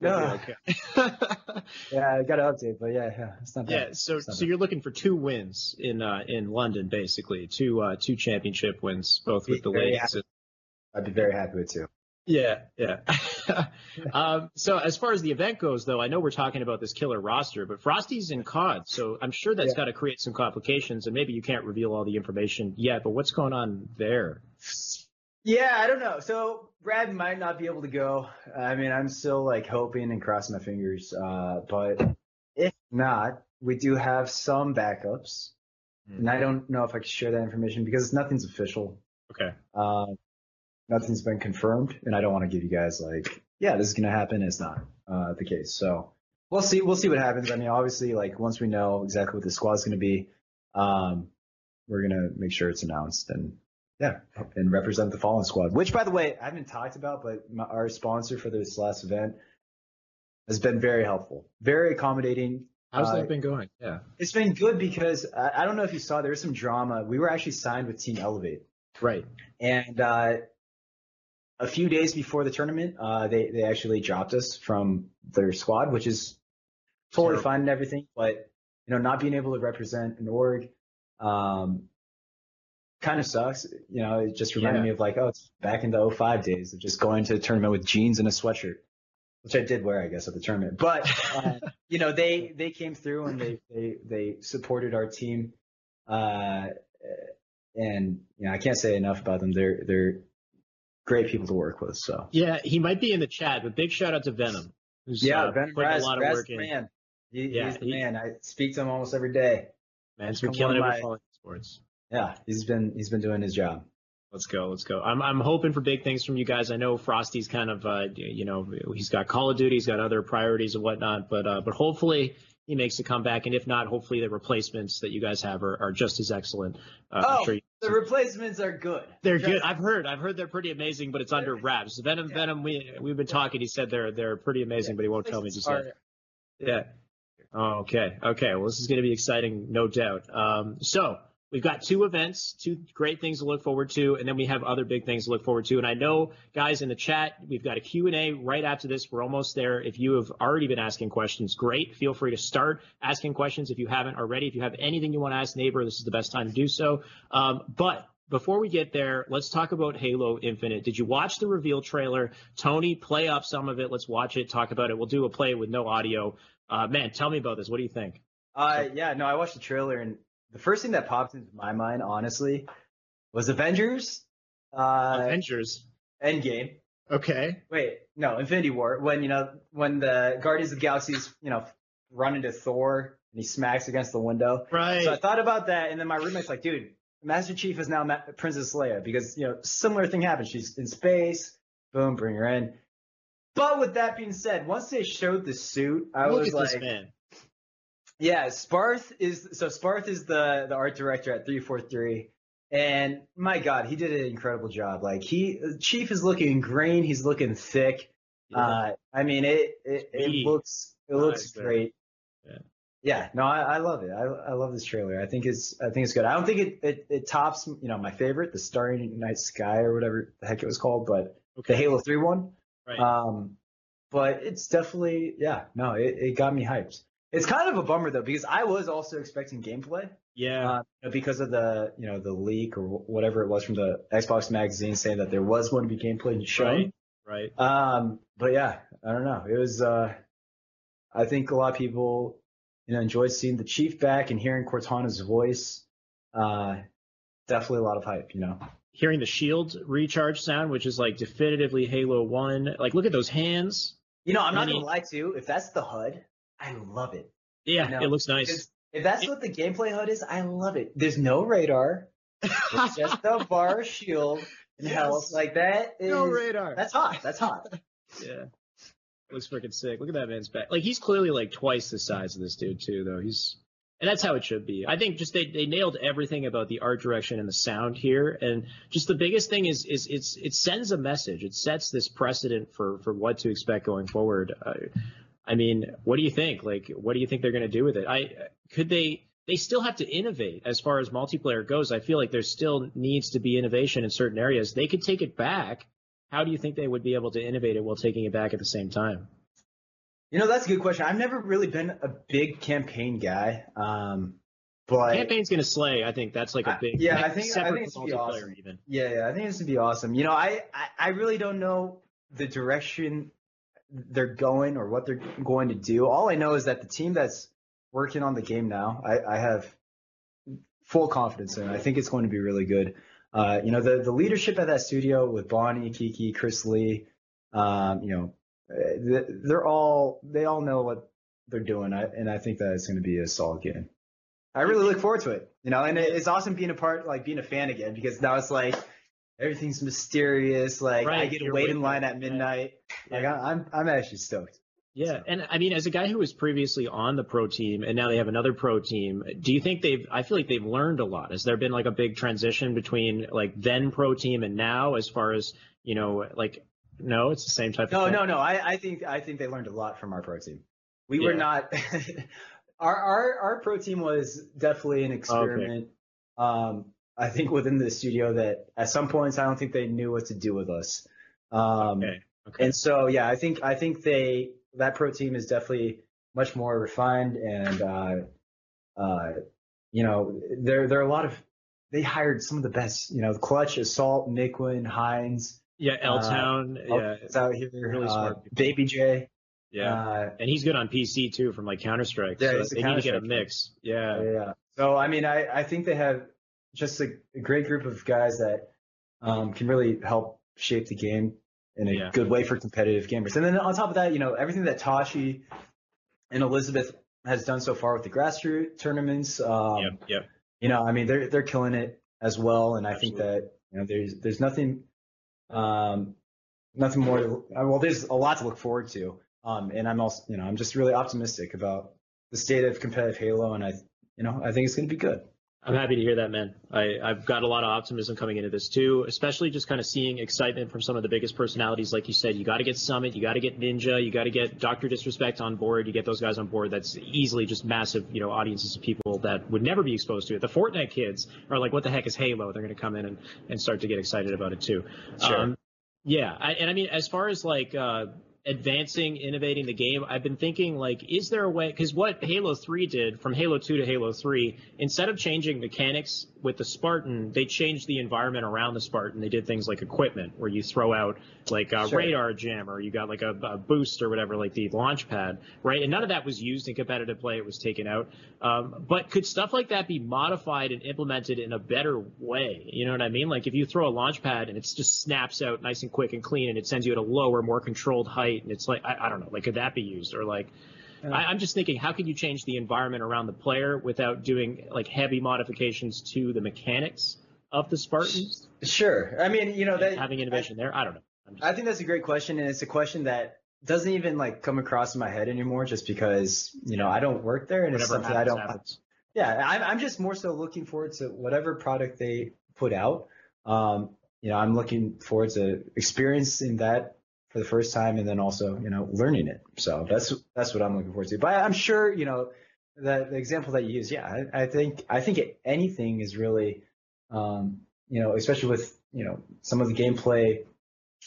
Yeah. okay. Yeah, I got an update, but yeah, yeah, it's not bad. yeah. So so bad. you're looking for two wins in uh in London, basically two uh two championship wins, both with the ladies. I'd be very happy with too. Yeah, yeah. um, so as far as the event goes, though, I know we're talking about this killer roster, but Frosty's in COD, so I'm sure that's Yeah. got to create some complications, and maybe you can't reveal all the information yet. But what's going on there? Yeah, I don't know. So Brad might not be able to go. I mean, I'm still like hoping and crossing my fingers. Uh, but if not, we do have some backups, and I don't know if I can share that information because nothing's official. Okay. Um, nothing's been confirmed, and I don't want to give you guys like, yeah, this is gonna happen. It's not uh, the case. So we'll see. We'll see what happens. I mean, obviously, like once we know exactly what the squad's gonna be, um, we're gonna make sure it's announced and yeah, and represent the Fallen Squad. Which, by the way, I haven't talked about, but my, our sponsor for this last event has been very helpful, very accommodating. How's Uh, that been going? Yeah. It's been good because I, I don't know if you saw there was some drama. We were actually signed with Team Elevate. Right. And uh, a few days before the tournament, uh, they they actually dropped us from their squad, which is totally Terrible. fine and everything. But you know, not being able to represent an org, um, kind of sucks. You know, it just reminded Yeah. me of like, oh, it's back in the 05 days of just going to a tournament with jeans and a sweatshirt, which I did wear, I guess, at the tournament. But uh, you know, they they came through and they they they supported our team. Uh, and you know, I can't say enough about them. They're they're great people to work with. So Yeah, he might be in the chat, but big shout out to Venom. Who's, yeah, uh, Ben putting Raz, a lot of Raz work man. He, Yeah, he's the he- man. I speak to him almost every day. Man, he's been killing of it my- with Sports. Yeah, he's been he's been doing his job. Let's go. Let's go. I'm I'm hoping for big things from you guys. I know Frosty's kind of uh you know he's got Call of Duty, he's got other priorities and whatnot, but uh but hopefully he makes a comeback, and if not, hopefully the replacements that you guys have are, are just as excellent. Uh, I'm Oh, sure you- The replacements are good. they're good. I've heard. I've heard they're pretty amazing, but it's under wraps. Venom, Venom. We we've been talking. He said they're they're pretty amazing, but he won't tell me just yet. Yeah. Oh, okay. Okay. Well, this is going to be exciting, no doubt. Um, so we've got two events, two great things to look forward to, and then we have other big things to look forward to. And I know, guys, in the chat, we've got a Q&A right after this. We're almost there. If you have already been asking questions, great. Feel free to start asking questions if you haven't already. If you have anything you want to ask neighbor, this is the best time to do so. Um, but before we get there, let's talk about Halo Infinite. Did you watch the reveal trailer? Tony, play up some of it. Let's watch it, talk about it. We'll do a play with no audio. Uh, man, tell me about this. What do you think? Uh, yeah, no, I watched the trailer and the first thing that popped into my mind, honestly, was Avengers. Uh, Avengers. Endgame. Okay. Wait, no, Infinity War. When you know when the Guardians of the Galaxy's you know run into Thor and he smacks against the window. Right. So I thought about that, and then my roommate's like, "Dude, Master Chief is now Ma- Princess Leia because you know similar thing happened. She's in space. Boom, bring her in." But with that being said, once they showed the suit, I Look was like, man. Yeah, Sparth is so Sparth is the the art director at 343. And my God, he did an incredible job. Like he Chief is looking green, he's looking thick. Yeah. Uh I mean it it, it looks it looks there. great. Yeah. Yeah, no, I, I love it. I, I love this trailer. I think it's I think it's good. I don't think it, it, it tops you know my favorite, the Starry Night Sky or whatever the heck it was called, but the Halo 3 one. Right. Um, but it's definitely yeah, no, it, it got me hyped. It's kind of a bummer though because I was also expecting gameplay yeah. uh, because of the you know the leak or whatever it was from the Xbox magazine saying that there was going to be gameplay shown. right. Right. Um, but yeah, I don't know. It was. Uh, I think a lot of people you know enjoyed seeing the Chief back and hearing Cortana's voice. Uh, definitely a lot of hype. You know. Hearing the shield recharge sound, which is like definitively Halo One. Like, look at those hands. You know, I'm not gonna lie to you. If that's the HUD, I love it. Yeah, You know, it looks nice. If that's what the gameplay HUD is, I love it. There's no radar. It's just a bar shield and Yes. health. Like that is no radar. that's hot. That's hot. Yeah. Looks freaking sick. Look at that man's back. Like he's clearly like twice the size of this dude too, though. He's and that's how it should be. I think just they, they nailed everything about the art direction and the sound here. And just the biggest thing is is it's it sends a message. It sets this precedent for for what to expect going forward. Uh, I mean, what do you think? Like, what do you think they're going to do with it? I could they they still have to innovate as far as multiplayer goes. I feel like there still needs to be innovation in certain areas. They could take it back. How do you think they would be able to innovate it while taking it back at the same time? You know, that's a good question. I've never really been a big campaign guy. Um, but Campaign's going to slay. I think that's like a big yeah, I think- I think it's gonna multiplayer awesome. even. yeah, yeah, I think this would be awesome. You know, I, I, I really don't know the direction they're going or what they're going to do. All I know is that the team that's working on the game now, I, I have full confidence in. I think it's going to be really good. Uh, you know, the the leadership at that studio with Bonnie, Kiki, Chris Lee, um, you know, uh, they're all they all know what they're doing, and I think that it's going to be a solid game. I really look forward to it. You know, and it's awesome being a part, like being a fan again, because now it's like everything's mysterious. Like I get to wait in line at midnight. Like I, I'm I'm actually stoked. Yeah, and I mean, as a guy who was previously on the pro team and now they have another pro team, do you think they've? I feel like they've learned a lot. Has there been like a big transition between like then pro team and now, as far as you know, like no, it's the same type No, of thing. no, no. I, I think I think they learned a lot from our pro team. We were not our our our pro team was definitely an experiment. Okay. Um, I think within the studio that at some points I don't think they knew what to do with us. Um, Okay. Okay. and so yeah, I think I think they that pro team is definitely much more refined and uh, uh, you know there there are a lot of they hired some of the best you know Clutch, Assault, Niquin, Hines. yeah, L Town. yeah, It's out here. really uh, smart. Baby J. yeah. Uh, and he's good on PC too, from like Counter Strike. Yeah, so they need to get a mix. Yeah. yeah. So I mean, I, I think they have just a, a great group of guys that um, can really help shape the game in a Yeah. good way for competitive gamers. And then on top of that, you know, everything that Tashi and Elizabeth has done so far with the grassroots tournaments. Um, Yep. Yep. You know, I mean, they're they're killing it as well. And I think that you know, there's there's nothing, um, nothing more. To, uh, well, there's a lot to look forward to. Um, and I'm also, you know, I'm just really optimistic about the state of competitive Halo, and I, you know, I think it's going to be good. I'm happy to hear that, man. I, I've got a lot of optimism coming into this too, especially just kind of seeing excitement from some of the biggest personalities. Like you said, you got to get Summit, you got to get Ninja, you got to get Doctor Disrespect on board. You get those guys on board. That's easily just massive, you know, audiences of people that would never be exposed to it. The Fortnite kids are like, what the heck is Halo? They're going to come in and, and start to get excited about it too. Sure. Um, yeah, I, and I mean, as far as like uh, advancing, innovating the game, I've been thinking like, is there a way? Because what Halo 3 did from Halo 2 to Halo 3, instead of changing mechanics with the Spartan, they changed the environment around the Spartan. They did things like equipment, where you throw out like a Sure. radar jam, or you got like a, a boost or whatever, like the launch pad, right? And none of that was used in competitive play. It was taken out. Um, but could stuff like that be modified and implemented in a better way? You know what I mean? Like if you throw a launch pad and it just snaps out nice and quick and clean, and it sends you at a lower, more controlled height, and it's like I, I don't know, like could that be used or like? I, I'm just thinking, how can you change the environment around the player without doing like heavy modifications to the mechanics of the Spartans? Sure. I mean, you know, that having innovation there. I don't know. I'm just, I think that's a great question, and it's a question that doesn't even like come across in my head anymore, just because you know I don't work there, and it's whatever something happens, I don't. happens. Yeah, I'm, I'm just more so looking forward to whatever product they put out. Um, you know, I'm looking forward to experiencing that for the first time, and then also you know learning it. So that's that's what I'm looking forward to. But I'm sure you know the the example that you use. Yeah, I, I think I think anything is really, um, you know, especially with you know some of the gameplay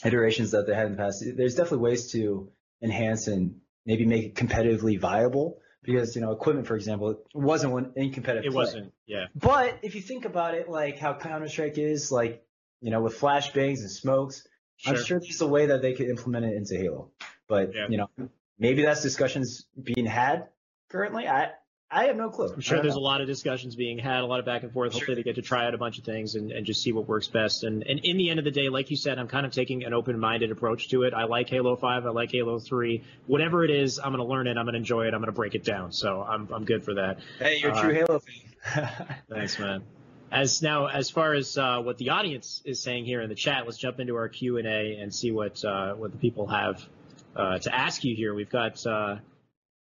iterations that they had in the past. There's definitely ways to enhance and maybe make it competitively viable because you know equipment, for example, it wasn't one in competitive. It play. wasn't. Yeah. But if you think about it, like how Counter Strike is, like you know, with flashbangs and smokes, I'm Sure. sure there's a way that they could implement it into Halo. But Yeah. you know, maybe that's discussions being had currently. I I have no clue. I'm sure there's a lot of discussions being had, a lot of back and forth. Hopefully, they get to try out a bunch of things and, and just see what works best. And, and in the end of the day, like you said, I'm kind of taking an open minded approach to it. I like Halo 5, I like Halo 3. Whatever it is, I'm going to learn it, I'm going to enjoy it, I'm going to break it down. So I'm, I'm good for that. Hey, you're a Uh, true Halo fan. Thanks, man. As now, as far as uh, what the audience is saying here in the chat, let's jump into our Q and A and see what uh, what the people have uh, to ask you here. We've got. Uh,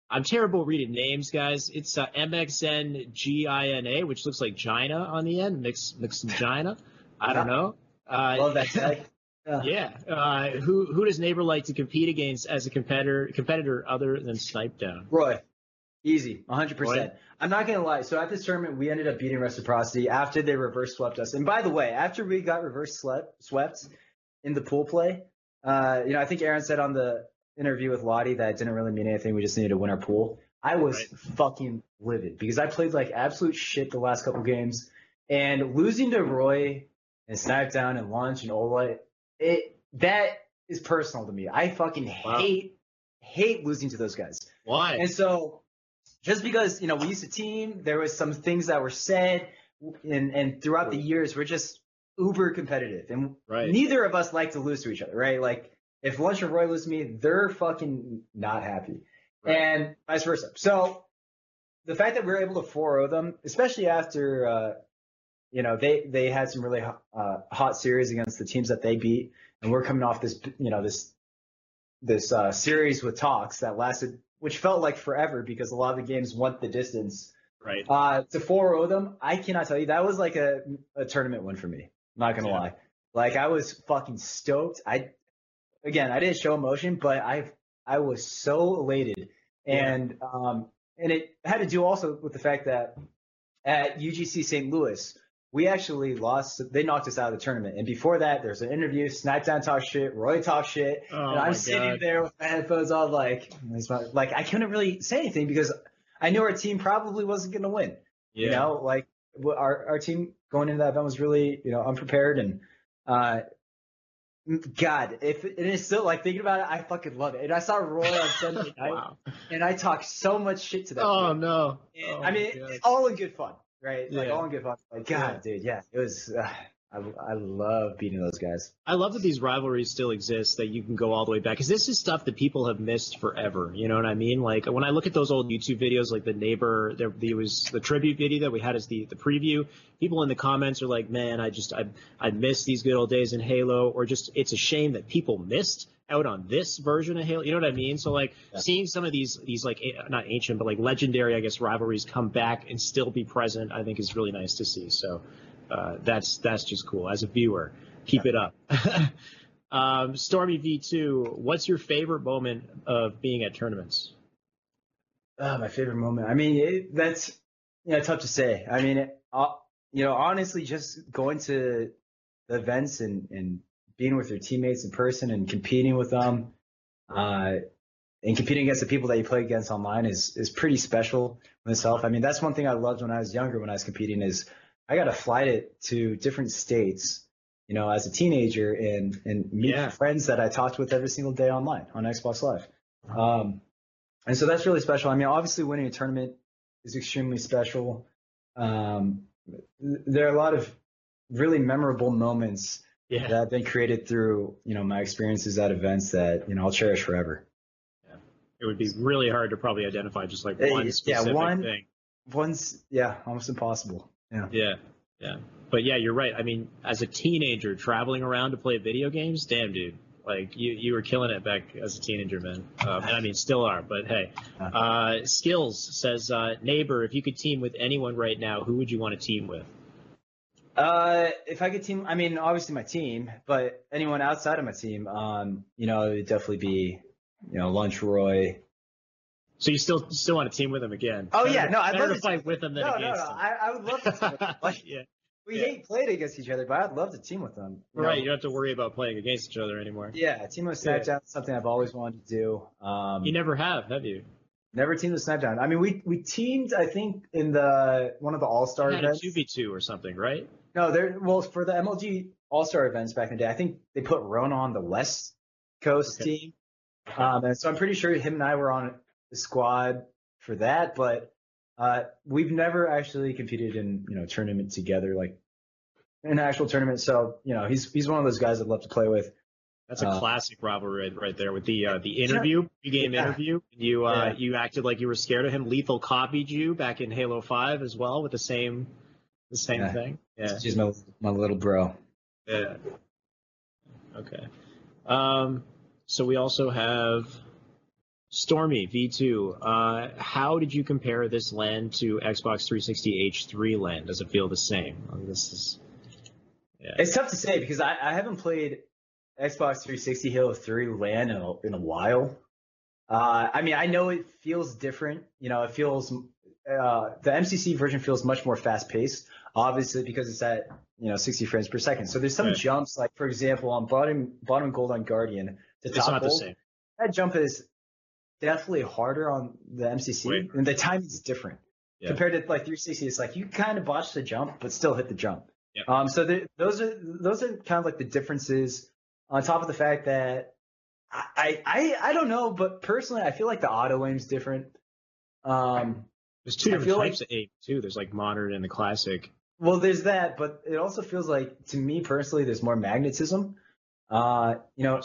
I'm terrible reading names, guys. It's uh, MXNGINA, which looks like Gina on the end. Mix mix Gina. I don't know. Uh, Love that tag. yeah. Uh, who who does Neighbor like to compete against as a competitor competitor other than Snip3down? Roy, easy, 100%. Roy? I'm not gonna lie. So at this tournament, we ended up beating Reciprocity after they reverse swept us. And by the way, after we got reverse swept, swept in the pool play, uh, you know, I think Aaron said on the interview with Lottie that it didn't really mean anything. We just needed to win our pool. I was fucking livid because I played like absolute shit the last couple games, and losing to Roy and Smackdown and Lunch and Ola, it that is personal to me. I fucking Wow. hate hate losing to those guys. Why? And so, just because you know we used to team, there was some things that were said, and and throughout the years we're just uber competitive, and Right. neither of us like to lose to each other, right? Like if Lunch and Roy lose to me, they're fucking not happy, and vice versa. So the fact that we were able to 4-0 them, especially after uh, you know they they had some really uh, hot series against the teams that they beat, and we're coming off this you know this this uh, series with talks that lasted, which felt like forever because a lot of the games went the distance. Right. Uh, to 4-0 them, I cannot tell you that was like a, a tournament win for me. Not gonna Yeah. lie, like I was fucking stoked. I again, I didn't show emotion, but I I was so elated, and um, and it had to do also with the fact that at UGC St. Louis, we actually lost. They knocked us out of the tournament, and before that, there's an interview. Snip3down talk shit, Roy talk shit, Oh and I'm sitting God. there with my headphones on, like, like I couldn't really say anything because I knew our team probably wasn't going to win. Yeah. You know, like our our team going into that event was really you know unprepared and uh. God, if and it's still like thinking about it, I fucking love it. And I saw Roy on Sunday night, Wow. and I talked so much shit to that. Oh no. And, Oh, I mean, it's all in good fun, right? Like Yeah. all in good fun. Like God, dude, yeah, it was. Uh, I I love beating those guys. I love that these rivalries still exist, that you can go all the way back. Because this is stuff that people have missed forever. You know what I mean? Like, when I look at those old YouTube videos, like the neighbor, there, there was the tribute video that we had as the, the preview. People in the comments are like, man, I just, I, I miss these good old days in Halo. Or just, it's a shame that people missed out on this version of Halo. You know what I mean? So, like, seeing some of these, these like, a- not ancient, but like legendary, I guess, rivalries come back and still be present, I think is really nice to see. So, uh, that's that's just cool as a viewer. Keep it up. um, Stormy V2, what's your favorite moment of being at tournaments? Oh, my favorite moment. I mean, it, that's you know tough to say. I mean, it, uh, you know, honestly, just going to the events and and being with your teammates in person and competing with them. uh, and competing against the people that you play against online is is pretty special in itself. I mean, that's one thing I loved when I was younger when I was competing is I got to fly it to different states, you know, as a teenager and and meet Yeah. friends that I talked with every single day online on Xbox Live. Um, and so that's really special. I mean, obviously winning a tournament is extremely special. Um, there are a lot of really memorable moments Yeah. that have been created through, you know, my experiences at events that, you know, I'll cherish forever. Yeah. It would be really hard to probably identify just like one yeah, one- thing. One's, yeah, almost impossible. Yeah. Yeah, yeah. But yeah, you're right. I mean, as a teenager traveling around to play video games, damn, dude. Like you, you were killing it back as a teenager, man. Um, and I mean, still are. But hey, uh, skills says uh, neighbor. If you could team with anyone right now, who would you want to team with? Uh, if I could team, I mean, obviously my team, but anyone outside of my team, um, you know, it would definitely be, you know, Lunch Roy. So you still still want to team with him again? Oh Better- yeah, no, I'd love to to fight with him than No, no, against no, him. I, I would love to team with them. Like, yeah, we Yeah. hate playing against each other, but I'd love to team with them. you know? right. You don't have to worry about playing against each other anymore. Yeah, team with Snip3down is something I've always wanted to do. Um, You never have, have you? never teamed with Snip3down. I mean, we we teamed, I think, in the one of the All Star You had a events. two v two or something, right? No, there. Well, for the MLG All Star events back in the day, I think they put Rona on the West Coast Okay. team, um, and so I'm pretty sure him and I were on the squad for that. But uh, we've never actually competed in you know tournament together, like an actual tournament. So you know, he's he's one of those guys I'd love to play with. That's a Uh, classic rivalry right, there with the uh, the interview, game Yeah. interview. You uh, Yeah. you acted like you were scared of him. Lethal copied you back in Halo Five as well with the same the same Yeah. thing. Yeah. He's my my little bro. Yeah. Okay. Um. So we also have Stormy V2. Uh, how did you compare this LAN to Xbox 360 H3 LAN? Does it feel the same? I mean, this is. Yeah. It's tough to say because I, I haven't played Xbox 360 Halo 3 LAN in a, in a while. Uh, I mean, I know it feels different. You know, it feels uh, the MCC version feels much more fast paced, obviously because it's at you know 60 frames per second. So there's some Right. jumps, like for example, on bottom bottom gold on Guardian to It's top not the gold, same. that jump is definitely harder on the MCC, Right. and the timing's different Yeah. compared to like 360. It's like you kind of botch the jump, but still hit the jump. Yep. Um, so the, those are those are kind of like the differences. On top of the fact that I I I don't know, but personally, I feel like the auto aim's different. Um, There's two different feel like- types of aim too. There's like modern and the classic. Well, there's that, but it also feels like to me personally, there's more magnetism. Uh, you know,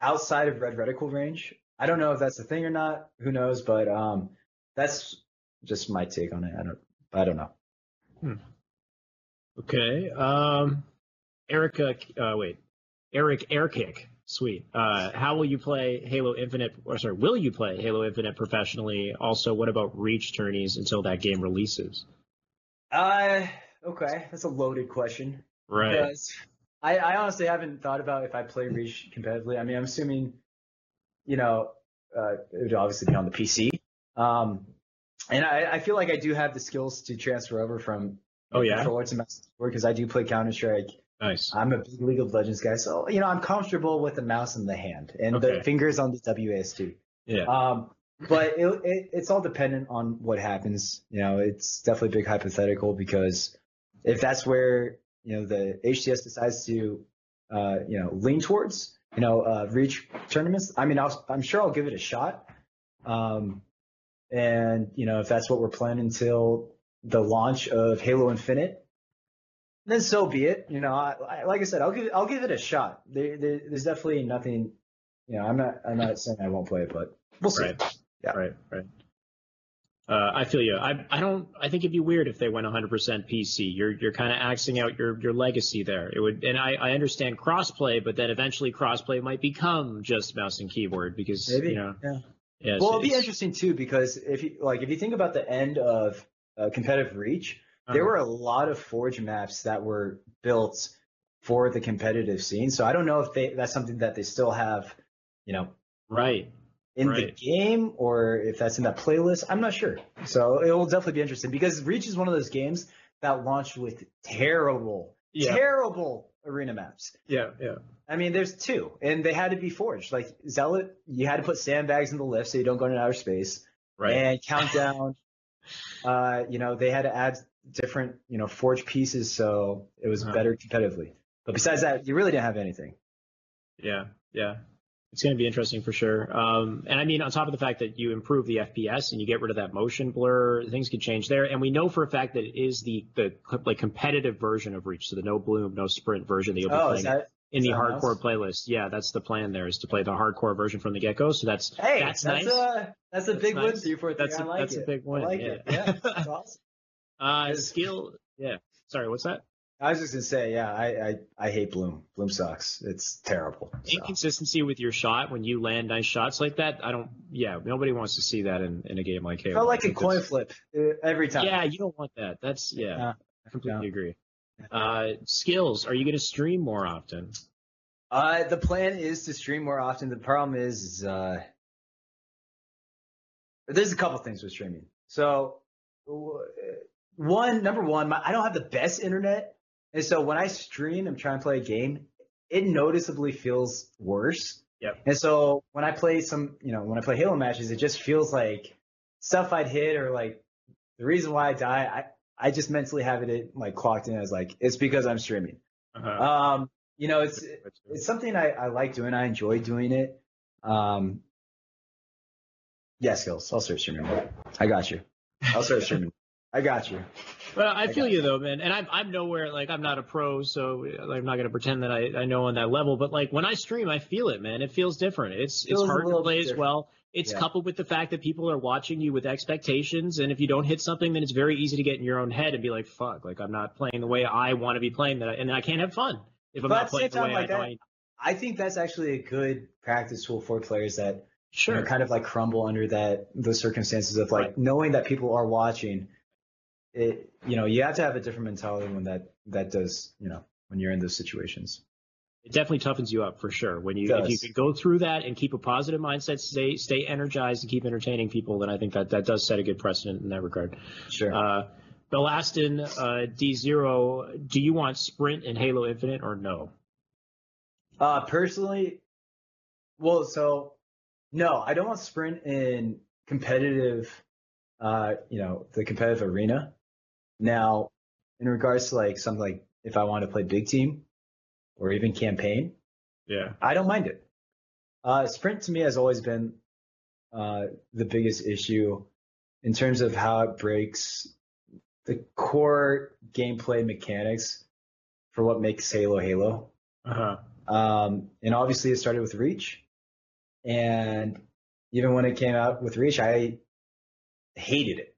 outside of red reticle range. I don't know if that's a thing or not. Who knows? But um, that's just my take on it. I don't. I don't know. Okay. Um, Erica, uh, wait, Eric Airkick. Sweet. Uh, how will you play Halo Infinite? Or sorry, will you play Halo Infinite professionally? Also, what about Reach tourneys until that game releases? Uh, okay, that's a loaded question. Right. Because I, I honestly haven't thought about if I play Reach competitively. I mean, I'm assuming, you know, uh, it would obviously be on the PC. Um, and I, I feel like I do have the skills to transfer over from Oh yeah. controller to mouse because I do play Counter Strike. Nice. I'm a big League of Legends guy, so you know I'm comfortable with the mouse in the hand and Okay. the fingers on the WASD. Yeah. Um, but it, it, it's all dependent on what happens. You know, it's definitely a big hypothetical because if that's where you know the HCS decides to, uh, you know, lean towards, you know, uh, reach tournaments. I mean, I'll, I'm sure I'll give it a shot. Um, and you know, if that's what we're planning until the launch of Halo Infinite, then so be it. You know, I, I, like I said, I'll give I'll give it a shot. There, there, there's definitely nothing. You know, I'm not I'm not saying I won't play it, but we'll see. Right. Yeah. Right. Right. Uh, I feel you. I, I don't. I think it'd be weird if they went 100% PC. You're you're kind of axing out your your legacy there. It would, and I, I understand crossplay, but then eventually crossplay might become just mouse and keyboard because Maybe. you know. yeah. Yeah, Well, it'll be interesting too because if you like if you think about the end of uh, competitive reach, there Uh-huh. were a lot of Forge maps that were built for the competitive scene. So I don't know if they that's something that they still have, you know, right. In the game or if that's in that playlist. I'm not sure. So it will definitely be interesting because Reach is one of those games that launched with terrible Yeah. terrible arena maps. Yeah, yeah. I mean, there's two, and they had to be forged. Like Zealot, you had to put sandbags in the lift so you don't go into outer space. Right. And Countdown, uh, you know, they had to add different, you know, forged pieces so it was Uh-huh. better competitively. But besides that, you really didn't have anything. Yeah, yeah. It's going to be interesting for sure. Um, and I mean, on top of the fact that you improve the FPS and you get rid of that motion blur, things could change there. And we know for a fact that it is the the like competitive version of Reach, so the no bloom, no sprint version that you'll be Oh, playing is that? in the hardcore nice? playlist. Yeah, that's the plan. There is to play the hardcore version from the get go. So that's Hey, that's, that's, nice. a that's a That's big win for you for a That's I a- like that's a big win, I like yeah. it. Yeah, that's awesome. uh, skill. Yeah. Sorry, what's that? I was just gonna say, yeah, I I, I hate Bloom. Bloom sucks. It's terrible. So. Inconsistency with your shot when you land nice shots like that. I don't. Yeah, nobody wants to see that in, in a game like Halo. Felt like a coin flip uh, every time. Yeah, you don't want that. That's yeah. Yeah. I completely agree. Uh, skills. Are you going to stream more often? Uh, the plan is to stream more often. The problem is, is uh, there's a couple things with streaming. So, w- one, number one, my, I don't have the best internet, and so when I stream and try and play a game, it noticeably feels worse. Yep. And so when I play some, you know, when I play Halo matches, it just feels like stuff I'd hit or like the reason why I die. I I just mentally have it like clocked in as like it's because I'm streaming. Uh-huh. Um, you know, it's it's something I, I like doing. I enjoy doing it. Um, yeah, skills. I'll start streaming. I got you. I'll start streaming. I got you. Well, I feel got you though, man. And I'm I'm nowhere like I'm not a pro, so I'm not going to pretend that I, I know on that level. But like when I stream, I feel it, man. It feels different. It's Feels it's hard to play as well. It's Yeah. coupled with the fact that people are watching you with expectations, and if you don't hit something, then it's very easy to get in your own head and be like, "Fuck!" Like I'm not playing the way I want to be playing, that, and I can't have fun if I'm But not playing the way like I that- I, I think that's actually a good practice tool for players that you sure. know, kind of like crumble under that the circumstances of like Right. knowing that people are watching. It you know you have to have a different mentality when that that does you know when you're in those situations. it definitely toughens you up for sure. When you if you can go through that and keep a positive mindset, stay stay energized and keep entertaining people, then I think that that does set a good precedent in that regard. Sure. Uh, Belastin uh, D zero, do you want sprint in Halo Infinite or no? Uh, personally, well, so no, I don't want sprint in competitive, uh, you know, the competitive arena. Now, in regards to like something like if I want to play big team or even campaign, Yeah. I don't mind it. Uh, sprint to me has always been uh, the biggest issue in terms of how it breaks the core gameplay mechanics for what makes Halo Halo. Uh huh. Um, and obviously it started with Reach. And even when it came out with Reach, I hated it.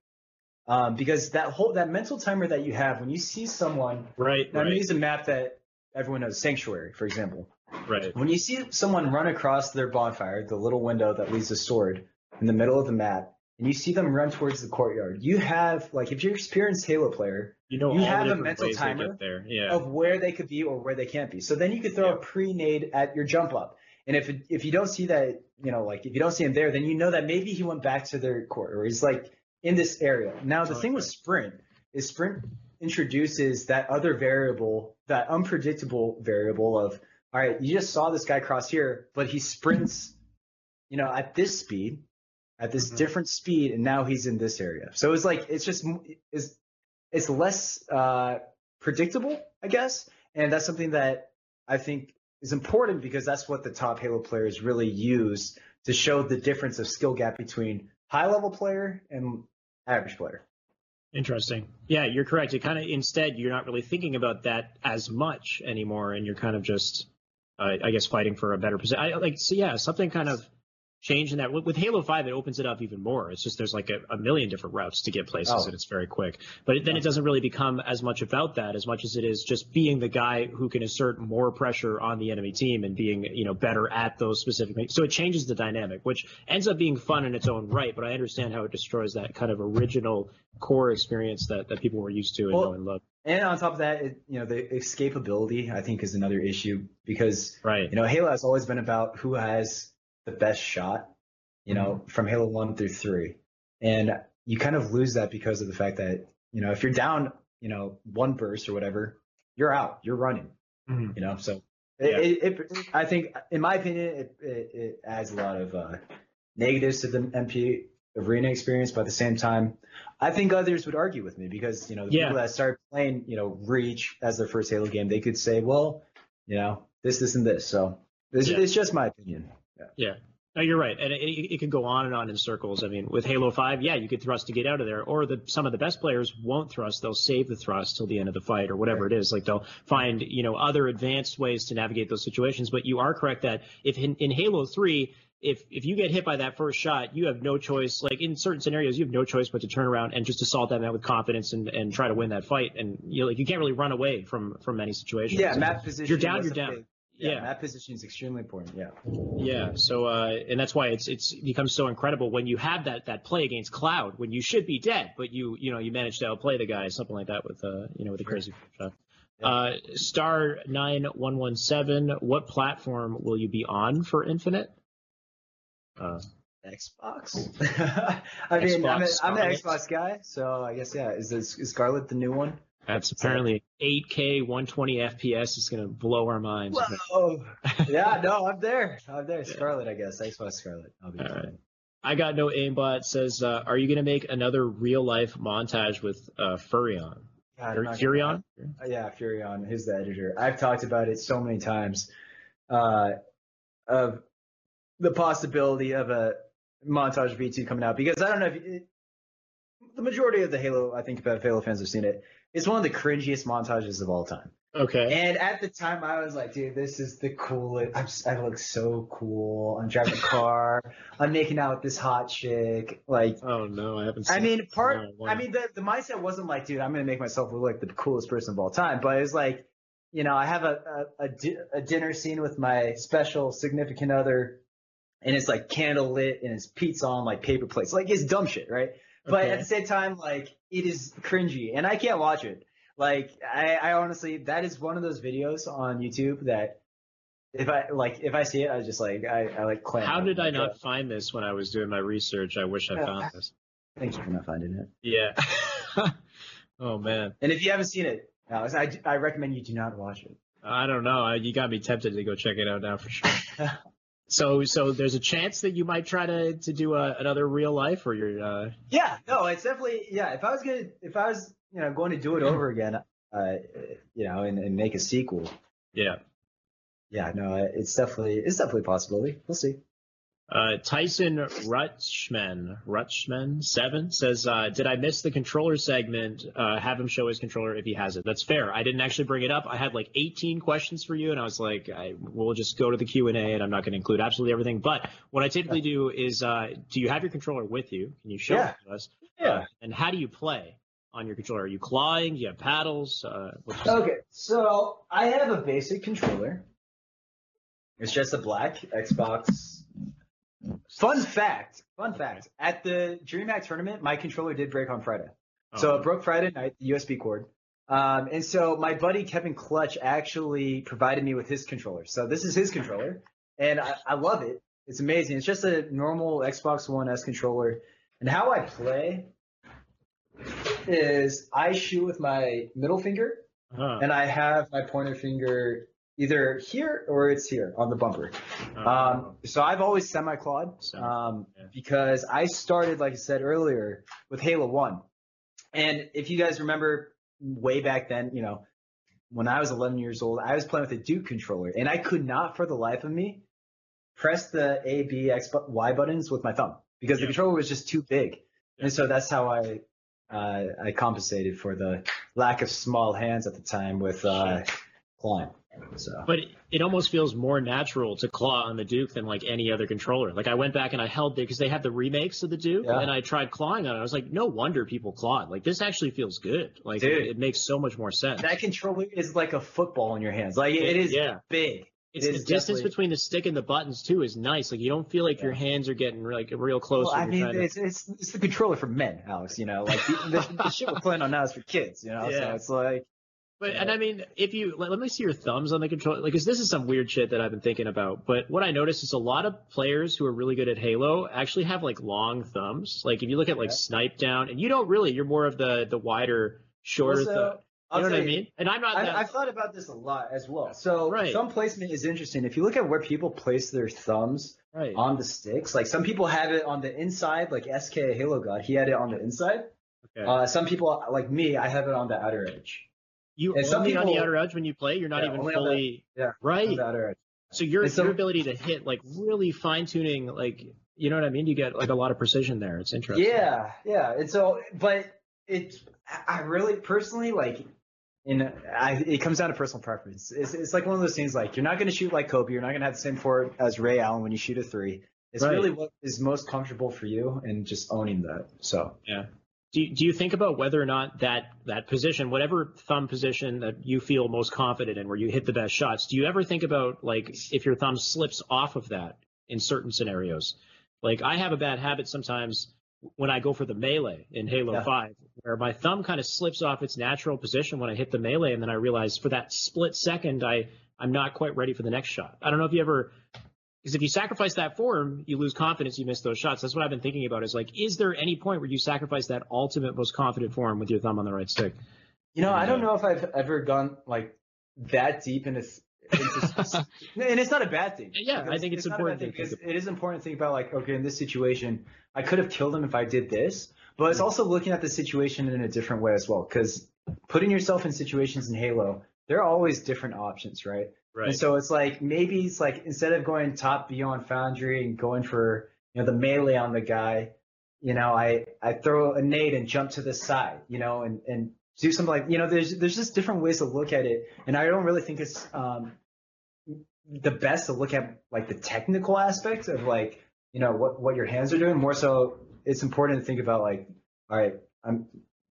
Um, because that whole, that mental timer that you have when you see someone, Right. I'm going to Right. use a map that everyone knows, Sanctuary, for example. Right. When you see someone run across their bonfire, the little window that leads to sword in the middle of the map, and you see them run towards the courtyard, you have, like, if you're an experienced Halo player, You know You have a mental timer. Yeah. of where they could be or where they can't be. So then you could throw Yeah. a pre-nade at your jump up. And if if you don't see that, you know, like if you don't see him there, then you know that maybe he went back to their court or he's like in this area. Now the thing with sprint is sprint introduces that other variable, that unpredictable variable of, all right, you just saw this guy cross here, but he sprints, you know, at this speed, at this Mhm. different speed, and now he's in this area. So it's like it's just it's it's less uh, predictable, I guess, and that's something that I think is important because that's what the top Halo players really use to show the difference of skill gap between high level player and average player. Interesting. Yeah, you're correct. It kind of instead you're not really thinking about that as much anymore, and you're kind of just, uh, I guess, fighting for a better position. I, like so, yeah, something kind of changed in that. With, with Halo Five, it opens it up even more. It's just there's like a, a million different routes to get places, Oh. and it's very quick. But then it doesn't really become as much about that as much as it is just being the guy who can assert more pressure on the enemy team and being you know better at those specific things. So it changes the dynamic, which ends up being fun in its own right. But I understand how it destroys that kind of original core experience that, that people were used to and Well, know and love. And on top of that, it, you know, the escapability I think is another issue because Right. you know Halo has always been about who has the best shot, you know, Mm-hmm. from Halo One through Three, and you kind of lose that because of the fact that you know if you're down, you know, one burst or whatever, you're out. You're running. Mhm. You know, so Yeah. it, it, it, I think, in my opinion, it, it, it adds a lot of uh, negatives to the MP arena experience. But at the same time, I think others would argue with me because you know the Yeah. people that started playing, you know, Reach as their first Halo game, they could say, well, you know, this, this, and this. So it's, Yeah. it's just my opinion. Yeah. No, you're right, and it, it, it could go on and on in circles. I mean, with Halo Five, yeah, you could thrust to get out of there, or the some of the best players won't thrust; they'll save the thrust till the end of the fight, or whatever it is. Like they'll find you know other advanced ways to navigate those situations. But you are correct that if in, in Halo Three, if if you get hit by that first shot, you have no choice. Like in certain scenarios, you have no choice but to turn around and just assault that man with confidence and, and try to win that fight. And you know, like you can't really run away from from many situations. Yeah, map position. You're down, you're down. Yeah, Yeah. map position is extremely important. Yeah. Yeah. So, uh, and that's why it's it's becomes so incredible when you have that that play against Cloud when you should be dead, but you you know you manage to outplay the guy, something like that with uh you know with a crazy shot. Uh, Star nine one one seven. What platform will you be on for Infinite? Uh, Xbox. I mean, I'm, a, Xbox I'm an Xbox guy, so I guess yeah. Is this is Scarlett the new one? That's apparently 8K 120 FPS. It's gonna blow our minds. Whoa! yeah, no, I'm there. I'm there. Scarlett, I guess. Xbox Scarlett. I'll be All fine. right. I got no aimbot. Says, uh, are you gonna make another real life montage with uh, Furion? God, Fur- Furion? Uh, yeah, Furion. Who's the editor? I've talked about it so many times. Uh, of the possibility of a montage V2 coming out because I don't know if the majority of the Halo, I think about Halo fans have seen it. It's one of the cringiest montages of all time. Okay. And at the time, I was like, dude, this is the coolest. I'm I look so cool. I'm driving a car. I'm making out with this hot chick. Like, Oh no, I haven't. Seen. I mean, part. No, I mean, the the mindset wasn't like, dude, I'm gonna make myself look like the coolest person of all time. But it's like, you know, I have a a, a, di- a dinner scene with my special significant other, and it's like candle lit and it's pizza on like paper plates. Like it's dumb shit, right? But Okay. at the same time, like it is cringy, and I can't watch it. Like I, I honestly, that is one of those videos on YouTube that. If I like, if I see it, I just like, I, I like clam. How did I not find this when I was doing my research? I wish I Yeah. found this. Thank you for not finding it. Yeah. oh man, And if you haven't seen it, Alex, I, I recommend you do not watch it. I don't know. You got me tempted to go check it out now for sure. so, so there's a chance that you might try to to do a, another real life, or you're. Uh, Yeah, no, it's definitely yeah. If I was gonna, if I was you know going to do it over again, uh, you know, and, and make a sequel, yeah. yeah, no, it's definitely it's definitely a possibility. We'll see. Uh, Tyson Rutschman, Rutschman seven says, uh, "Did I miss the controller segment? Uh, have him show his controller if he has it. That's fair. I didn't actually bring it up. I had like 18 questions for you, and I was like, I, we'll just go to the Q and A, and I'm not going to include absolutely everything. But what I typically do is, uh, do you have your controller with you? Can you show Yeah. it to us? Yeah. Uh, and how do you play on your controller? Are you clawing? Do you have paddles? Uh, Okay, so I have a basic controller. It's just a black Xbox. Fun fact, fun fact. At the DreamHack tournament, my controller did break on Friday. So Oh. it broke Friday night, the USB cord. Um, and so my buddy Kevin Clutch actually provided me with his controller. So this is his controller, and I, I love it. It's amazing. It's just a normal Xbox One S controller. And how I play is I shoot with my middle finger, Huh. and I have my pointer finger either here or it's here on the bumper. Um, so I've always semi-clawed um, yeah. because I started, like I said earlier, with Halo One. And if you guys remember way back then, you know, when I was 11 years old, I was playing with a Duke controller, and I could not, for the life of me, press the A, B, X, Y buttons with my thumb because the controller was just too big. Yeah. And so that's how I uh, I compensated for the lack of small hands at the time with uh, clawing. So But it- it almost feels more natural to claw on the Duke than like any other controller. Like I went back and I held it because they have the remakes of the Duke, Yeah. and I tried clawing on it. I was like, no wonder people clawed. Like this actually feels good. Like Dude. it, it makes so much more sense. that controller is like a football in your hands. Like it is Yeah. big. It's It the distance definitely- between the stick and the buttons too is nice. Like you don't feel like your hands are getting like real close. Well, I mean, it's, it's it's the controller for men, Alex. You know, like the, the, the shit we're playing on now is for kids. You know, Yeah. so it's like But and I mean, if you let, let me see your thumbs on the controller, like, 'cause this is some weird shit that I've been thinking about. But what I noticed is a lot of players who are really good at Halo actually have like long thumbs. Like if you look at like Yeah. Snip3down, and you don't really, you're more of the the wider, shorter. Also- thumb. I'll You know what I mean? And I'm not. that, I, I've thought about this a lot as well. So Right. thumb placement is interesting. If you look at where people place their thumbs right. on the sticks, like some people have it on the inside, like SK Halo God, he had it on the inside. Okay. Uh, some people, like me, I have it on the outer edge. You and only on the outer edge when you play. You're not Yeah, even fully yeah, right. Outer edge. So your And some- your ability to hit like really fine tuning, like you know what I mean. You get like a lot of precision there. It's interesting. Yeah, yeah. And so, but it's, I really personally like, in, I, it comes down to personal preference. It's, it's like one of those things like you're not going to shoot like Kobe. You're not going to have the same for as Ray Allen when you shoot a three. It's Right. really what is most comfortable for you and just owning that. So Yeah. Do you, do you think about whether or not that that position, whatever thumb position that you feel most confident in, where you hit the best shots, do you ever think about like if your thumb slips off of that in certain scenarios? Like I have a bad habit sometimes when I go for the melee in Halo Yeah. 5, where my thumb kind of slips off its natural position when I hit the melee, and then I realize for that split second I I'm not quite ready for the next shot. I don't know if you ever because if you sacrifice that form, you lose confidence, you miss those shots. That's what I've been thinking about is like, is there any point where you sacrifice that ultimate, most confident form with your thumb on the right stick? You know, I don't know if I've ever gone like that deep into, into and it's not a bad thing. Yeah, I think it's not a important bad thing think it is important to think about like, okay, in this situation, I could have killed him if I did this, but it's also looking at the situation in a different way as well. Because putting yourself in situations in Halo, there are always different options, right? Right. And so it's like maybe it's like instead of going top beyond Foundry and going for you know the melee on the guy, you know, I I throw a nade and jump to the side, you know, and and do something like you know there's there's just different ways to look at it, and I don't really think it's um the best to look at like the technical aspect of like you know what what your hands are doing. More so, it's important to think about like all right, I'm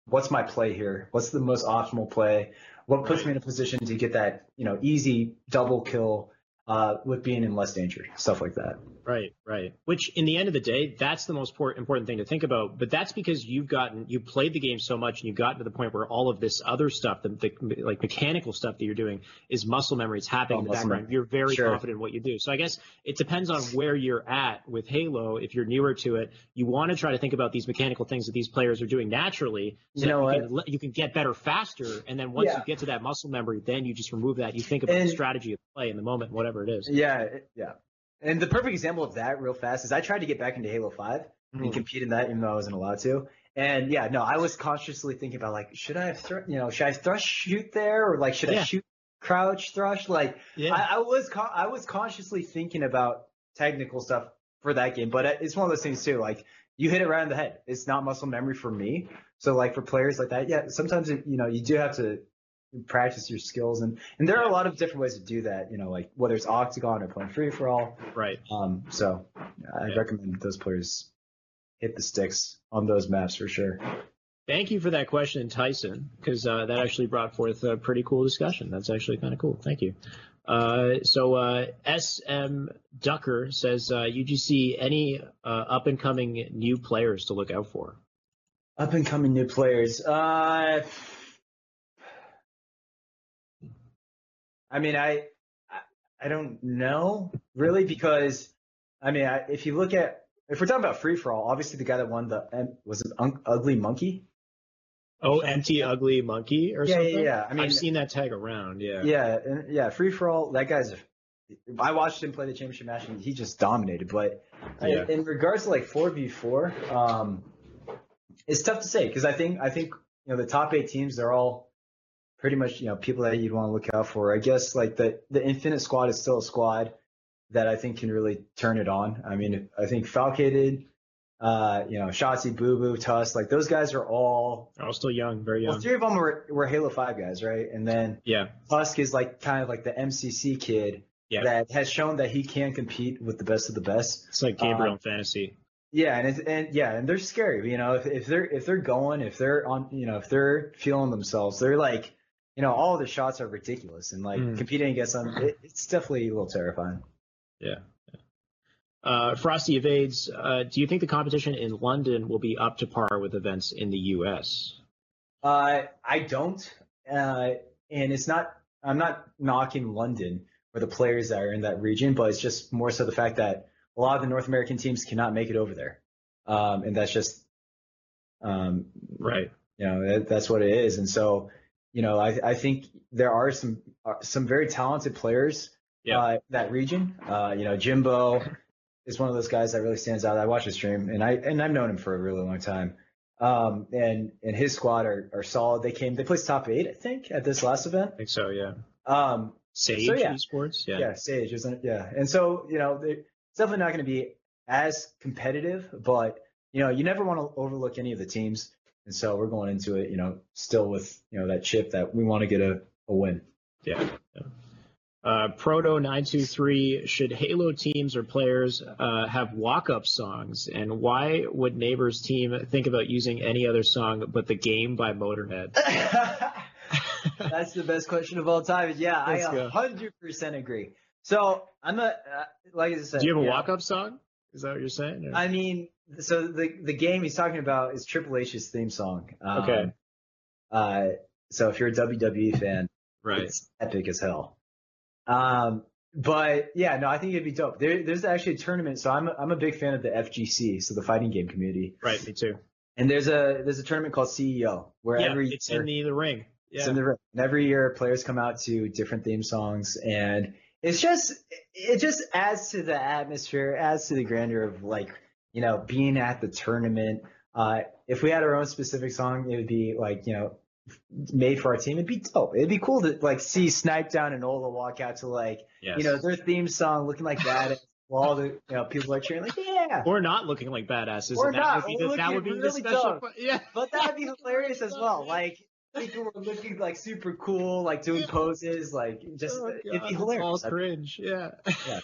what's my play here? What's the most optimal play? What puts me in a position to get that, you know, easy double kill uh, with being in less danger, stuff like that. Right, right. Which, in the end of the day, that's the most important thing to think about. But that's because you've gotten, you played the game so much, and you've gotten to the point where all of this other stuff, the, the like mechanical stuff that you're doing, is muscle memory. It's happening Oh, in the background. memory. You're very Sure. confident in what you do. So I guess it depends on where you're at with Halo. If you're newer to it, you want to try to think about these mechanical things that these players are doing naturally. So You know you what? can, you can get better faster, and then once Yeah. you get to that muscle memory, then you just remove that. You think about And- the strategy of play in the moment, whatever it is. Yeah, yeah. And the perfect example of that, real fast, is I tried to get back into Halo 5 Hmm. and compete in that, even though I wasn't allowed to. And yeah, no, I was consciously thinking about like, should I have, thr- you know, should I thrust shoot there, or like, should Yeah. I shoot crouch thrust? Like, Yeah. I, I was con- I was consciously thinking about technical stuff for that game, but it's one of those things too. Like, you hit it right on the head. It's not muscle memory for me. So like for players like that, yeah, sometimes it, you know you do have to practice your skills, and and there are a lot of different ways to do that. You know, like whether it's octagon or playing free for all. Right. Um, so I Yeah. recommend those players hit the sticks on those maps for sure. Thank you for that question, Tyson, because uh, that actually brought forth a pretty cool discussion. That's actually kind of cool. Thank you. Uh, so uh, SM Ducker says, uh, UGC, any uh, up and coming new players to look out for? Up and coming new players. Uh, I mean, I, I, don't know really because, I mean, I, if you look at, if we're talking about free for all, obviously the guy that won the was it Ugly Monkey. Oh, empty ugly monkey or Yeah, yeah, something? yeah. I mean- I've seen that tag around. Yeah. Yeah, and yeah, free for all. That guy's. I watched him play the championship match and he just dominated. But I- Yeah. in regards to like four v four, um, it's tough to say because I think I think you know the top eight teams they're all pretty much you know people that you'd want to look out for. I guess like the the Infinite Squad is still a squad that I think can really turn it on. I mean, I think Falcated, uh, you know, Shotzzy, Boo Boo, Tusk, like those guys are all. All still young, very young. Well, three of them were, were Halo Five guys, right? And then yeah. Tusk is like kind of like the MCC kid Yeah. that has shown that he can compete with the best of the best. It's like Gabriel in fantasy. Yeah, and it's, and yeah, and they're scary. You know, if, if they're if they're going, if they're on, you know, if they're feeling themselves, they're like, you know, all the shots are ridiculous, and like Mm. competing against them, it, it's definitely a little terrifying. Yeah. Uh, Frosty evades. Uh, do you think the competition in London will be up to par with events in the U.S.? Uh, I don't, uh, and it's not. I'm not knocking London or the players that are in that region, but it's just more so the fact that a lot of the North American teams cannot make it over there, um, and that's just, um, Right. you know, that, that's what it is. And so you know, I, I think there are some uh, some very talented players Yeah. uh, that region. Uh, you know, Jimbo is one of those guys that really stands out. I watch his stream, and I and I've known him for a really long time. Um, and and his squad are, are solid. They came, they placed top eight, I think, at this last event. I think so. Yeah. Um, Sage So, yeah. Esports. Yeah. yeah, Sage isn't it? yeah. And so you know, they- it's definitely not going to be as competitive, but you know, you never want to overlook any of the teams. And so we're going into it, you know, still with you know that chip that we want to get a, a win. Yeah. yeah. Uh, Proto nine two three. Should Halo teams or players uh, have walk-up songs, and why would Neighbors team think about using any other song but the game by Motorhead? That's the best question of all time. Yeah, Let's I hundred percent agree. So I'm a uh, like I said. Do you have a know, walk-up song? Is that what you're saying? or- I mean, so the the game he's talking about is Triple H's theme song. Um, Okay. Uh, so if you're a WWE fan, right. it's epic as hell. Um, but yeah, no, I think it'd be dope. There, there's actually a tournament. So I'm a, I'm a big fan of the FGC, so the fighting game community. Right. Me too. And there's a there's a tournament called CEO where Yeah. every It's year, in the, the ring. it's Yeah. in the ring. And every year players come out to different theme songs and it's just it just adds to the atmosphere, adds to the grandeur of like, you know, being at the tournament. Uh, if we had our own specific song, it would be like, you know, made for our team. It'd be dope. It'd be cool to like see Snip3down and Ola walk out to like, Yes. you know, their theme song looking like that. while all the you know people are cheering like, yeah. or not looking like badasses. Or not, Would the, that would be the really special. dumb. Yeah. But that'd be hilarious as well. Like people were looking like super cool, like doing poses, like just Oh, it'd be hilarious. All cringe, yeah. Yeah.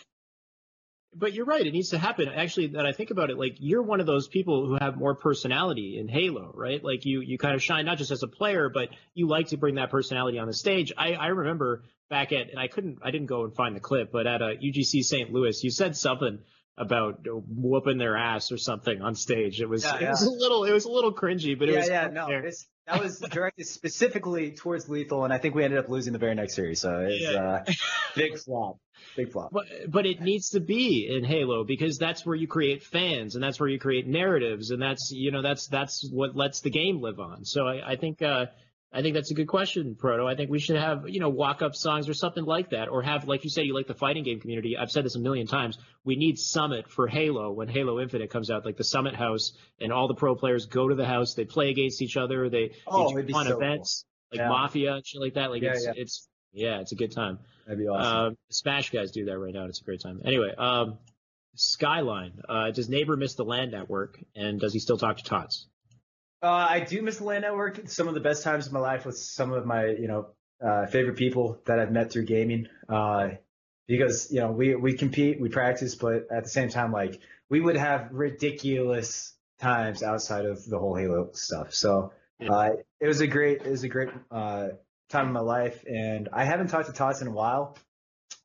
But you're right. It needs to happen. Actually, that I think about it, like you're one of those people who have more personality in Halo, right? Like you, you kind of shine not just as a player, but you like to bring that personality on the stage. I, I remember back at, and I couldn't, I didn't go and find the clip, but at uh, a UGC St. Louis, you said something about whooping their ass or something on stage. It was, Yeah, it was a little, it was a little cringy, but it yeah, was yeah, no, there. it's, that was directed specifically towards Lethal, and I think we ended up losing the very next series. So it's Yeah. uh, big flop, big flop. But but it needs to be in Halo because that's where you create fans and that's where you create narratives and that's you know that's that's what lets the game live on. So I, I think uh, I think that's a good question, Proto. I think we should have you know walk up songs or something like that, or have like you said you like the fighting game community. I've said this a million times. We need Summit for Halo when Halo Infinite comes out, like the Summit House, and all the pro players go to the house. They play against each other. They, Oh, they do fun so cool. events like Yeah. Mafia and shit like that. Like Yeah, it's yeah. it's yeah, it's a good time. That'd be awesome. Um, Smash guys do that right now. and It's a great time. Anyway, um, Skyline. Uh, does neighbor miss the LAN network, and does he still talk to Tots? Uh, I do miss the LAN network. Some of the best times of my life with some of my, you know, uh, favorite people that I've met through gaming. Uh, because you know we we compete, we practice, but at the same time, like we would have ridiculous times outside of the whole Halo stuff. So uh, it was a great it was a great uh, time in my life, and I haven't talked to Tots in a while.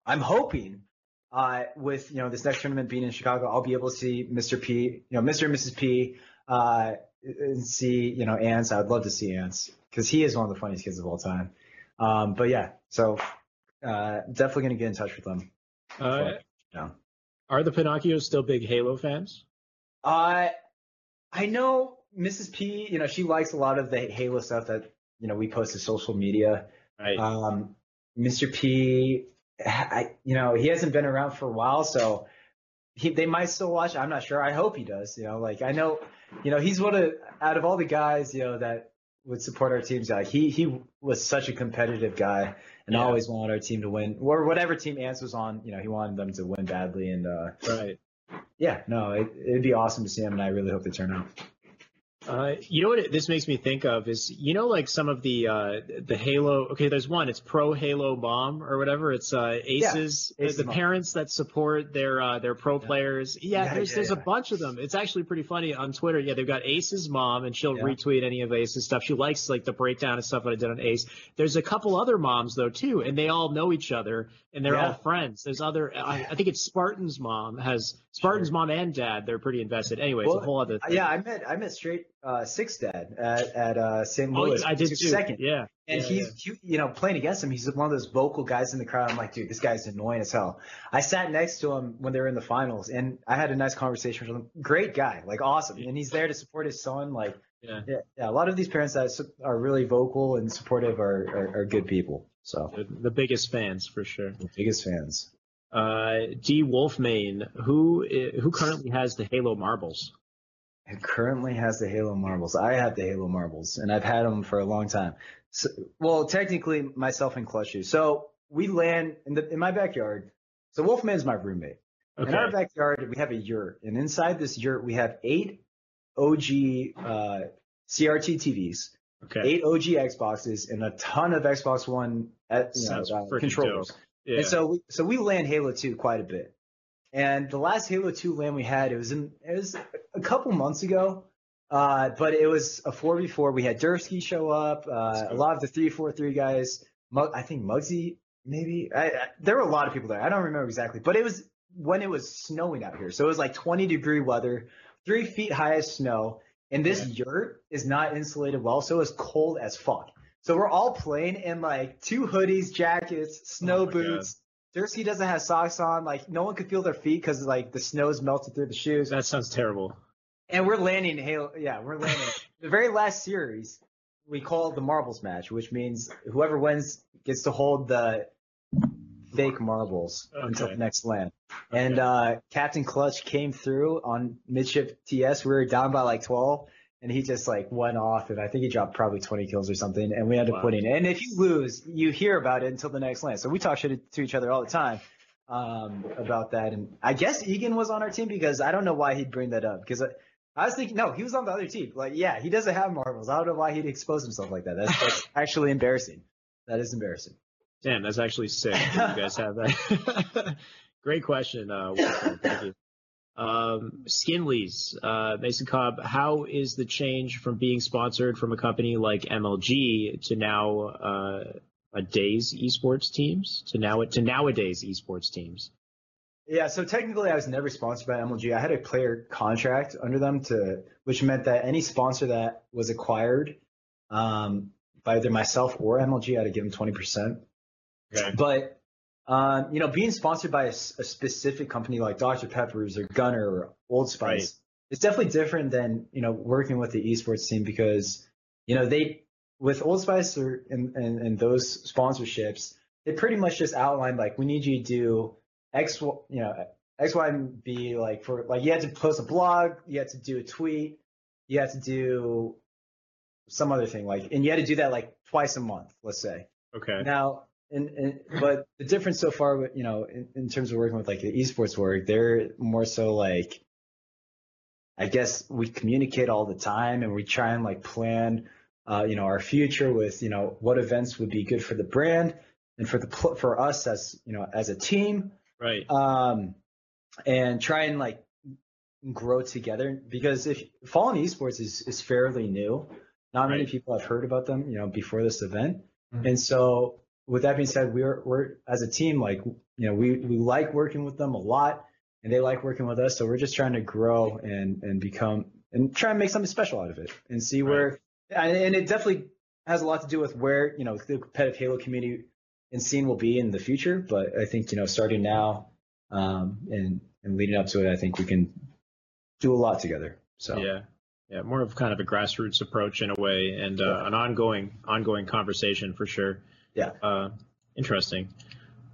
I'm hoping uh, with you know this next tournament being in Chicago, I'll be able to see Mr. P, you know Mr. and Mrs. P, uh, and see you know Ants. I'd love to see Ants because he is one of the funniest kids of all time. Um, but yeah, so uh, definitely gonna get in touch with them. Uh, Yeah. Are the Pinocchios still big Halo fans? Uh, I know Mrs. P. You know she likes a lot of the Halo stuff that you know we post to social media. Right. Um, Mr. P, I, you know, he hasn't been around for a while, so he, they might still watch. I'm not sure. I hope he does. You know, like I know, you know, he's one of out of all the guys, you know, that would support our teams. Like he he was such a competitive guy and Yeah. always wanted our team to win, or whatever team Ants was on. You know, he wanted them to win badly, and uh, Right. yeah, no, it, it'd be awesome to see him, and I really hope they turn out. Uh, you know what it, this makes me think of is you know like some of the uh, the Halo. Okay, there's one. It's pro Halo mom or whatever. It's uh, Aces. Aces the Mom. parents that support their uh, their pro players. Yeah, Yeah, there's yeah, there's a bunch of them. It's actually pretty funny on Twitter. Yeah, they've got Ace's mom, and she'll Yeah. retweet any of Ace's stuff. She likes like the breakdown and stuff that I did on Ace. There's a couple other moms though too, and they all know each other and they're Yeah. all friends. There's other. I, I think it's Spartan's mom has Spartan's Sure. mom and dad. They're pretty invested. Anyway, it's Well, a whole other. Thing. Yeah, I met I met straight uh, six dad at at uh, St. Oh, Louis. I did too. Second. Yeah. And Yeah, he's, he- you know, playing against him, he's one of those vocal guys in the crowd. I'm like, dude, this guy's annoying as hell. I sat next to him when they were in the finals, and I had a nice conversation with him. Great guy, like awesome. And he's there to support his son. Like, Yeah. yeah, yeah. A lot of these parents that are really vocal and supportive are, are, are good people. So the biggest fans for sure. the biggest fans. Uh, D Wolfmane, who who currently has the Halo marbles? Who currently has the Halo marbles? I have the Halo marbles, and I've had them for a long time. So, well, technically, myself and Clutch. So we LAN in the in my backyard. So Wolfman is my roommate. Okay. In our backyard, we have a yurt, and inside this yurt, we have eight OG uh, CRT TVs, Okay. eight OG Xboxes, and a ton of Xbox One uh, you know, uh, controllers. dope. Yeah. And so, we, so we LAN Halo 2 quite a bit. And the last Halo 2 LAN we had, it was in, it was a couple months ago. Uh, but it was a 4v4. We had Dursky show up, uh, a lot of the 343 guys. Mug, I think Muggsy, maybe. I, I, there were a lot of people there. I don't remember exactly, but it was when it was snowing out here. So it was like 20 degree weather, three feet high of snow. And this yurt is not insulated well, so it's cold as fuck. So we're all playing in like two hoodies, jackets, snow Oh boots. Dursky doesn't have socks on. Like no one could feel their feet because like the snow's melted through the shoes. that sounds terrible. And we're landing Halo. Yeah, we're landing. the very last series, we call the marbles match, which means whoever wins gets to hold the fake marbles until the next LAN. And uh, Captain Clutch came through on midship TS. We were down by like 12, and he just like went off, and I think he dropped probably 20 kills or something. And we ended up Wow. winning. And if you lose, you hear about it until the next LAN. So we talk shit to each other all the time um, about that. And I guess Egan was on our team because I don't know why he'd bring that up because. I, I was thinking, no, he was on the other team. Like, yeah, he doesn't have marbles. I don't know why he'd expose himself like that. That's, that's actually embarrassing. That is embarrassing. Damn, that's actually sick. you guys have that. Great question. Uh, thank you. Um, Skinleys, uh, Mason Cobb, how is the change from being sponsored from a company like MLG to now uh, a days esports teams to now to nowadays esports teams? Yeah, so technically, I was never sponsored by MLG. I had a player contract under them to, which meant that any sponsor that was acquired um, by either myself or MLG, I had to give them twenty percent. Okay. But um, you know, being sponsored by a specific company like Dr Pepper's or Gunnar or Old Spice, Right. it's definitely different than you know working with the esports team because you know they with Old Spice or and, and, and those sponsorships, they pretty much just outline like we need you to do X, you know, X, Y, and B. Like for like you had to post a blog, you had to do a tweet, you had to do some other thing like, and you had to do that like twice a month, let's say. Okay. Now, and, and but the difference so far, you know, in, in terms of working with like the esports work, they're more so like, I guess we communicate all the time and we try and like plan, uh, you know, our future with you know what events would be good for the brand and for the for us as you know as a team, Right. um, and try and like grow together because if Fallen Esports is is fairly new, not many people have heard about them, you know, before this event. Mhm. And so, with that being said, we're we're as a team, like you know, we we like working with them a lot, and they like working with us. So we're just trying to grow and and become and try and make something special out of it, and see where. And, and it definitely has a lot to do with where you know the competitive Halo community and scene will be in the future. But I think you know, starting now um, and and leading up to it, I think we can do a lot together. So Yeah. Yeah, more of kind of a grassroots approach in a way, and uh, an ongoing ongoing conversation for sure. Yeah. Uh, interesting.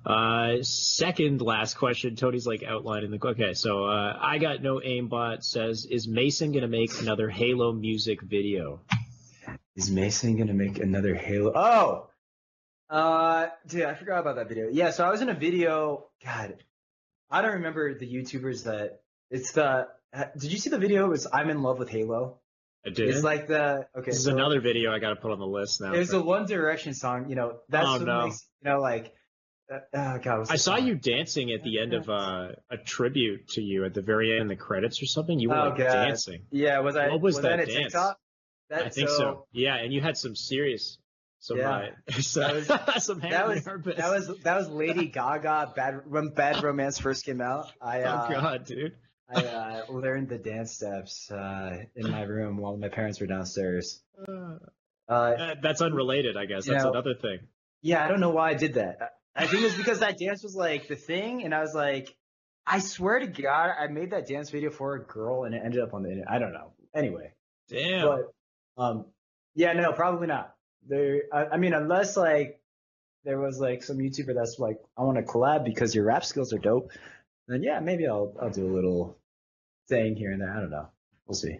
Uh, second last question. Tony's like outlining the. Okay, so uh, I got no aimbot says, is Mason gonna make another Halo music video? Is Mason gonna make another Halo? Oh, uh, dude, I forgot about that video. Yeah, so I was in a video. God, I don't remember the YouTubers that. It's the. Did you see the video? It was I'm in love with Halo. Did. It's like the okay. this is another video I got to put on the list now. It was a One Direction song. You know, that's Oh, what no. makes you know like. Uh, oh God, I saw song? you dancing at the end of uh, a tribute to you at the very end, in the credits or something. You were Oh, like dancing. Yeah, was I? What was that that dance? TikTok? That, I think so, Yeah, and you had some serious, some Yeah. uh, some, some That was that was that was Lady Gaga. Bad when Bad Romance first came out. I uh, oh god, dude. I uh, learned the dance steps uh, in my room while my parents were downstairs. Uh, Uh, that's unrelated, I guess. That's know, another thing. yeah, I don't know why I did that. I I think it was because that dance was like the thing, and I was like, I swear to God, I made that dance video for a girl, and it ended up on the internet. I don't know. Anyway, Damn. but Um, yeah, no, probably not. There, I, I mean, unless like there was like some YouTuber that's like, I want to collab because your rap skills are dope. Then yeah, maybe I'll I'll do a little thing here and there. I don't know. We'll see.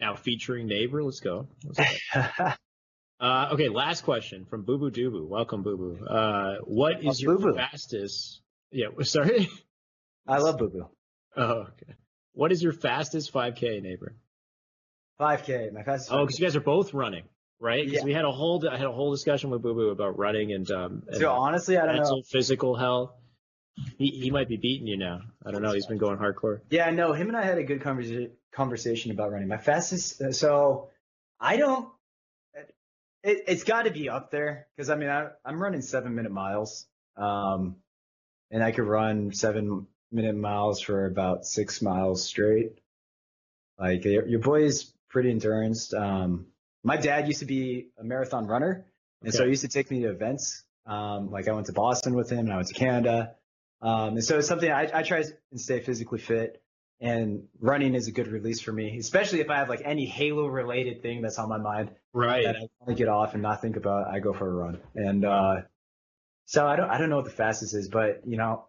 Now featuring neighbor, let's go. Let's go. uh, okay, last question from Boo Boo Doo Welcome, Boo Boo. Uh, what is Oh, your Boo Boo. fastest? Yeah, sorry. I love Boo Boo. oh, okay. What is your fastest 5K, neighbor? 5K, my fastest. Oh, because you guys are both running, right? Because Yeah. we had a whole I had a whole discussion with Boo Boo about running and um and So honestly, I don't mental know. physical health. He he might be beating you now. I don't know. He's been going hardcore. Yeah, no, him and I had a good conversa- conversation about running. My fastest, uh, so I don't. It, it's got to be up there because I mean I, I'm running seven minute miles, um, and I could run seven minute miles for about six miles straight. Like your, your boy is pretty endurance. Um, my dad used to be a marathon runner, and so he used to take me to events. Um, like I went to Boston with him, and I went to Canada. Um, and so it's something I, I try and stay physically fit, and running is a good release for me, especially if I have like any Halo related thing that's on my mind Right. that I want to get off and not think about. I go for a run, and uh, so I don't I don't know what the fastest is, but you know,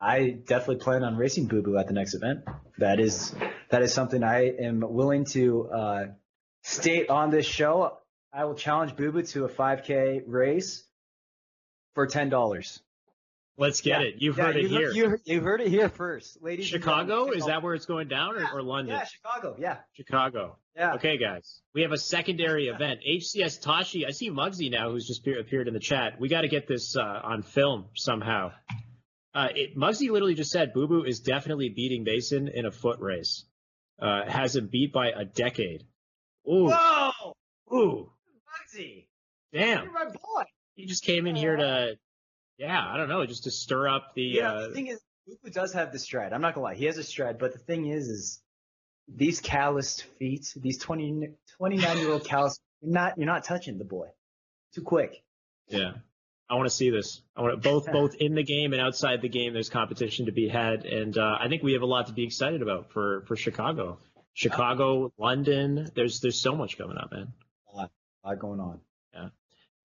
I definitely plan on racing Boo Boo at the next event. That is that is something I am willing to uh, state on this show. I will challenge Boo Boo to a 5K race for ten dollars. Let's get Yeah. it. You've Yeah, heard it you, here. You, you heard it here first, ladies. Chicago? Is that where it's going down or, Yeah. or London? Yeah, Chicago. Yeah, Chicago. yeah. Okay, guys. We have a secondary event. HCS Tashi. I see Muggsy now, who's just appeared in the chat. We got to get this uh, on film somehow. Uh, it, Muggsy literally just said Boo Boo is definitely beating Mason in a foot race. Uh, has him beat by a decade. Ooh, Whoa, ooh, Bugsy, damn. you're my boy. He just came in here to, yeah, I don't know, just to stir up the. Yeah, uh, the thing is, Luka does have the stride. I'm not gonna lie, he has a stride. But the thing is, is these calloused feet, these 20, 29 year old calloused, you're not you're not touching the boy. Too quick. Yeah. I want to see this. I want to, both both in the game and outside the game. There's competition to be had, and uh, I think we have a lot to be excited about for for Chicago, Chicago, London. There's there's so much coming up, man. A lot going on.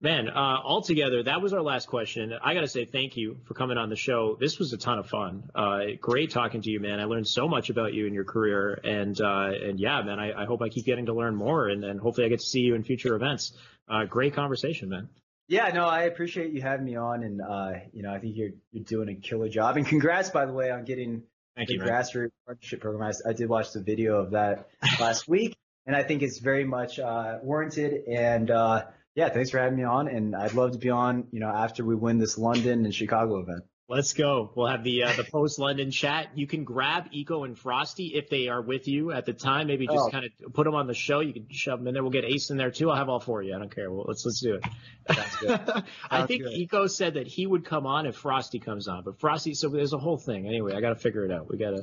Man, uh, altogether, that was our last question. I got to say thank you for coming on the show. This was a ton of fun. Uh, great talking to you, man. I learned so much about you and your career, and uh, and yeah, man, I, I hope I keep getting to learn more, and, and hopefully I get to see you in future events. Uh, great conversation, man. Yeah, no, I appreciate you having me on, and uh, you know, I think you're you're doing a killer job. And congrats, by the way, on getting Thank the you, grassroots partnership program. I, I did watch the video of that last week, and I think it's very much uh, warranted. And uh, yeah, thanks for having me on. And I'd love to be on, you know, after we win this London and Chicago event. Let's go. We'll have the uh, the post London chat. You can grab Eco and Frosty if they are with you at the time. Maybe just Oh. kind of put them on the show. You can shove them in there. We'll get Ace in there too. I'll have all four of you. I don't care. Well, let's let's do it. I think good. Eco said that he would come on if Frosty comes on, but Frosty. So there's a whole thing. Anyway, I got to figure it out. We got to.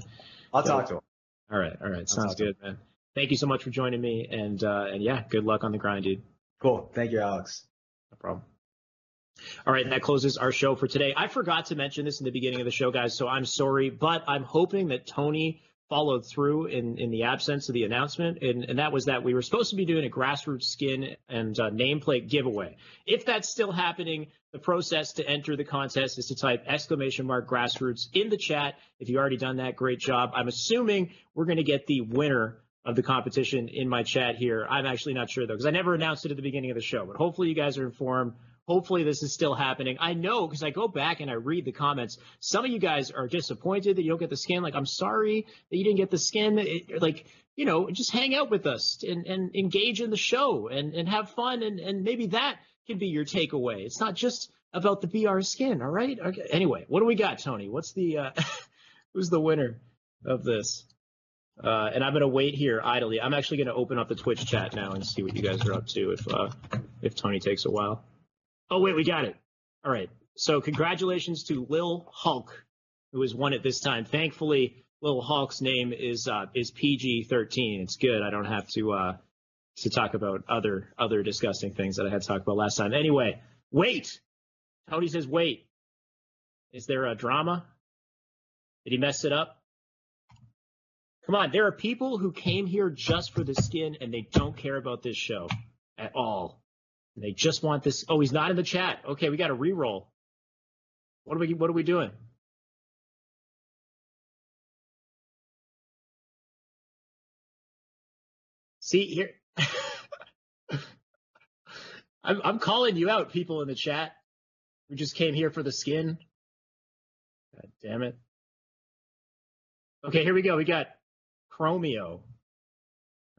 I'll talk to him. All right. All right. Sounds good, man. Thank you so much for joining me, and uh, and yeah, good luck on the grind, dude. Cool. Thank you, Alex. No problem. All right, and that closes our show for today. I forgot to mention this in the beginning of the show, guys, so I'm sorry, but I'm hoping that Tony followed through in, in the absence of the announcement, and, and that was that we were supposed to be doing a grassroots skin and uh, nameplate giveaway. If that's still happening, the process to enter the contest is to type exclamation mark grassroots in the chat. If you've already done that, great job. I'm assuming we're going to get the winner of the competition in my chat here. I'm actually not sure though, because I never announced it at the beginning of the show, but hopefully you guys are informed. Hopefully this is still happening. I know because I go back and I read the comments. Some of you guys are disappointed that you don't get the skin. Like, I'm sorry that you didn't get the skin. It- like, you know, just hang out with us and, and engage in the show and, and have fun. And, and maybe that can be your takeaway. It's not just about the BR skin. All right. Okay. Anyway, what do we got, Tony? What's the, uh, who's the winner of this? Uh, and I'm gonna wait here idly. I'm actually gonna open up the Twitch chat now and see what you guys are up to. If uh, if Tony takes a while. Oh wait, we got it. All right. So congratulations to Lil Hulk, who has won it this time. Thankfully, Lil Hulk's name is uh, is PG-13. It's good. I don't have to uh, to talk about other other disgusting things that I had to talk about last time. Anyway, wait. Tony says wait. Is there a drama? Did he mess it up? Come on, there are people who came here just for the skin and they don't care about this show at all. They just want this. Oh, he's not in the chat. Okay, we got to re-roll. What are we? What are we doing? See here. I'm I'm calling you out, people in the chat. We just came here for the skin. God damn it. Okay, here we go. We got Chromio.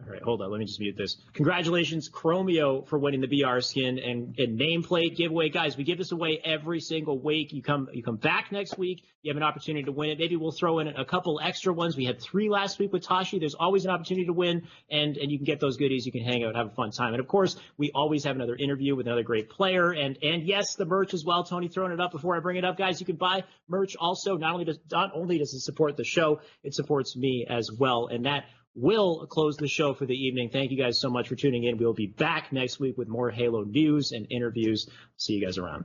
All right, hold on. Let me just mute this. Congratulations, Chromio, for winning the BR skin and, and nameplate giveaway. Guys, we give this away every single week. You come you come back next week, you have an opportunity to win it. Maybe we'll throw in a couple extra ones. We had three last week with Tashi. There's always an opportunity to win, and and you can get those goodies. You can hang out, have a fun time. And of course, we always have another interview with another great player. And and yes, the merch as well. Tony throwing it up before I bring it up, guys. You can buy merch also. Not only does not only does it support the show, it supports me as well. And that will close the show for the evening. Thank you guys so much for tuning in. We'll be back next week with more Halo news and interviews. See you guys around.